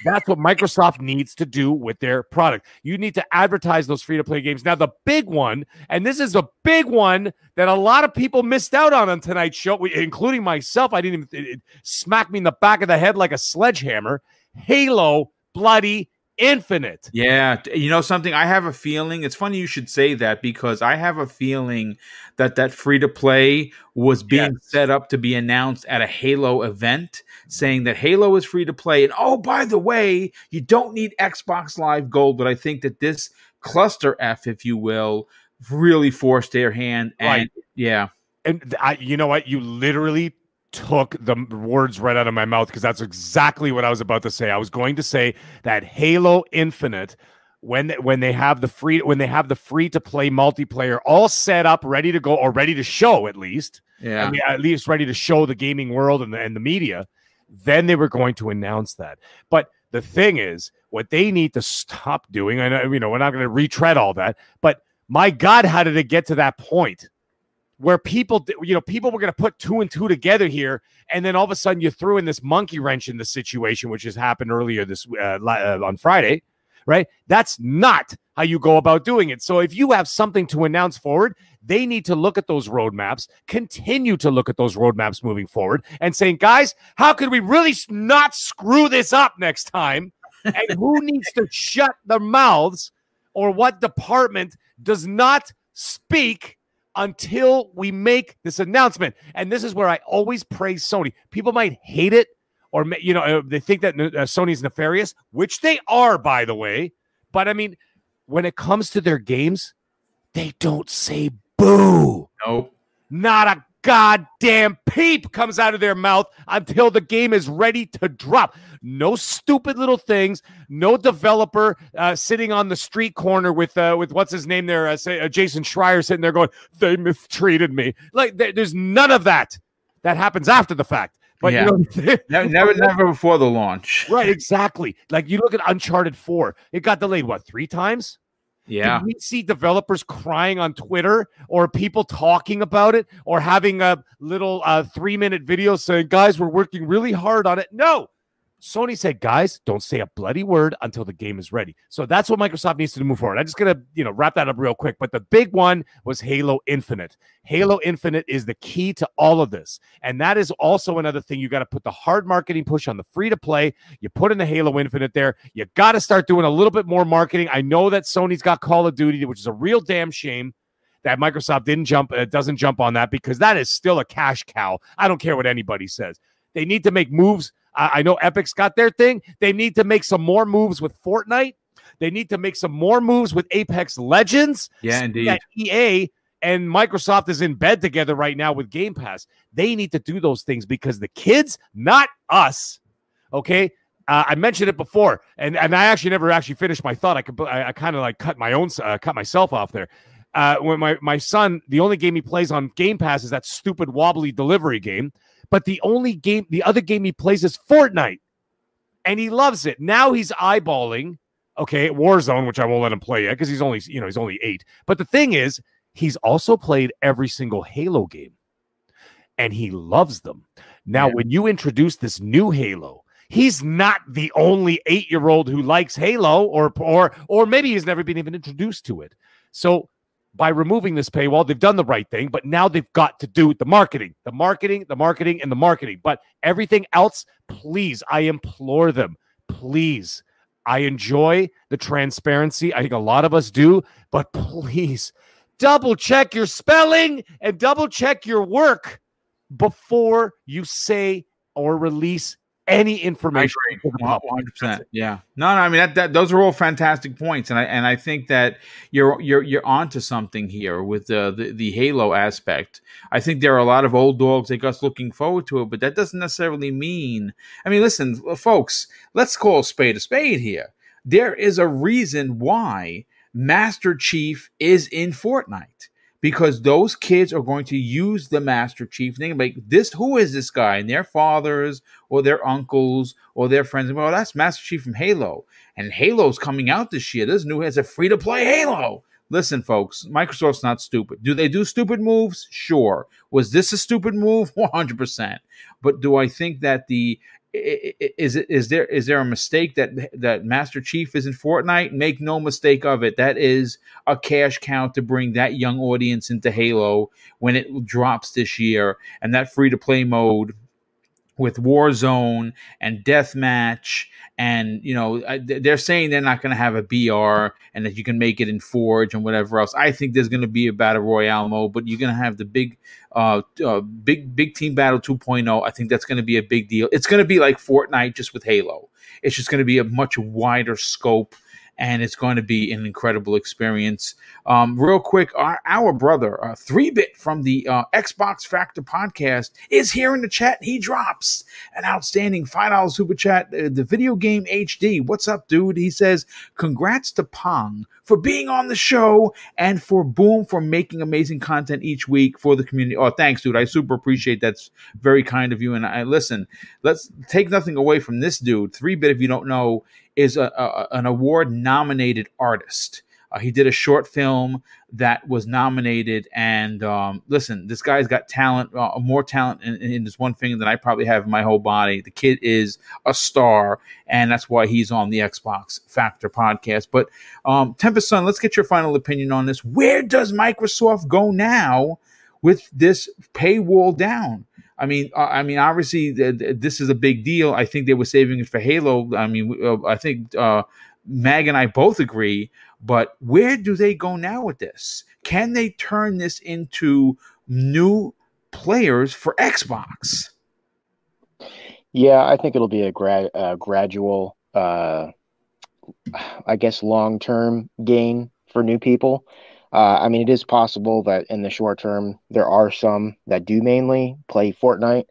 That's what Microsoft needs to do with their product. You need to advertise those free to play games. Now, the big one, and this is a big one that a lot of people missed out on on tonight's show, including myself. I didn't even smack me in the back of the head like a sledgehammer. Halo Bloody infinite. Yeah, you know something. I have a feeling. It's funny you should say that because I have a feeling that that free to play was being yes. set up to be announced at a Halo event, saying that Halo is free to play. And oh, by the way, you don't need Xbox Live Gold. But I think that this cluster F, if you will, really forced their hand. And right. yeah. And I, you know what? You literally took the words right out of my mouth because that's exactly what I was about to say. I was going to say that Halo Infinite when when they have the free when they have the free to play multiplayer all set up ready to go or ready to show at least yeah. I mean, at least ready to show the gaming world and the, and the media then they were going to announce that. But the thing is what they need to stop doing and uh, you know we're not going to retread all that but my god how did it get to that point where people, you know, people were going to put two and two together here, and then all of a sudden you threw in this monkey wrench in the situation, which has happened earlier this uh, uh, on Friday, right? That's not how you go about doing it. So if you have something to announce forward, they need to look at those roadmaps, continue to look at those roadmaps moving forward, and saying, guys, how could we really not screw this up next time? And who needs to shut their mouths or what department does not speak until we make this announcement? And this is where I always praise Sony. People might hate it or, you know, they think that uh, Sony's nefarious, which they are, by the way. But I mean, when it comes to their games, they don't say boo. Nope. Not a goddamn peep comes out of their mouth until the game is ready to drop. No stupid little things. No developer uh, sitting on the street corner with uh, with what's his name there, uh, say, uh, Jason Schreier sitting there going, "They mistreated me." Like th- there's none of that. That happens after the fact. But Yeah. you know, Never, never, never before the launch. right, exactly. Like you look at Uncharted Four, it got delayed what three times? Yeah. Did we see developers crying on Twitter or people talking about it or having a little uh, three minute video saying, guys, we're working really hard on it? No. Sony said, guys, don't say a bloody word until the game is ready. So that's what Microsoft needs to do move forward. I'm just gonna, you know, wrap that up real quick. But the big one was Halo Infinite. Halo Infinite is the key to all of this. And that is also another thing. You got to put the hard marketing push on the free to play. You put in the Halo Infinite there. You got to start doing a little bit more marketing. I know that Sony's got Call of Duty, which is a real damn shame that Microsoft didn't jump, uh, doesn't jump on that because that is still a cash cow. I don't care what anybody says. They need to make moves. I I know Epic's got their thing. They need to make some more moves with Fortnite. They need to make some more moves with Apex Legends. Yeah, indeed. EA and Microsoft is in bed together right now with Game Pass. They need to do those things because the kids, not us, okay. Uh, I mentioned it before, and and I actually never actually finished my thought. I could I, I kind of like cut my own uh, cut myself off there. Uh, when my my son, the only game he plays on Game Pass is that stupid wobbly delivery game. But the only game, the other game he plays is Fortnite, and he loves it. Now he's eyeballing, okay, Warzone, which I won't let him play yet because he's only you know he's only eight. But the thing is, he's also played every single Halo game, and he loves them. Now, Yeah. when you introduce this new Halo, he's not the only eight-year-old who likes Halo, or or or maybe he's never been even introduced to it. So by removing this paywall, they've done the right thing, but now they've got to do the marketing, the marketing, the marketing, and the marketing. But everything else, please, I implore them, please. I enjoy the transparency. I think a lot of us do, but please double check your spelling and double check your work before you say or release any information. agree. to the public. One hundred percent. Yeah. No, no. I mean, that, that those are all fantastic points, and I and I think that you're you're you're onto something here with the, the the Halo aspect. I think there are a lot of old dogs like us looking forward to it, but that doesn't necessarily mean. I mean, listen, folks. Let's call a spade a spade here. There is a reason why Master Chief is in Fortnite because those kids are going to use the Master Chief. Think like this: who is this guy? And their fathers or their uncles or their friends. Well, that's Master Chief from Halo, and Halo's coming out this year. This new has a free to play Halo. Listen, folks, Microsoft's not stupid. Do they do stupid moves? Sure. Was this a stupid move? One hundred percent. But do I think that the is is there is there a mistake that that Master Chief is in Fortnite? Make no mistake of it. That is a cash cow to bring that young audience into Halo when it drops this year, and that free to play mode with Warzone and Deathmatch, and you know they're saying they're not going to have a BR and that you can make it in Forge and whatever else. I think there's going to be a battle royale mode, but you're going to have the big, uh, uh, big big team battle 2.0. I think that's going to be a big deal. It's going to be like Fortnite just with Halo. It's just going to be a much wider scope. And it's going to be an incredible experience. Um, real quick, our, our brother, uh, Three Bit from the uh, Xbox Factor podcast, is here in the chat. He drops an outstanding five dollars super chat. Uh, the video game HD. What's up, dude? He says, "Congrats to Pong for being on the show and for Boom for making amazing content each week for the community." Oh, thanks, dude. I super appreciate that's very kind of you. And I listen. Let's take nothing away from this dude. Three Bit, if you don't know, is a, a, an award nominated artist. Uh, he did a short film that was nominated. And um, listen, this guy's got talent, uh, more talent in, in this one thing than I probably have in my whole body. The kid is a star, and that's why he's on the Xbox Factor podcast. But um, Tempest Sun, let's get your final opinion on this. Where does Microsoft go now with this paywall down? I mean, uh, I mean, obviously, th- th- this is a big deal. I think they were saving it for Halo. I mean, uh, I think uh, Mag and I both agree. But where do they go now with this? Can they turn this into new players for Xbox? Yeah, I think it'll be a gra- uh, gradual, uh, I guess, long term gain for new people. Uh, I mean, it is possible that in the short term, there are some that do mainly play Fortnite.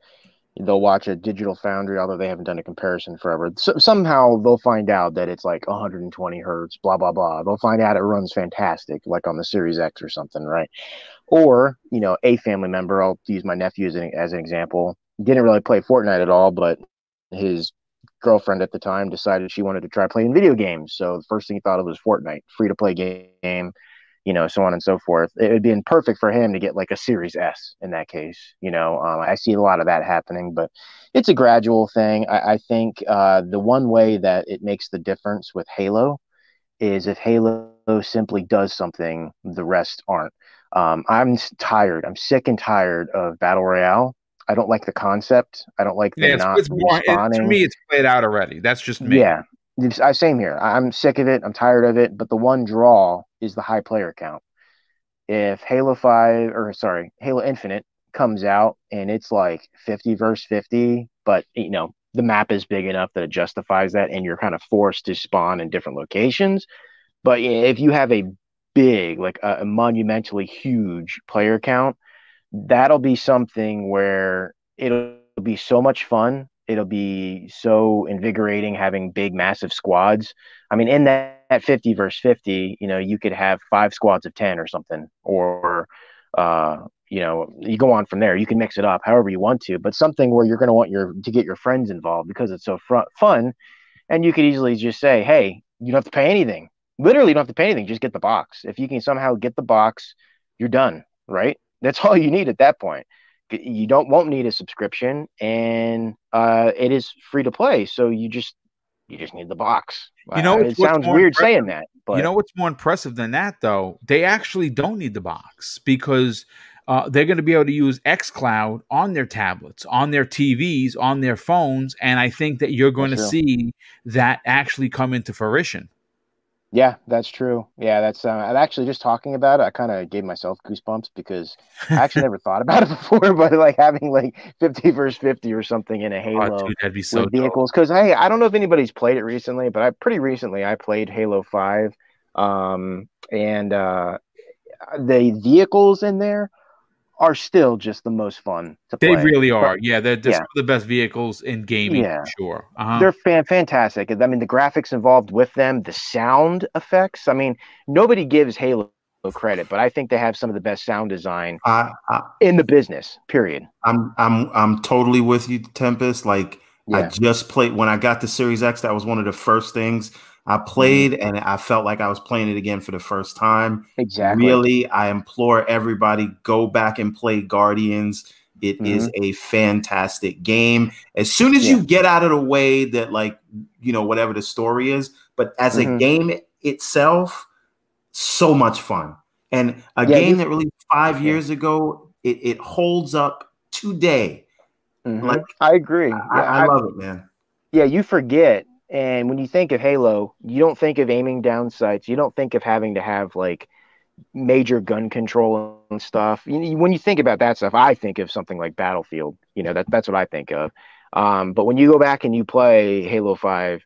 They'll watch a Digital Foundry, although they haven't done a comparison forever. So, somehow they'll find out that it's like 120 hertz, blah, blah, blah. They'll find out it runs fantastic, like on the Series X or something, right? Or, you know, a family member, I'll use my nephew as an, as an example, didn't really play Fortnite at all, but his girlfriend at the time decided she wanted to try playing video games. So the first thing he thought of was Fortnite, free to play game you know, so on and so forth. It would be perfect for him to get like a Series S in that case. You know, um, I see a lot of that happening, but it's a gradual thing. I, I think uh, the one way that it makes the difference with Halo is if Halo simply does something the rest aren't. Um, I'm tired. I'm sick and tired of battle royale. I don't like the concept. I don't like the yeah, not it's, more, it, to me, it's played out already. That's just me. Yeah, I same here. I'm sick of it. I'm tired of it. But the one draw is the high player count. If Halo Five or sorry, Halo Infinite comes out and it's like 50 versus 50, but you know the map is big enough that it justifies that, and you're kind of forced to spawn in different locations. But if you have a big, like a monumentally huge player count, that'll be something where it'll be so much fun it'll be so invigorating having big massive squads. I mean in that, that 50 versus 50 you know you could have five squads of 10 or something or uh you know you go on from there. You can mix it up however you want to but something where you're going to want your to get your friends involved because it's so fr- fun. And you could easily just say hey you don't have to pay anything. Literally you don't have to pay anything. Just get the box. If you can somehow get the box you're done right? That's all you need at that point you don't won't need a subscription and uh, it is free to play so you just you just need the box. You know it sounds weird saying that but you know what's more impressive than that though? They actually don't need the box because uh, they're going to be able to use xcloud on their tablets on their tvs on their phones and i think that you're going that's to true. see that actually come into fruition yeah, that's true. Yeah, that's. Uh, I'm actually just talking about it. I kind of gave myself goosebumps because I actually never thought about it before. But like having like 50 versus 50 or something in a oh, Halo oh, dude, that'd be so with vehicles. Because hey, I don't know if anybody's played it recently, but I pretty recently I played Halo Five, um, and uh, the vehicles in there are still just the most fun to play. They really are. But, yeah, they're just yeah. the best vehicles in gaming yeah. sure. Uh-huh. They're fan- fantastic. I mean, the graphics involved with them, the sound effects. I mean, nobody gives Halo credit, but I think they have some of the best sound design I, I, in the business. Period. I'm I'm I'm totally with you, Tempest. Like yeah. I just played when I got the Series X. That was one of the first things I played and I felt like I was playing it again for the first time. Exactly. Really, I implore everybody go back and play Guardians. It mm-hmm. is a fantastic game. As soon as yeah. you get out of the way that like, you know, whatever the story is, but as mm-hmm. a game itself, so much fun. And a yeah, game that really 5 yeah. years ago, it, it holds up today. Mm-hmm. Like I agree. I, I, I love it, man. Yeah, you forget and when you think of Halo, you don't think of aiming down sights. You don't think of having to have like major gun control and stuff. When you think about that stuff, I think of something like Battlefield. You know, that that's what I think of. Um, but when you go back and you play Halo Five,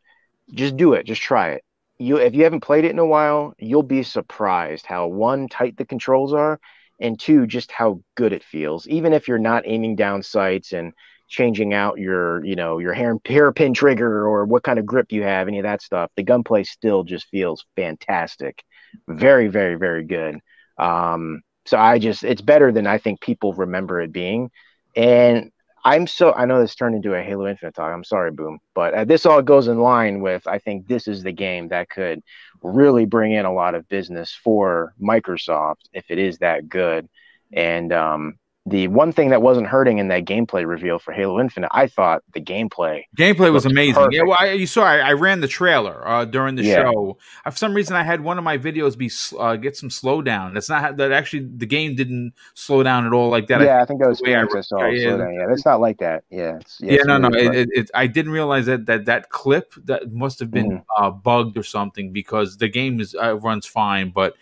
just do it. Just try it. You if you haven't played it in a while, you'll be surprised how one tight the controls are, and two just how good it feels. Even if you're not aiming down sights and changing out your, you know, your hair hairpin trigger or what kind of grip you have, any of that stuff. The gunplay still just feels fantastic. Very, very, very good. Um, so I just it's better than I think people remember it being. And I'm so I know this turned into a Halo Infinite talk. I'm sorry, Boom, but uh, this all goes in line with I think this is the game that could really bring in a lot of business for Microsoft if it is that good. And um, the one thing that wasn't hurting in that gameplay reveal for Halo Infinite, I thought the gameplay Gameplay was amazing. perfect. Yeah, well, I, you saw I, I ran the trailer uh, during the Yeah. show. Uh, For some reason, I had one of my videos be uh, get some slowdown. That's not how- that actually the game didn't slow down at all like that. Yeah, I think that was the way I wrote- yeah. Yeah, it's not like that. Yeah, it's, yeah, it's no, no. It, it, it, I didn't realize that that that clip that must have been uh, bugged or something because the game is uh, runs fine. But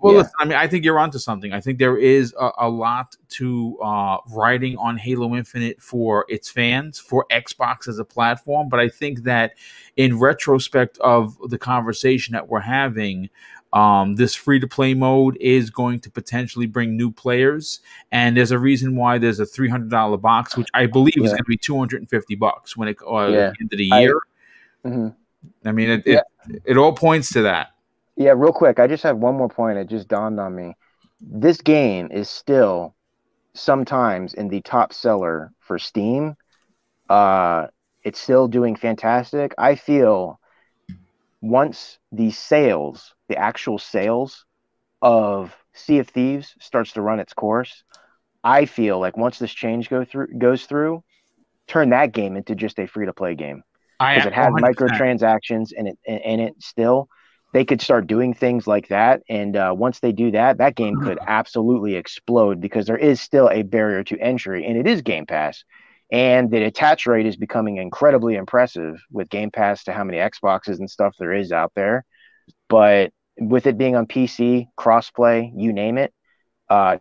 well, Yeah. listen, I mean, I think you're onto something. I think there is a, a lot to uh, writing on Halo Infinite for its fans, for Xbox as a platform. But I think that in retrospect of the conversation that we're having. Um, this free to play mode is going to potentially bring new players, and there's a reason why there's a three hundred dollar box, which I believe is going to be two hundred and fifty bucks when it uh, Yeah. the end of the I- year. Mhm. I, mean, it, it it all points to that. Yeah, real quick, I just have one more point. It just dawned on me. This game is still sometimes in the top seller for Steam. Uh, it's still doing fantastic. I feel once the sales, the actual sales of Sea of Thieves starts to run its course, I feel like once this change go through goes through, turn that game into just a free to play game because it had 100%. microtransactions and it in it still they could start doing things like that. And uh, once they do that that game could absolutely explode because there is still a barrier to entry and it is game pass. And the attach rate is becoming incredibly impressive with game pass to how many xboxes and stuff there is out there. But with it being on pc crossplay you name it uh,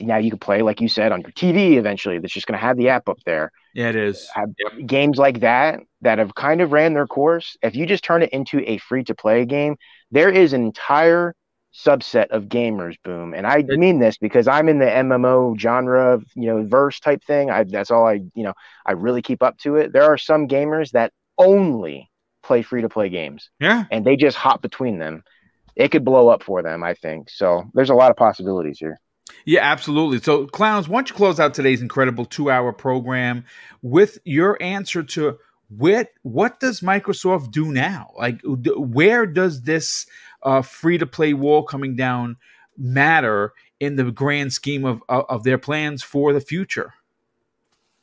now you can play like you said on your tv eventually that's just going to have the app up there Yeah, it is. have games like that that have kind of ran their course, if you just turn it into a free to play game, there is an entire subset of gamers, boom. And I mean this because I'm in the MMO genre, you know, verse type thing. I that's all I, you know, I really keep up to it. There are some gamers that only play free to play games Yeah. and they just hop between them. It could blow up for them, I think. So there's a lot of possibilities here. Yeah, absolutely. So, clowns, why don't you close out today's incredible two-hour program with your answer to what what does Microsoft do now? Like, where does this uh, free-to-play wall coming down matter in the grand scheme of of, their plans for the future?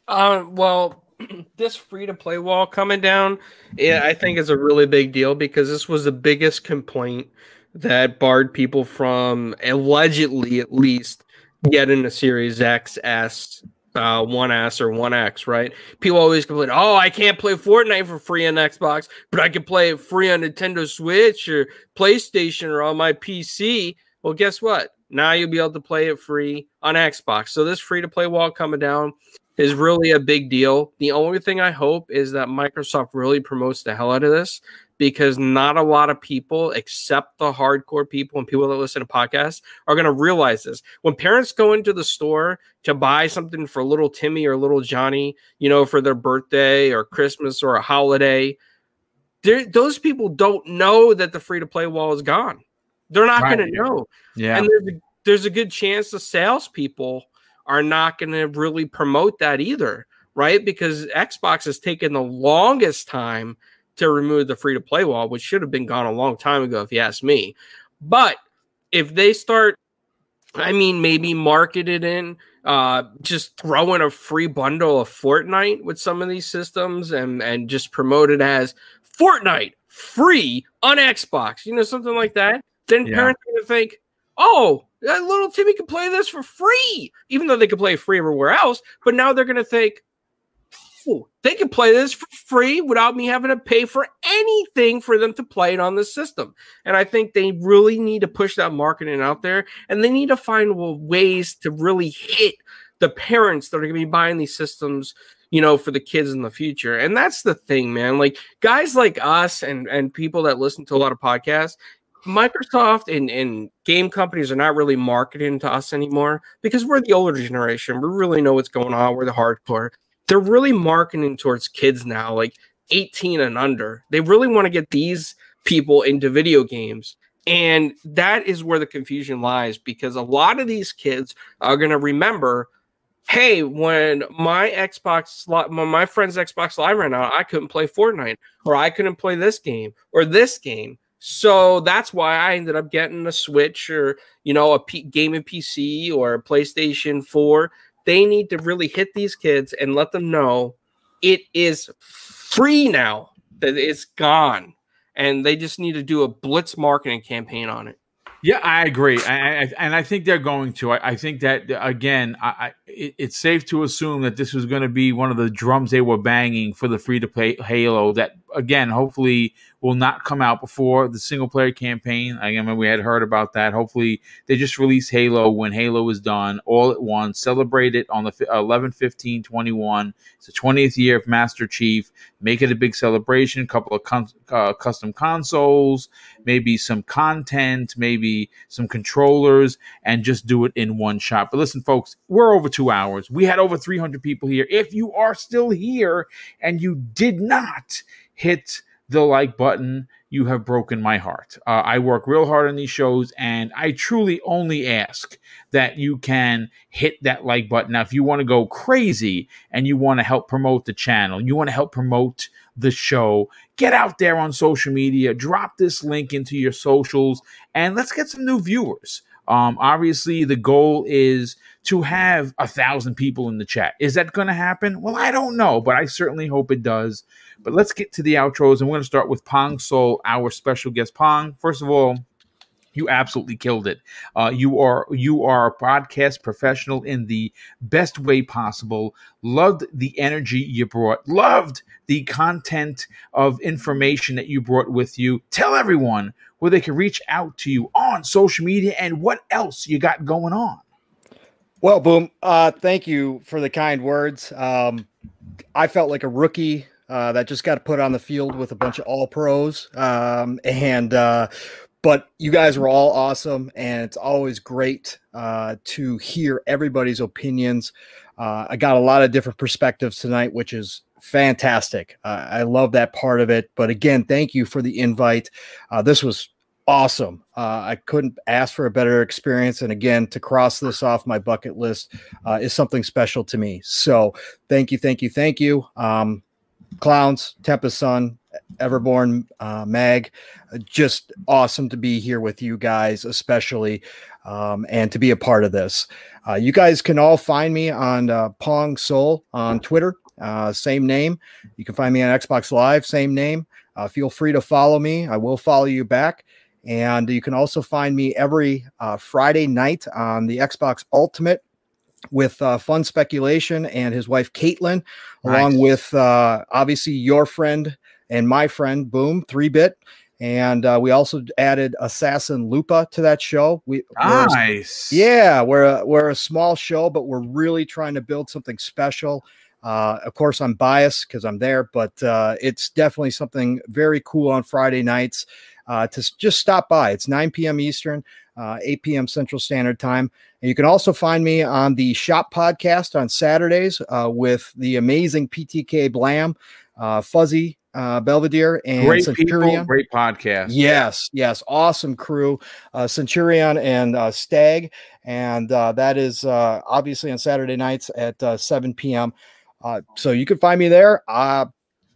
Uh, well, this free to play wall coming down, I think is a really big deal because this was the biggest complaint that barred people from allegedly, at least, getting a Series X, S, uh, One S or One X. Right? People always complain, "Oh, I can't play Fortnite for free on Xbox, but I can play it free on Nintendo Switch or PlayStation or on my PC." Well, guess what? Now you'll be able to play it free on Xbox. So this free to play wall coming down is really a big deal. The only thing I hope is that Microsoft really promotes the hell out of this because not a lot of people, except the hardcore people and people that listen to podcasts, are going to realize this. When parents go into the store to buy something for little Timmy or little Johnny, you know, for their birthday or Christmas or a holiday, those people don't know that the free to play wall is gone. They're not Right. going to know Yeah, and there's a, there's a good chance the salespeople are not going to really promote that either, right? Because Xbox has taken the longest time to remove the free to play wall, which should have been gone a long time ago, if you ask me. But if they start, I mean, maybe market it in, uh, just throw in a free bundle of Fortnite with some of these systems and and just promote it as Fortnite free on Xbox, you know, something like that. Then Yeah. parents are gonna think, oh, that little Timmy can play this for free, even though they could play free everywhere else. But now they're gonna think, they can play this for free without me having to pay for anything for them to play it on the system. And I think they really need to push that marketing out there, and they need to find ways to really hit the parents that are going to be buying these systems you know for the kids in the future and that's the thing man like guys like us and and people that listen to a lot of podcasts Microsoft and, and game companies are not really marketing to us anymore because we're the older generation. We really know what's going on. We're the hardcore. They're really marketing towards kids now, like 18 and under. They really want to get these people into video games. And that is where the confusion lies because a lot of these kids are going to remember hey, when my Xbox, when my friend's Xbox Live ran out, I couldn't play Fortnite, or I couldn't play this game, or this game. So that's why I ended up getting a Switch, or you know, a P- gaming PC, or a PlayStation Four. They need to really hit these kids and let them know it is free now. That it's gone, and they just need to do a blitz marketing campaign on it. Yeah, I agree, I, and I think they're going to. I, I think that again, it's safe to assume that this was going to be one of the drums they were banging for the free to play Halo. That again, hopefully, will not come out before the single player campaign. I Again, we had heard about that. Hopefully, they just release Halo when Halo is done all at once. Celebrate it on the 11, 15, 21. It's the 20th year of Master Chief. Make it a big celebration. A couple of con- uh, custom consoles, maybe some content, maybe some controllers, and just do it in one shot. But listen, folks, we're over two hours. We had over 300 people here. If you are still here and you did not hit the like button, you have broken my heart. Uh, I work real hard on these shows, and I truly only ask that you can hit that like button. Now, if you want to go crazy and you want to help promote the channel, you want to help promote the show, get out there on social media, drop this link into your socials, and let's get some new viewers. Um, obviously, the goal is to have a thousand people in the chat. Is that going to happen? Well, I don't know, but I certainly hope it does. But let's get to the outros, and we're going to start with Pong Soul, our special guest. Pong, first of all, you absolutely killed it. Uh, you are you are a podcast professional in the best way possible. Loved the energy you brought. Loved the content of information that you brought with you. Tell everyone where they can reach out to you on social media and what else you got going on. Well, boom. Uh, thank you for the kind words. Um, I felt like a rookie uh, that just got put on the field with a bunch of all pros. Um, and, uh, but you guys were all awesome. And it's always great uh, to hear everybody's opinions. Uh, I got a lot of different perspectives tonight, which is fantastic. Uh, I love that part of it. But again, thank you for the invite. This was awesome. Uh, I couldn't ask for a better experience. And again, to cross this off my bucket list uh, is something special to me. So thank you, thank you, thank you. Um, Clowns, Tempest Sun, Everborn, uh, Mag, just awesome to be here with you guys, especially, um, and to be a part of this. Uh, you guys can all find me on uh, Pong Soul on Twitter, uh, same name. You can find me on Xbox Live, same name. Uh, feel free to follow me. I will follow you back. And you can also find me every uh, Friday night on the Xbox Ultimate with uh, Fun Speculation and his wife Caitlin, nice. along with uh, obviously your friend and my friend Boom Three Bit. And uh, we also added Assassin Lupa to that show. We nice, yeah. We're a, we're a small show, but we're really trying to build something special. Uh, of course, I'm biased because I'm there, but uh, it's definitely something very cool on Friday nights uh, to just stop by. It's 9 p.m. Eastern, uh, 8 p.m. Central Standard Time. And you can also find me on the Shop Podcast on Saturdays uh, with the amazing PTK Blam, uh, Fuzzy uh, Belvedere, and great Centurion. People, great podcast. Yes, yes, awesome crew, uh, Centurion and uh, Stag, and uh, that is uh, obviously on Saturday nights at uh, 7 p.m. Uh, so you can find me there. Uh,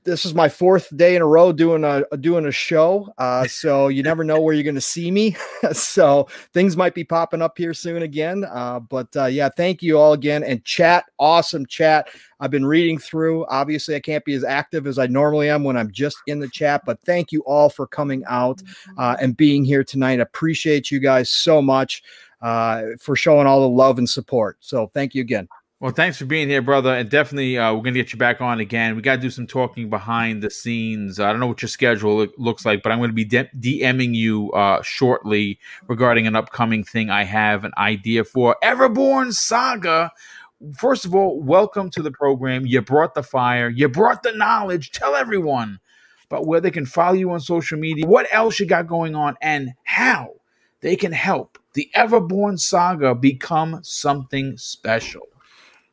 this is my fourth day in a row doing a doing a show. Uh, so you never know where you're going to see me. so things might be popping up here soon again. Uh, but uh, yeah, thank you all again. And chat, awesome chat. I've been reading through. Obviously, I can't be as active as I normally am when I'm just in the chat. But thank you all for coming out uh, and being here tonight. Appreciate you guys so much uh, for showing all the love and support. So thank you again. Well, thanks for being here, brother, and definitely uh, we're gonna get you back on again. We got to do some talking behind the scenes. I don't know what your schedule looks like, but I'm going to be de- DMing you uh, shortly regarding an upcoming thing I have an idea for. Everborn Saga. First of all, welcome to the program. You brought the fire. You brought the knowledge. Tell everyone about where they can follow you on social media, what else you got going on, and how they can help the Everborn Saga become something special.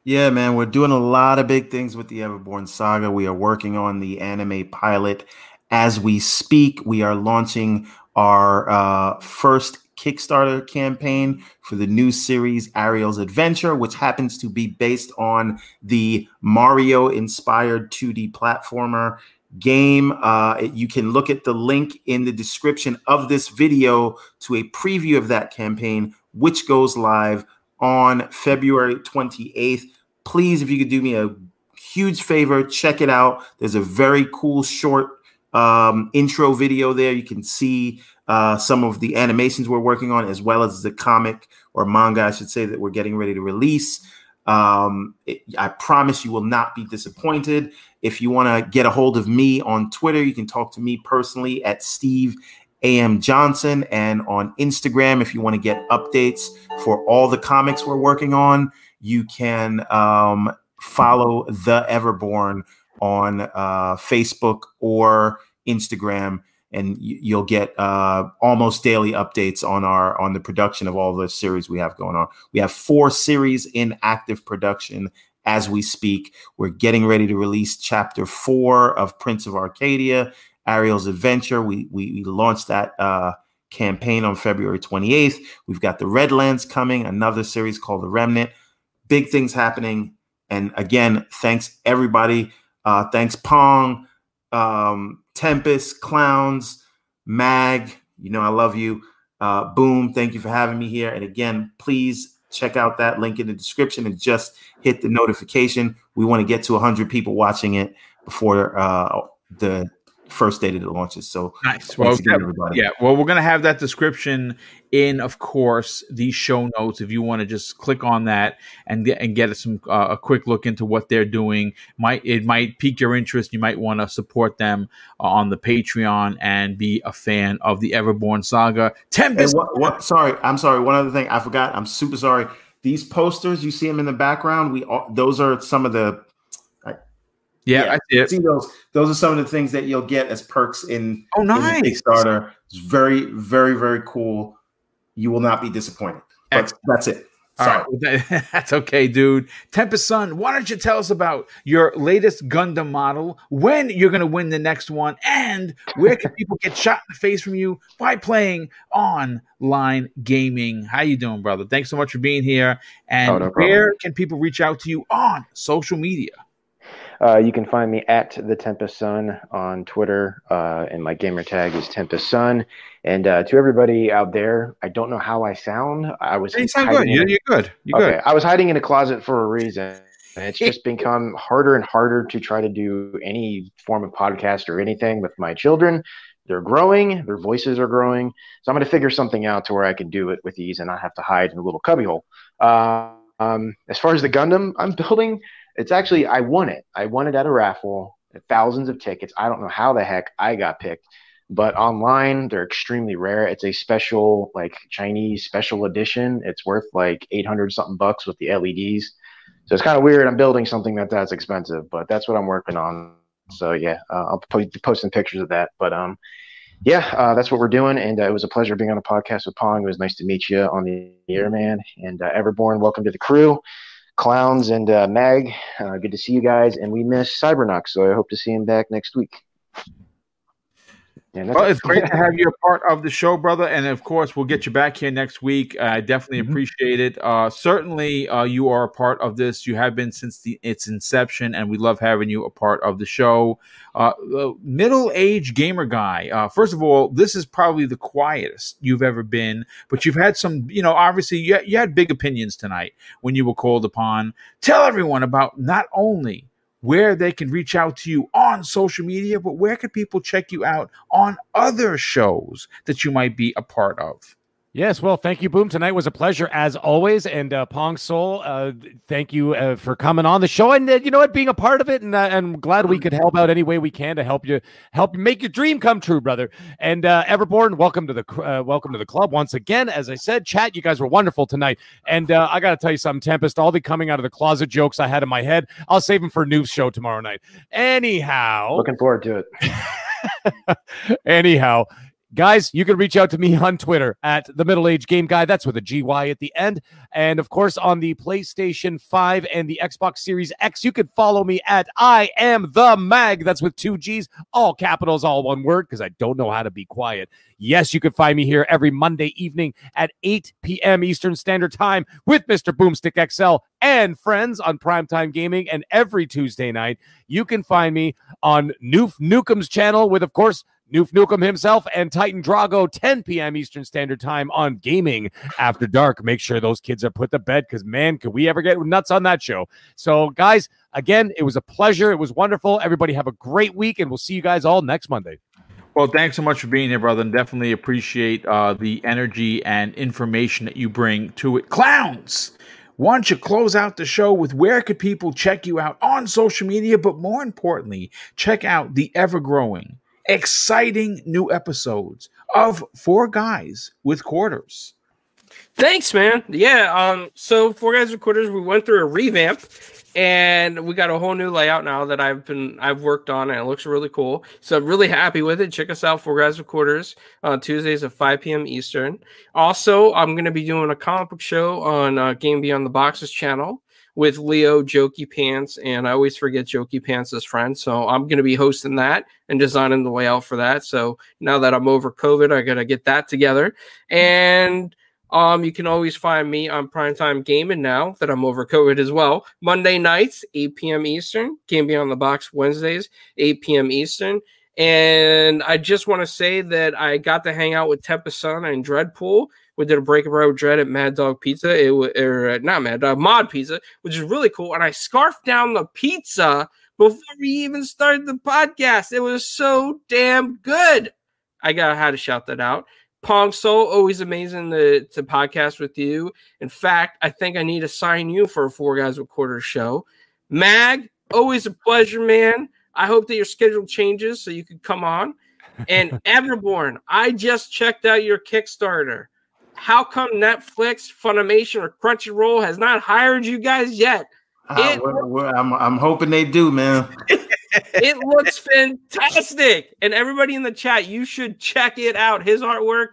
Yeah, man, we're doing a lot of big things with the Everborn Saga. We are working on the anime pilot as we speak. We are launching our uh, first Kickstarter campaign for the new series Ariel's Adventure, which happens to be based on the Mario inspired 2D platformer game. Uh, you can look at the link in the description of this video to a preview of that campaign, which goes live on February 28th. Please, if you could do me a huge favor, check it out. There's a very cool short um, intro video there. You can see uh, some of the animations we're working on, as well as the comic or manga, I should say, that we're getting ready to release. Um, it, I promise you will not be disappointed. If you want to get a hold of me on Twitter, you can talk to me personally at Steve AM Johnson and on Instagram. If you want to get updates for all the comics we're working on, you can um, follow the Everborn on uh, Facebook or Instagram and you'll get uh, almost daily updates on our on the production of all the series we have going on. We have four series in active production as we speak. We're getting ready to release chapter four of Prince of Arcadia, Ariel's Adventure. We we, we launched that uh, campaign on February 28th. We've got the Redlands coming, another series called The Remnant. Big things happening. And again, thanks everybody. Uh, thanks Pong. Um, Tempest, Clowns, Mag. You know, I love you. Uh, Boom, thank you for having me here. And again, please check out that link in the description and just hit the notification. We want to get to 100 people watching it before uh, the first day that it launches. So nice. Well, again, everybody. yeah. Well, we're gonna have that description in, of course, the show notes. If you want to just click on that and get and get some uh, a quick look into what they're doing, might it might pique your interest. You might want to support them uh, on the Patreon and be a fan of the Everborn saga. Tempest. What, what, sorry, I'm sorry. One other thing I forgot. I'm super sorry. These posters, you see them in the background. We all, those are some of the yeah, yeah, I see it. See those. Those are some of the things that you'll get as perks in, oh, nice. in Kickstarter. It's very, very, very cool. You will not be disappointed. But that's it. Sorry. Right. that's okay, dude. Tempest Sun, why don't you tell us about your latest Gundam model, when you're going to win the next one, and where can people get shot in the face from you by playing online gaming? How you doing, brother? Thanks so much for being here. Oh, and oh, no where can people reach out to you on social media? Uh, you can find me at the Tempest Sun on Twitter, uh, and my gamer tag is Tempest Sun. And uh, to everybody out there, I don't know how I sound. I was. You sound good. You're, you're, good. You're okay. good. I was hiding in a closet for a reason. And it's just become harder and harder to try to do any form of podcast or anything with my children. They're growing, their voices are growing. So I'm going to figure something out to where I can do it with ease and not have to hide in a little cubbyhole. Uh, um, as far as the Gundam, I'm building it's actually I won it. I won it at a raffle, thousands of tickets. I don't know how the heck I got picked, but online they're extremely rare. It's a special like Chinese special edition. It's worth like 800 something bucks with the LEDs. So it's kind of weird. I'm building something that that's expensive, but that's what I'm working on. So yeah, uh, I'll be posting pictures of that. But um, yeah, uh, that's what we're doing. And uh, it was a pleasure being on a podcast with Pong. It was nice to meet you on the air, man. And uh, Everborn, welcome to the crew. Clowns and uh, Mag. Uh, good to see you guys, and we miss Cybernox, so I hope to see him back next week. Well, it's great to have you a part of the show, brother. And of course, we'll get you back here next week. I definitely mm-hmm. appreciate it. Uh, certainly, uh, you are a part of this. You have been since the, its inception, and we love having you a part of the show. Uh, Middle age gamer guy. Uh, first of all, this is probably the quietest you've ever been, but you've had some, you know, obviously, you, you had big opinions tonight when you were called upon. Tell everyone about not only where they can reach out to you on social media, but where can people check you out on other shows that you might be a part of? Yes, well, thank you, Boom. Tonight was a pleasure as always, and uh, Pong Soul, uh, thank you uh, for coming on the show, and uh, you know what, being a part of it, and uh, I'm glad we could help out any way we can to help you help make your dream come true, brother. And uh, Everborn, welcome to the uh, welcome to the club once again. As I said, chat, you guys were wonderful tonight, and I got to tell you something, Tempest, all the coming out of the closet jokes I had in my head, I'll save them for Noof's show tomorrow night. Anyhow, looking forward to it. Anyhow, Guys, you can reach out to me on Twitter at the Middle Age Game Guy. That's with a GY at the end. And of course, on the PlayStation 5 and the Xbox Series X, you can follow me at I am the mag. That's with two G's, all capitals, all one word, because I don't know how to be quiet. Yes, you can find me here every Monday evening at 8 p.m. Eastern Standard Time with Mr. Boomstick XL and friends on Primetime Gaming. And every Tuesday night, you can find me on Noof Nukem's channel with, of course, Noof Nukem himself and Titan Drago, 10 p.m. Eastern Standard Time on Gaming After Dark. Make sure those kids are put to bed because, man, could we ever get nuts on that show? So, guys, again, it was a pleasure. It was wonderful. Everybody have a great week, and we'll see you guys all next Monday. Well, thanks so much for being here, brother, and definitely appreciate uh, the energy and information that you bring to it. Clowns! Why don't you close out the show with where could people check you out on social media, but more importantly, check out the ever growing exciting new episodes of Four Guys with Quarters. Thanks, man. Yeah. Um. So Four Guys with Quarters, we went through a revamp, and we got a whole new layout now that I've been I've worked on, and it looks really cool. So I'm really happy with it. Check us out, Four Guys with Quarters, on Tuesdays at 5 p.m. Eastern. Also, I'm going to be doing a comic book show on uh, Game Beyond the Boxes channel with Leo Jokey Pants, and I always forget Jokey Pants' friend. So I'm going to be hosting that and designing the layout for that. So now that I'm over COVID, I got to get that together. And um, you can always find me on Primetime Gaming now that I'm over COVID as well. Monday nights, 8 p.m. Eastern. Game Beyond the Box Wednesdays, 8 p.m. Eastern. And I just want to say that I got to hang out with Tempest Sun and Dreadpool. We did a break with Dread at Mad Dog Pizza, it, or uh, not Mad Dog, Mod Pizza, which is really cool. And I scarfed down the pizza before we even started the podcast. It was so damn good. I got had to shout that out. Pong Soul, always amazing to, to podcast with you. In fact, I think I need to sign you for a Four Guys with Quarter show. Mag, always a pleasure, man. I hope that your schedule changes so you can come on. And Everborn, I just checked out your Kickstarter. How come Netflix, Funimation, or Crunchyroll has not hired you guys yet? Uh, we're- we're- I'm, I'm hoping they do, man. it looks fantastic. And everybody in the chat, you should check it out. His artwork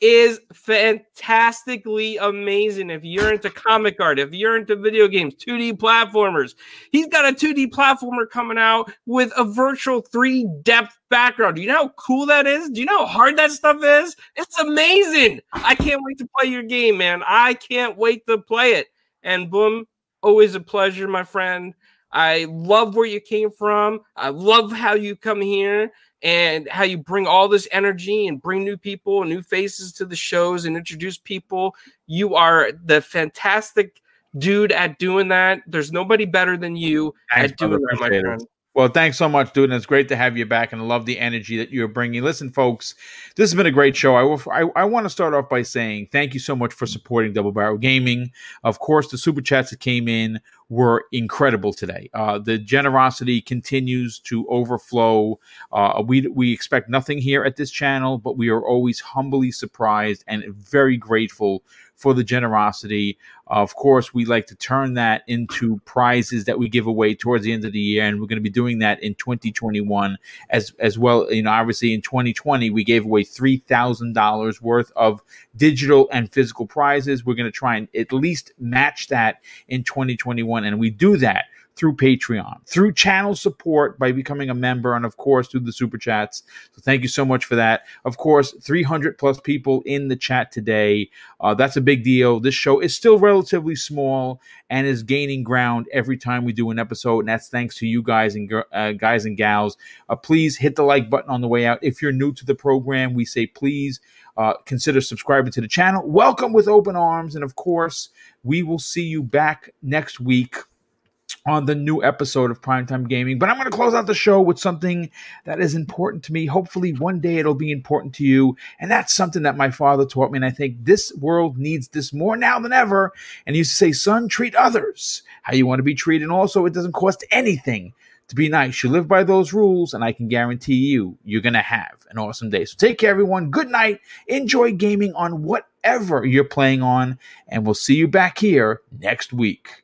is fantastically amazing. If you're into comic art, if you're into video games, 2D platformers, he's got a 2D platformer coming out with a virtual 3 depth background. Do you know how cool that is? Do you know how hard that stuff is? It's amazing. I can't wait to play your game, man. I can't wait to play it. And boom, always a pleasure, my friend. I love where you came from. I love how you come here and how you bring all this energy and bring new people and new faces to the shows and introduce people. You are the fantastic dude at doing that. There's nobody better than you Thanks, at doing that, my friend. Well, thanks so much, dude. And it's great to have you back. And I love the energy that you're bringing. Listen, folks, this has been a great show. I, will, I, I want to start off by saying thank you so much for supporting Double Barrel Gaming. Of course, the super chats that came in were incredible today. Uh, the generosity continues to overflow. Uh, we, we expect nothing here at this channel, but we are always humbly surprised and very grateful for the generosity. Of course, we like to turn that into prizes that we give away towards the end of the year, and we're going to be doing that in 2021 as as well. You know, obviously in 2020 we gave away three thousand dollars worth of digital and physical prizes. We're going to try and at least match that in 2021, and we do that through Patreon, through channel support by becoming a member, and of course through the super chats. So thank you so much for that. Of course, 300 plus people in the chat today. Uh, that's a big deal. This show is still relatively small and is gaining ground every time we do an episode, and that's thanks to you guys and uh, guys and gals. Uh, please hit the like button on the way out. If you're new to the program, we say please uh, consider subscribing to the channel. Welcome with open arms, and of course, we will see you back next week on the new episode of Primetime Gaming. But I'm going to close out the show with something that is important to me. Hopefully, one day it'll be important to you. And that's something that my father taught me. And I think this world needs this more now than ever. And he used to say, son, treat others how you want to be treated. And also, it doesn't cost anything to be nice. You live by those rules, and I can guarantee you, you're going to have an awesome day. So take care, everyone. Good night. Enjoy gaming on whatever you're playing on. And we'll see you back here next week.